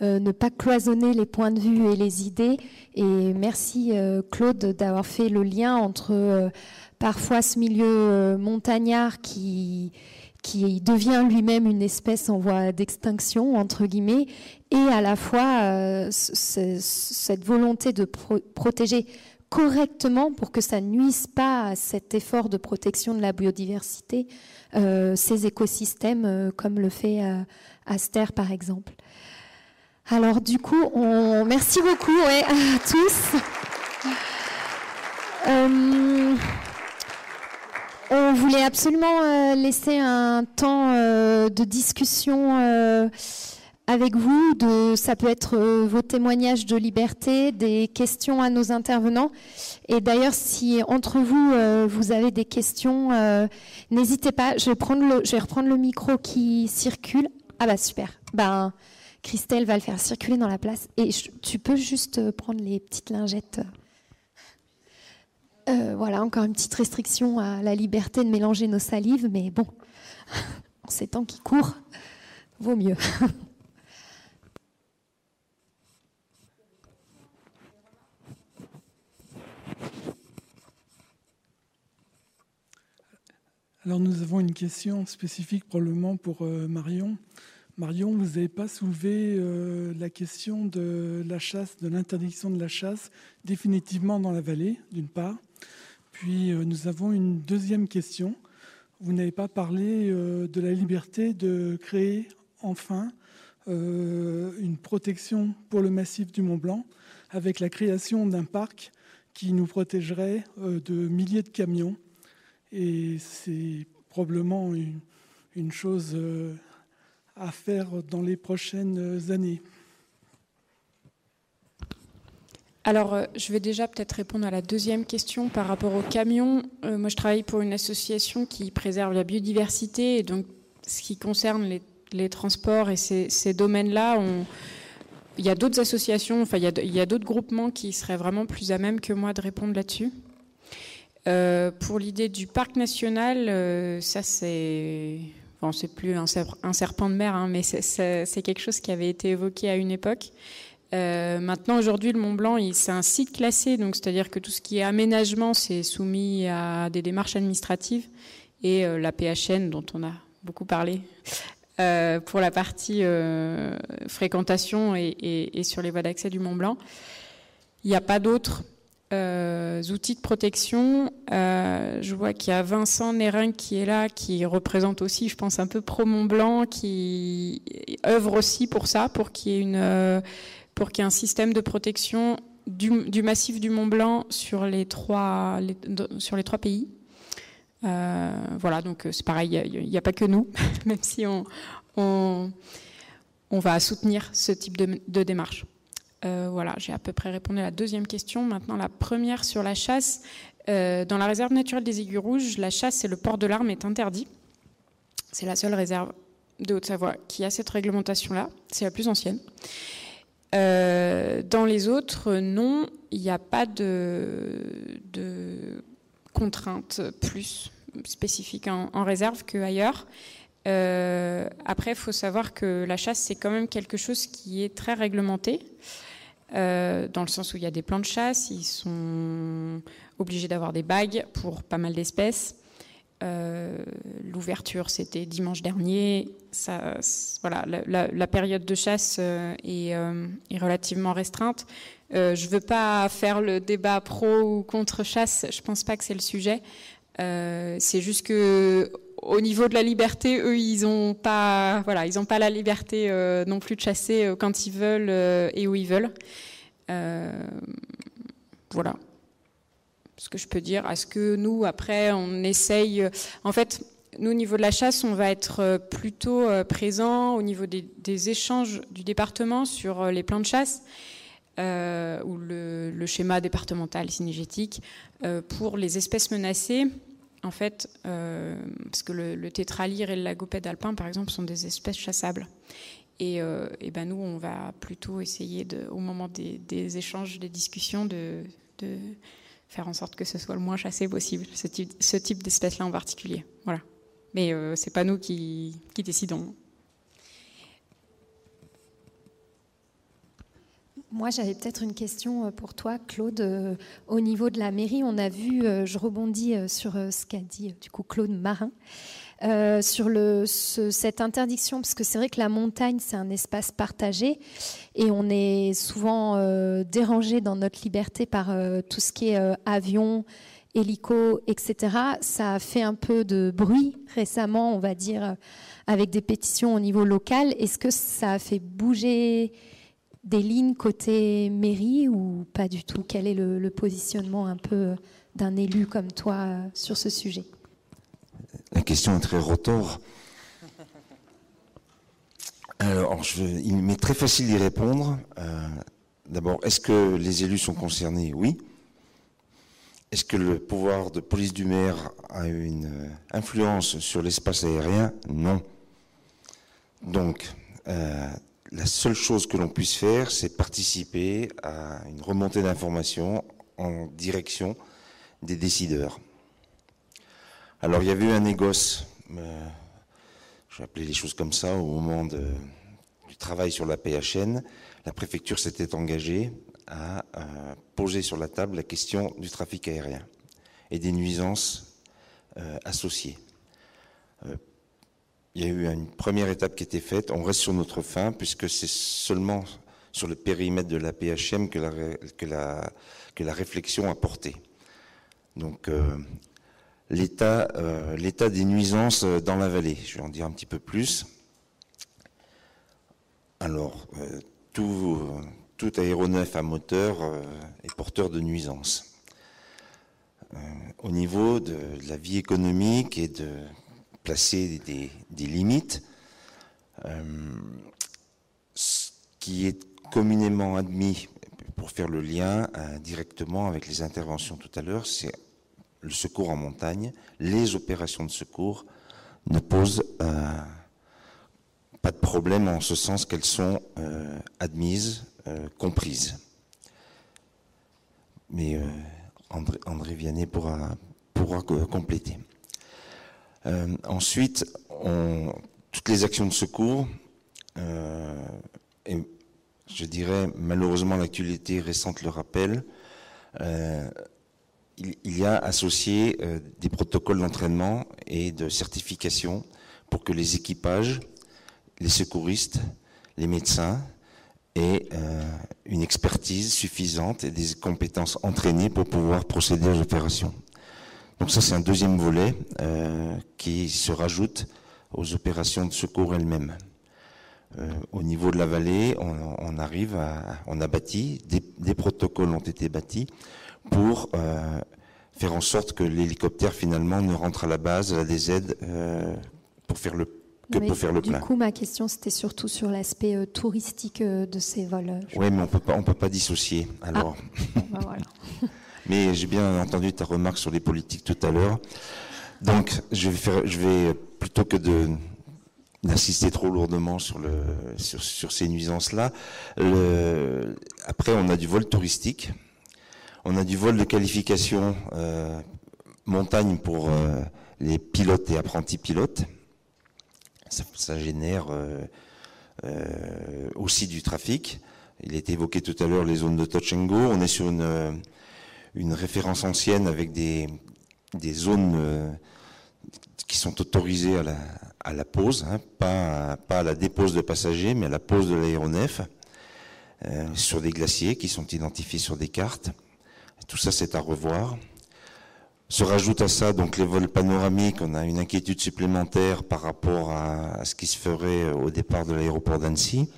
B: Ne pas cloisonner les points de vue et les idées. Et merci Claude d'avoir fait le lien entre parfois ce milieu montagnard qui, qui devient lui-même une espèce en voie d'extinction, entre guillemets, et à la fois euh, cette volonté de protéger correctement pour que ça nuise pas à cet effort de protection de la biodiversité, euh, ces écosystèmes, euh, comme le fait Aster par exemple. Alors du coup, on... merci beaucoup à tous. On voulait absolument euh, laisser un temps euh, de discussion euh, avec vous. Ça peut être vos témoignages de liberté, des questions à nos intervenants. Et d'ailleurs, si entre vous, vous avez des questions, n'hésitez pas. Je vais, je vais reprendre le micro qui circule. Ah bah super. Ben, Christelle va le faire circuler dans la place. Et tu peux juste prendre les petites lingettes. Euh, voilà, encore une petite restriction à la liberté de mélanger nos salives, mais bon, en ces temps qui courent, vaut mieux.
J: Alors nous avons une question spécifique probablement pour euh, Marion. Marion, vous n'avez pas soulevé euh, la question de la chasse, de l'interdiction de la chasse définitivement dans la vallée, d'une part. Puis euh, nous avons une deuxième question. Vous n'avez pas parlé euh, de la liberté de créer enfin une protection pour le massif du Mont Blanc avec la création d'un parc qui nous protégerait de milliers de camions. Et c'est probablement une chose à faire dans les prochaines années.
F: Alors, euh, je vais déjà peut-être répondre à la deuxième question par rapport aux camions. Euh, moi, je travaille pour une association qui préserve la biodiversité. Et donc, ce qui concerne les, transports et ces, domaines-là, il y a d'autres associations, enfin, il y a, d'autres groupements qui seraient vraiment plus à même que moi de répondre là-dessus. Euh, pour l'idée du parc national, ça c'est. Bon, c'est plus un, serpent de mer, hein, mais c'est quelque chose qui avait été évoqué à une époque. Euh, maintenant, aujourd'hui, le Mont Blanc, c'est un site classé, donc c'est-à-dire que tout ce qui est aménagement, c'est soumis à des démarches administratives. Et euh, la PHN, dont on a beaucoup parlé, euh, pour la partie fréquentation et, sur les voies d'accès du Mont Blanc. Il n'y a pas d'autres outils de protection. je vois qu'il y a Vincent Nérin qui est là, qui représente aussi, je pense, un peu Pro Mont Blanc, qui œuvre aussi pour ça, pour qu'il y ait une pour qu'il y ait un système de protection du, massif du Mont Blanc sur les trois, sur les trois pays. Euh, voilà, donc euh, c'est pareil, il n'y a, pas que nous, même si on, va soutenir ce type de, démarche. Euh, voilà, j'ai à peu près répondu à la deuxième question. Maintenant, la première sur la chasse. dans la réserve naturelle des Aiguilles Rouges, la chasse et le port de l'arme est interdit. C'est la seule réserve de Haute-Savoie qui a cette réglementation-là. C'est la plus ancienne. Euh, dans les autres, non, il n'y a pas de, contraintes plus spécifiques en, réserve qu'ailleurs. Euh, après, il faut savoir que la chasse, c'est quand même quelque chose qui est très réglementé, euh, dans le sens où il y a des plans de chasse, ils sont obligés d'avoir des bagues pour pas mal d'espèces. L'ouverture, c'était dimanche dernier. Voilà, la, période de chasse est, est relativement restreinte. je ne veux pas faire le débat pro ou contre chasse. Je ne pense pas que c'est le sujet. c'est juste que au niveau de la liberté, eux, ils n'ont pas, voilà, ils pas la liberté euh, non plus de chasser euh, quand ils veulent euh, et où ils veulent. voilà. Ce que je peux dire. Est-ce que nous, après, on essaye. En fait, nous, au niveau de la chasse, on va être plutôt présent au niveau des, échanges du département sur les plans de chasse. ou le, le, schéma départemental synergétique pour les espèces menacées en fait, euh, parce que le, le, tétralyre et le lagopède alpin, par exemple, sont des espèces chassables. Et, euh, ben nous, on va plutôt essayer, au moment des, échanges, des discussions, de, faire en sorte que ce soit le moins chassé possible, ce type, ce type d'espèce-là en particulier. Voilà. Mais euh, c'est pas nous qui décidons.
B: Moi, j'avais peut-être une question euh, pour toi, Claude. Euh, au niveau de la mairie, on a vu, euh, je rebondis sur ce qu'a dit du coup Claude Marin, sur cette interdiction, parce que c'est vrai que la montagne, c'est un espace partagé et on est souvent dérangé dans notre liberté par tout ce qui est avion, hélico, etc. Ça a fait un peu de bruit récemment, on va dire, avec des pétitions au niveau local. Est-ce que ça a fait bouger des lignes côté mairie ou pas du tout? Quel est le, positionnement un peu d'un élu comme toi euh, sur ce sujet?
C: La question est très rotor. Alors, il m'est très facile d'y répondre. Euh, d'abord, est-ce que les élus sont concernés? Oui. Est-ce que le pouvoir de police du maire a une euh, influence sur l'espace aérien? Non. Donc, la seule chose que l'on puisse faire, c'est participer à une remontée d'informations en direction des décideurs. Alors il y avait eu un négoce, euh, je vais appeler les choses comme ça, au moment du travail sur la PHN, la préfecture s'était engagée à euh, poser sur la table la question du trafic aérien et des nuisances euh, associées il y a eu une première étape qui était faite. On reste sur notre fin, puisque c'est seulement sur le périmètre de la PHM que la, que la, que la réflexion a porté. Donc, euh, euh, l'état des nuisances dans la vallée, je vais en dire un petit peu plus. Alors, euh, tout, tout aéronef à moteur est porteur de nuisances. au niveau de la vie économique et de placer des, limites. Euh, ce qui est communément admis, pour faire le lien euh, directement avec les interventions tout à l'heure, c'est le secours en montagne. Les opérations de secours ne posent euh, pas de problème en ce sens qu'elles sont admises, comprises. Mais André, Vianney pourra compléter. Euh, ensuite, toutes les actions de secours, euh, et je dirais malheureusement l'actualité récente le rappelle, euh, il, y a associé des protocoles d'entraînement et de certification pour que les équipages, les secouristes, les médecins aient une expertise suffisante et des compétences entraînées pour pouvoir procéder aux opérations. Donc ça, c'est un deuxième volet euh, qui se rajoute aux opérations de secours elles-mêmes. Euh, au niveau de la vallée, on, arrive à, on a bâti, des, protocoles ont été bâtis pour euh, faire en sorte que l'hélicoptère finalement ne rentre à la base, à la DZ, pour faire le que pour faire le
B: du
C: plein.
B: Du coup, ma question c'était surtout sur l'aspect touristique de ces vols.
C: Oui, mais on peut pas, on peut pas dissocier. Alors. Ah. Bah voilà. Mais j'ai bien entendu ta remarque sur les politiques tout à l'heure. Donc, je vais, faire, je vais plutôt que de d'insister trop lourdement sur, le, sur, ces nuisances-là. Après, on a du vol touristique. On a du vol de qualification euh, montagne pour euh, les pilotes et apprentis pilotes. Ça, génère euh, aussi du trafic. Il été évoqué tout à l'heure les zones de touch and go. On est sur une une référence ancienne avec des, zones euh, qui sont autorisés à la, à pose, hein, pas, pas à la dépose de passagers, mais à la pose de l'aéronef, euh, sur des glaciers qui sont identifiés sur des cartes. Tout ça, c'est à revoir. Se rajoute à ça donc les vols panoramiques. On a une inquiétude supplémentaire par rapport à, ce qui se ferait au départ de l'aéroport d'Annecy.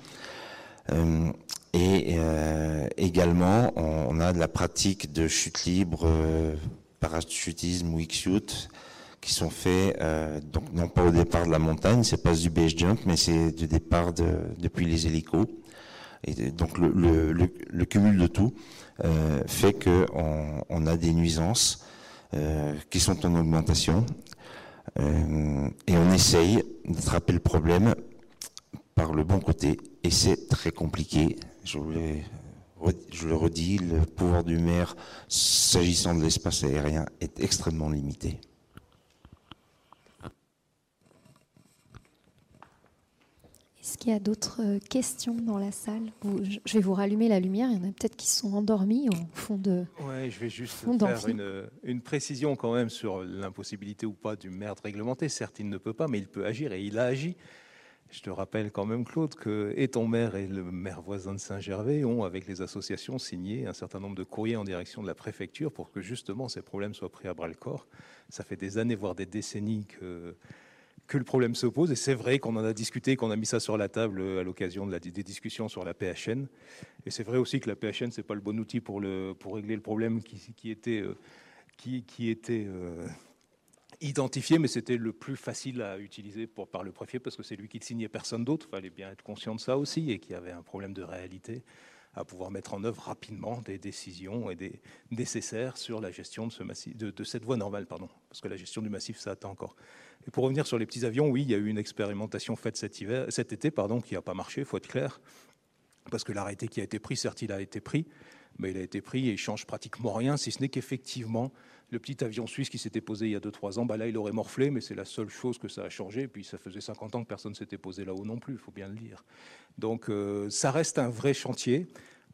C: Euh, et euh, également, on, a de la pratique de chute libre, euh, parachutisme ou X-shoot, qui sont faits, euh, donc non pas au départ de la montagne, c'est pas du base jump, mais c'est du départ de, depuis les hélicos. Et donc le, le, le, cumul de tout euh, fait qu'on on a des nuisances euh, qui sont en augmentation. Euh, et on essaye d'attraper le problème par le bon côté. Et c'est très compliqué. Je, je le redis, le pouvoir du maire, s'agissant de l'espace aérien, est extrêmement limité.
B: Est-ce qu'il y a d'autres euh, questions dans la salle? Je vais vous rallumer la lumière. Il y en a peut-être qui sont endormis au fond de.
K: Oui, je vais juste faire une, une, précision quand même sur l'impossibilité ou pas du maire de réglementer. Certes, il ne peut pas, mais il peut agir et il a agi. Je te rappelle quand même, Claude, que et ton maire et le maire voisin de Saint-Gervais ont, avec les associations, signé un certain nombre de courriers en direction de la préfecture pour que justement ces problèmes soient pris à bras le corps. Ça fait des années, voire des décennies que que le problème se pose. Et c'est vrai qu'on en a discuté, qu'on a mis ça sur la table euh, à l'occasion de des discussions sur la PHN. Et c'est vrai aussi que la PHN, c'est pas le bon outil pour, le, pour régler le problème qui, était, euh, qui, était euh, identifié, mais c'était le plus facile à utiliser par le préfet parce que c'est lui qui signait personne d'autre. Il fallait bien être conscient de ça aussi et qu'il y avait un problème de réalité à pouvoir mettre en œuvre rapidement des décisions et des nécessaires sur la gestion de, ce massif, de, cette voie normale, pardon, parce que la gestion du massif, ça attend encore. Et pour revenir sur les petits avions, oui, il y a eu une expérimentation faite cet été pardon, qui n'a pas marché, il faut être clair, parce que l'arrêté qui a été pris, certes, il a été pris, mais il a été pris et il change pratiquement rien, si ce n'est qu'effectivement, le petit avion suisse qui s'était posé il y a 2-3 ans, bah là, il aurait morflé, mais c'est la seule chose que ça a changé. Et puis, ça faisait 50 ans que personne ne s'était posé là-haut non plus, il faut bien le dire. Donc, euh, ça reste un vrai chantier.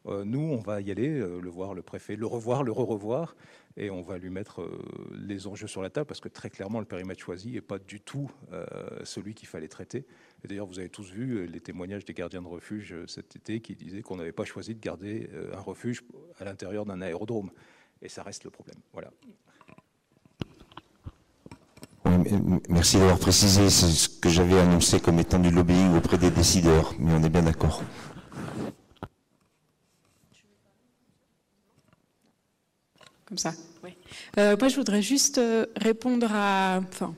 K: Euh, nous, on va y aller, euh, le voir, le préfet, le revoir, le re-revoir et on va lui mettre euh, les enjeux sur la table parce que très clairement le périmètre choisi n'est pas du tout euh, celui qu'il fallait traiter. D'ailleurs vous avez tous vu euh, les témoignages des gardiens de refuge cet été qui disaient qu'on n'avait pas choisi de garder un refuge à l'intérieur d'un aérodrome. Et ça reste le problème. Voilà.
C: merci d'avoir précisé ce que j'avais annoncé comme étant du lobbying auprès des décideurs, mais on est bien d'accord.
F: Comme ça. Euh, moi, je voudrais juste euh, répondre à, enfin,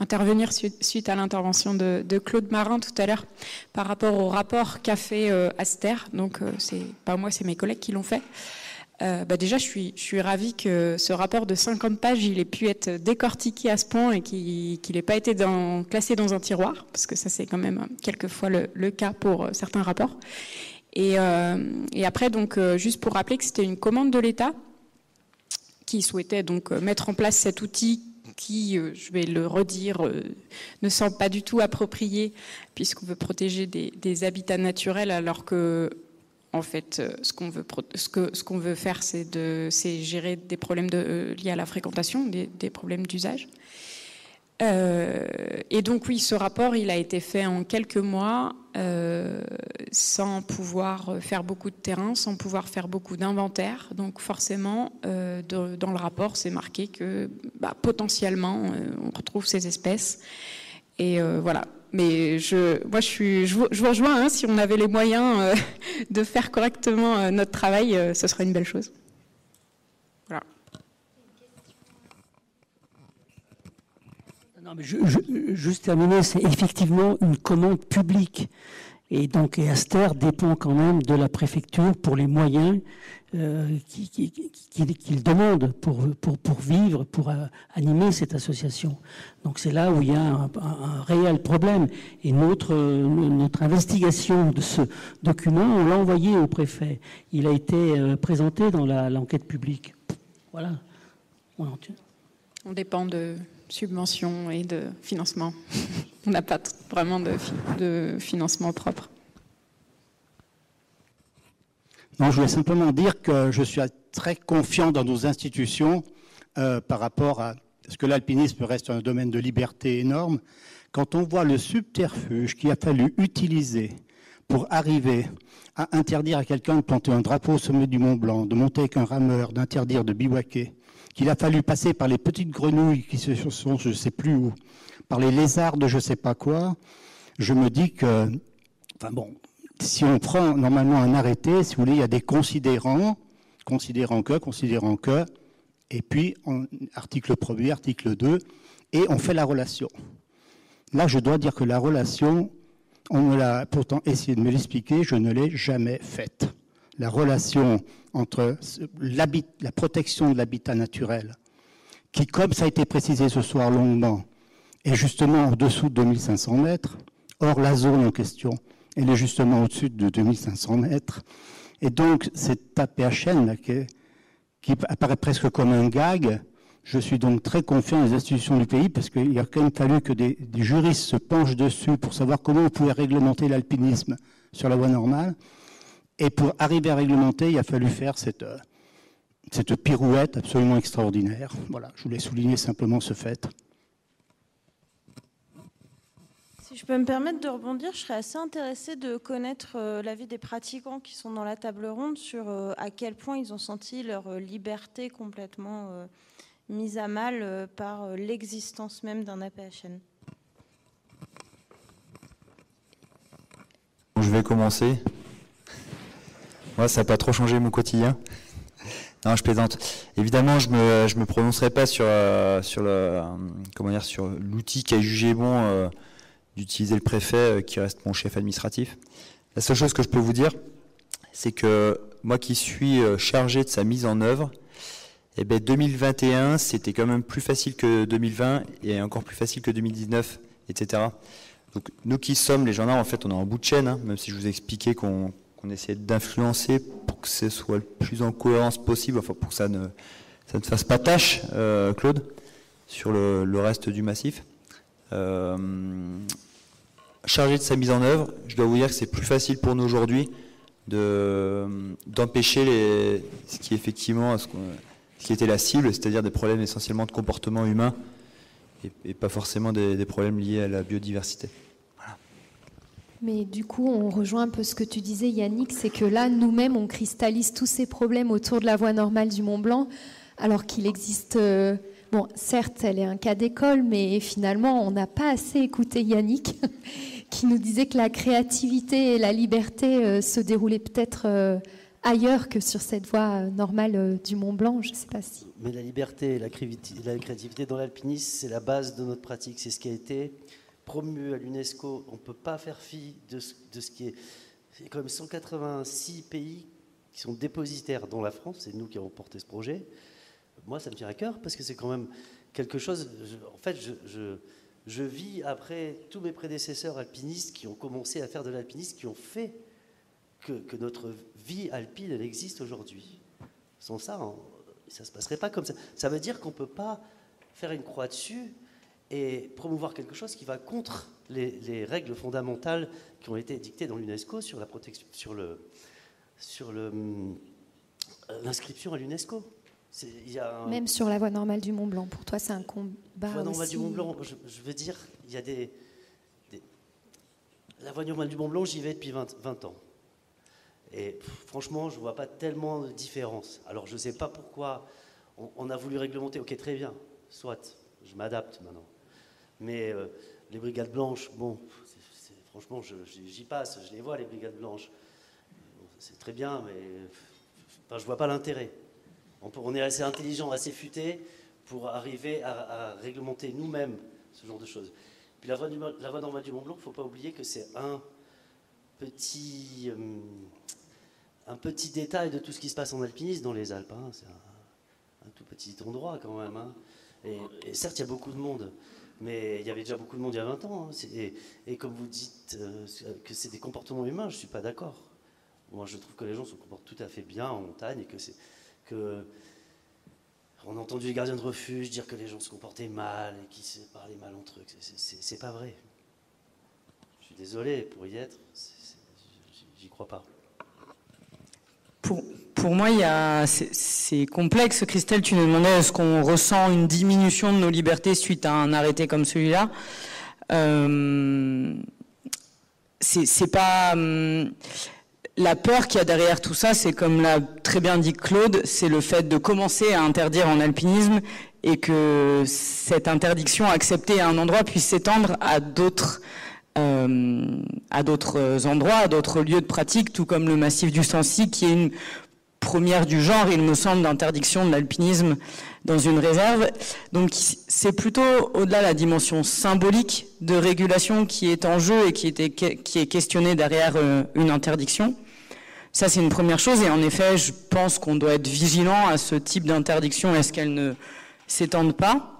F: intervenir suite, à l'intervention de, Claude Marin tout à l'heure par rapport au rapport qu'a fait euh, Aster. Donc, c'est pas moi, c'est mes collègues qui l'ont fait. Bah déjà, je suis, je suis ravie que ce rapport de 50 pages, il ait pu être décortiqué à ce point et qu'il n'ait pas été dans, classé dans un tiroir, parce que ça, c'est quand même quelquefois le, le cas pour certains rapports. Et, et après, donc, juste pour rappeler que c'était une commande de l'État qui souhaitait donc euh, mettre en place cet outil qui, euh, je vais le redire, euh, ne semble pas du tout approprié puisqu'on veut protéger des, habitats naturels alors que en fait, ce qu'on veut, faire, c'est gérer des problèmes liés à la fréquentation, des problèmes d'usage. Euh, et donc oui, ce rapport, il a été fait en quelques mois, euh, sans pouvoir faire beaucoup de terrain, sans pouvoir faire beaucoup d'inventaire. Donc forcément, euh, dans le rapport, c'est marqué que bah, potentiellement, on retrouve ces espèces. Et voilà. Mais je, moi, je, vous, rejoins. Hein, si on avait les moyens de faire correctement notre travail, ce serait une belle chose.
H: Non, mais juste terminer, c'est effectivement une commande publique. Et donc, Aster dépend quand même de la préfecture pour les moyens euh, qu'il demande pour, vivre, pour euh, animer cette association. Donc, c'est là où il y a un, réel problème. Et notre, notre investigation de ce document, on l'a envoyé au préfet. Il a été euh, présenté dans l'enquête publique. Voilà.
F: On dépend de, subventions et de financement. On n'a pas vraiment de, financement propre.
L: Non, je voulais simplement dire que je suis très confiant dans nos institutions euh, par rapport à, parce que l'alpinisme reste un domaine de liberté énorme, quand on voit le subterfuge qu'il a fallu utiliser pour arriver à interdire à quelqu'un de planter un drapeau au sommet du Mont Blanc, de monter avec un rameur, d'interdire de bivouaquer, qu'il a fallu passer par les petites grenouilles qui se sont je ne sais plus où, par les lézards de je ne sais pas quoi, je me dis que, enfin bon, si on prend normalement un arrêté, si vous voulez, il y a des considérants, considérant que, considérant que, et puis article 1er, article 2, et on fait la relation. Là, je dois dire que la relation, on me l'a pourtant essayé de me l'expliquer, je ne l'ai jamais faite. La relation entre la protection de l'habitat naturel, qui, comme ça a été précisé ce soir longuement, est justement en dessous de 2500 mètres, or la zone en question, elle est justement au-dessus de 2500 mètres, et donc cette APHN qui, qui apparaît presque comme un gag, je suis donc très confiant les institutions du pays parce qu'il a quand même fallu que des, juristes se penchent dessus pour savoir comment on pouvait réglementer l'alpinisme sur la voie normale. Et pour arriver à réglementer, il a fallu faire cette, euh, cette pirouette absolument extraordinaire. Voilà, je voulais souligner simplement ce fait.
M: Si je peux me permettre de rebondir, je serais assez intéressée de connaître euh, l'avis des pratiquants qui sont dans la table ronde sur euh, à quel point ils ont senti leur liberté complètement mise à mal par l'existence même d'un APHN
E: Je vais commencer. Moi, ça n'a pas trop changé mon quotidien. Non, je plaisante. Évidemment, je me me prononcerai pas sur euh, sur le a jugé bon d'utiliser le préfet, qui reste mon chef administratif. La seule chose que je peux vous dire, c'est que moi qui suis chargé de sa mise en œuvre, eh ben 2021, c'était quand même plus facile que 2020 et encore plus facile que 2019, etc. Donc nous qui sommes les gendarmes, en fait, on est en bout de chaîne, hein, même si je vous ai expliqué qu'on essayait d'influencer pour que ce soit le plus en cohérence possible, enfin pour que ça ne, fasse pas tâche, euh, Claude, sur le, reste du massif. Euh, chargé de sa mise en œuvre, je dois vous dire que c'est plus facile pour nous aujourd'hui d'empêcher ce qui effectivement ce qui était la cible, c'est-à-dire des problèmes essentiellement de comportement humain et, pas forcément des, problèmes liés à la biodiversité.
B: Mais du coup, on rejoint un peu ce que tu disais, Yannick, c'est que là, nous-mêmes, on cristallise tous ces problèmes autour de la voie normale du Mont Blanc, alors qu'il existe. Euh, bon, certes, elle est un cas d'école, mais finalement, on n'a pas assez écouté Yannick, qui nous disait que la créativité et la liberté euh, se déroulaient peut-être. Euh, ailleurs que sur cette voie normale du Mont Blanc, je ne sais pas si.
G: Mais la liberté et la créativité dans l'alpinisme, c'est la base de notre pratique. C'est ce qui a été promu à l'UNESCO. On ne peut pas faire fi de ce, de ce qui est. Il y a quand même 186 pays qui sont dépositaires, dont la France, c'est nous qui avons porté ce projet. Moi, ça me tient à cœur parce que c'est quand même quelque chose. en fait, je, je vis après tous mes prédécesseurs alpinistes qui ont commencé à faire de l'alpinisme, qui ont fait que, notre vie alpine, elle existe aujourd'hui. Sans ça, ça ne se passerait pas comme ça. Ça veut dire qu'on ne peut pas faire une croix dessus et promouvoir quelque chose qui va contre les, règles fondamentales qui ont été dictées dans l'UNESCO sur la protection, sur le, sur le, euh, l'inscription à l'UNESCO.
B: Même sur la voie normale du Mont Blanc, pour toi, c'est un combat. La voie
G: normale du Mont Blanc, je, veux dire, il y a des, La voie normale du Mont Blanc, j'y vais depuis 20, 20 ans. Et franchement, je ne vois pas tellement de différence. Alors je ne sais pas pourquoi on, a voulu réglementer. Ok, très bien, soit, je m'adapte maintenant. Mais euh, les brigades blanches, bon, franchement, j'y passe, je les vois, les brigades blanches. C'est très bien, mais enfin, je vois pas l'intérêt. On, est assez intelligent, assez futé pour arriver à, réglementer nous-mêmes ce genre de choses. Puis la voie, du, normale du Mont Blanc, il ne faut pas oublier que c'est un petit... Euh, un petit détail de tout ce qui se passe en alpinisme dans les Alpes. Hein. C'est un, tout petit endroit quand même. Hein. Et, certes, il y a beaucoup de monde, mais il y avait déjà beaucoup de monde il y a 20 ans. Hein. Et, comme vous dites euh, que c'est des comportements humains, je ne suis pas d'accord. Moi, je trouve que les gens se comportent tout à fait bien en montagne et que c'est que on a entendu les gardiens de refuge dire que les gens se comportaient mal et qu'ils se parlaient mal entre eux. C'est pas vrai. Je suis désolé pour y être, j'y crois pas
D: pour, moi, c'est complexe. Christelle, tu nous demandais est-ce qu'on ressent une diminution de nos libertés suite à un arrêté comme celui-là. Euh, c'est pas hum, la peur qu'il y a derrière tout ça, c'est comme l'a très bien dit Claude, c'est le fait de commencer à interdire en alpinisme et que cette interdiction acceptée à un endroit puisse s'étendre à d'autres euh, à d'autres endroits, à d'autres lieux de pratique, tout comme le massif du Sancy, qui est une première du genre, il me semble, d'interdiction de l'alpinisme dans une réserve. Donc c'est plutôt au-delà de la dimension symbolique de régulation qui est en jeu et qui, est questionnée derrière euh, une interdiction. Ça, c'est une première chose. Et en effet, je pense qu'on doit être vigilant à ce type d'interdiction. Est-ce qu'elle ne s'étendent pas?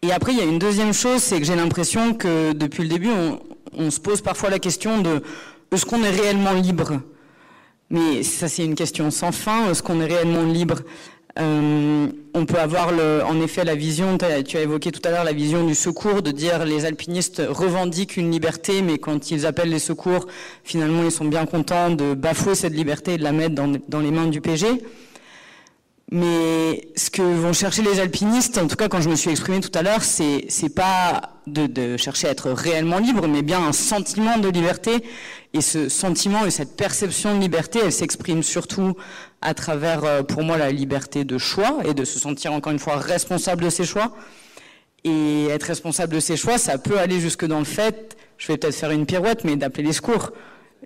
D: Et après, il y a une deuxième chose, c'est que j'ai l'impression que depuis le début, on, se pose parfois la question de est-ce qu'on est réellement libre? Mais ça, c'est une question sans fin. Est-ce qu'on est réellement libre euh, on peut avoir en effet la vision, tu as évoqué tout à l'heure la vision du secours, de dire les alpinistes revendiquent une liberté, mais quand ils appellent les secours, finalement ils sont bien contents de bafouer cette liberté et de la mettre dans, dans les mains du PG. Mais ce que vont chercher les alpinistes, en tout cas quand je me suis exprimé tout à l'heure, c'est c'est pas de, de, chercher à être réellement libre, mais bien un sentiment de liberté. Et ce sentiment et cette perception de liberté, elle s'exprime surtout à travers, euh, pour moi, la liberté de choix et de se sentir encore une fois responsable de ses choix. Et être responsable de ses choix, ça peut aller jusque dans le fait, je vais peut-être faire une pirouette, mais d'appeler les secours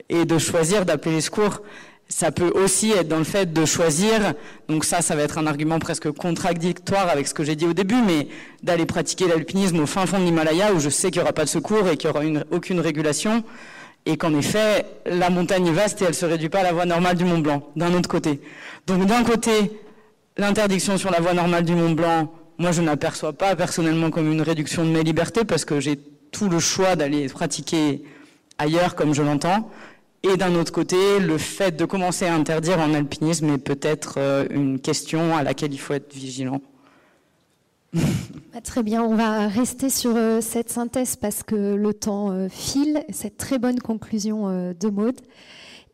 D: et de choisir d'appeler les secours ça peut aussi être dans le fait de choisir, donc ça, ça va être un argument presque contradictoire avec ce que j'ai dit au début, mais d'aller pratiquer l'alpinisme au fin fond de l'Himalaya où je sais qu'il n'y aura pas de secours et qu'il n'y aura une, aucune régulation, et qu'en effet, la montagne est vaste et elle ne se réduit pas à la voie normale du Mont Blanc, d'un autre côté. Donc d'un côté, l'interdiction sur la voie normale du Mont Blanc, moi je n'aperçois pas personnellement comme une réduction de mes libertés parce que j'ai tout le choix d'aller pratiquer ailleurs comme je l'entends. Et d'un autre côté, le fait de commencer à interdire en alpinisme est peut-être euh, une question à laquelle il faut être vigilant.
B: Bah, très bien, on va rester sur euh, cette synthèse parce que le temps euh, file, cette très bonne conclusion de Maude.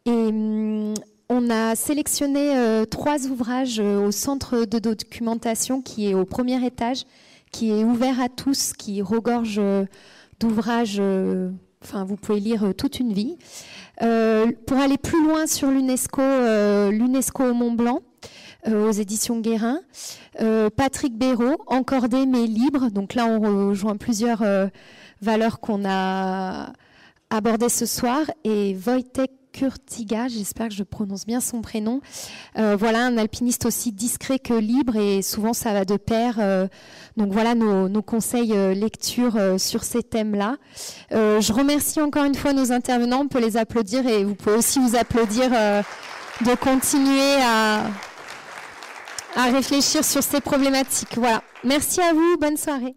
B: Et hum, on a sélectionné trois ouvrages au centre de documentation qui est au premier étage, qui est ouvert à tous, qui regorge d'ouvrages, enfin vous pouvez lire toute une vie. Euh, pour aller plus loin sur l'UNESCO, euh, l'UNESCO au Mont Blanc, euh, aux éditions Guérin. Patrick Béraud, encordé mais libre. Donc là, on rejoint plusieurs valeurs qu'on a abordées ce soir. Et Wojtek Kurtiga, j'espère que je prononce bien son prénom. Euh, voilà, un alpiniste aussi discret que libre et souvent ça va de pair. Euh, donc voilà nos, conseils euh, lecture sur ces thèmes-là. je remercie encore une fois nos intervenants, on peut les applaudir et vous pouvez aussi vous applaudir de continuer à, à réfléchir sur ces problématiques. Voilà, merci à vous, bonne soirée.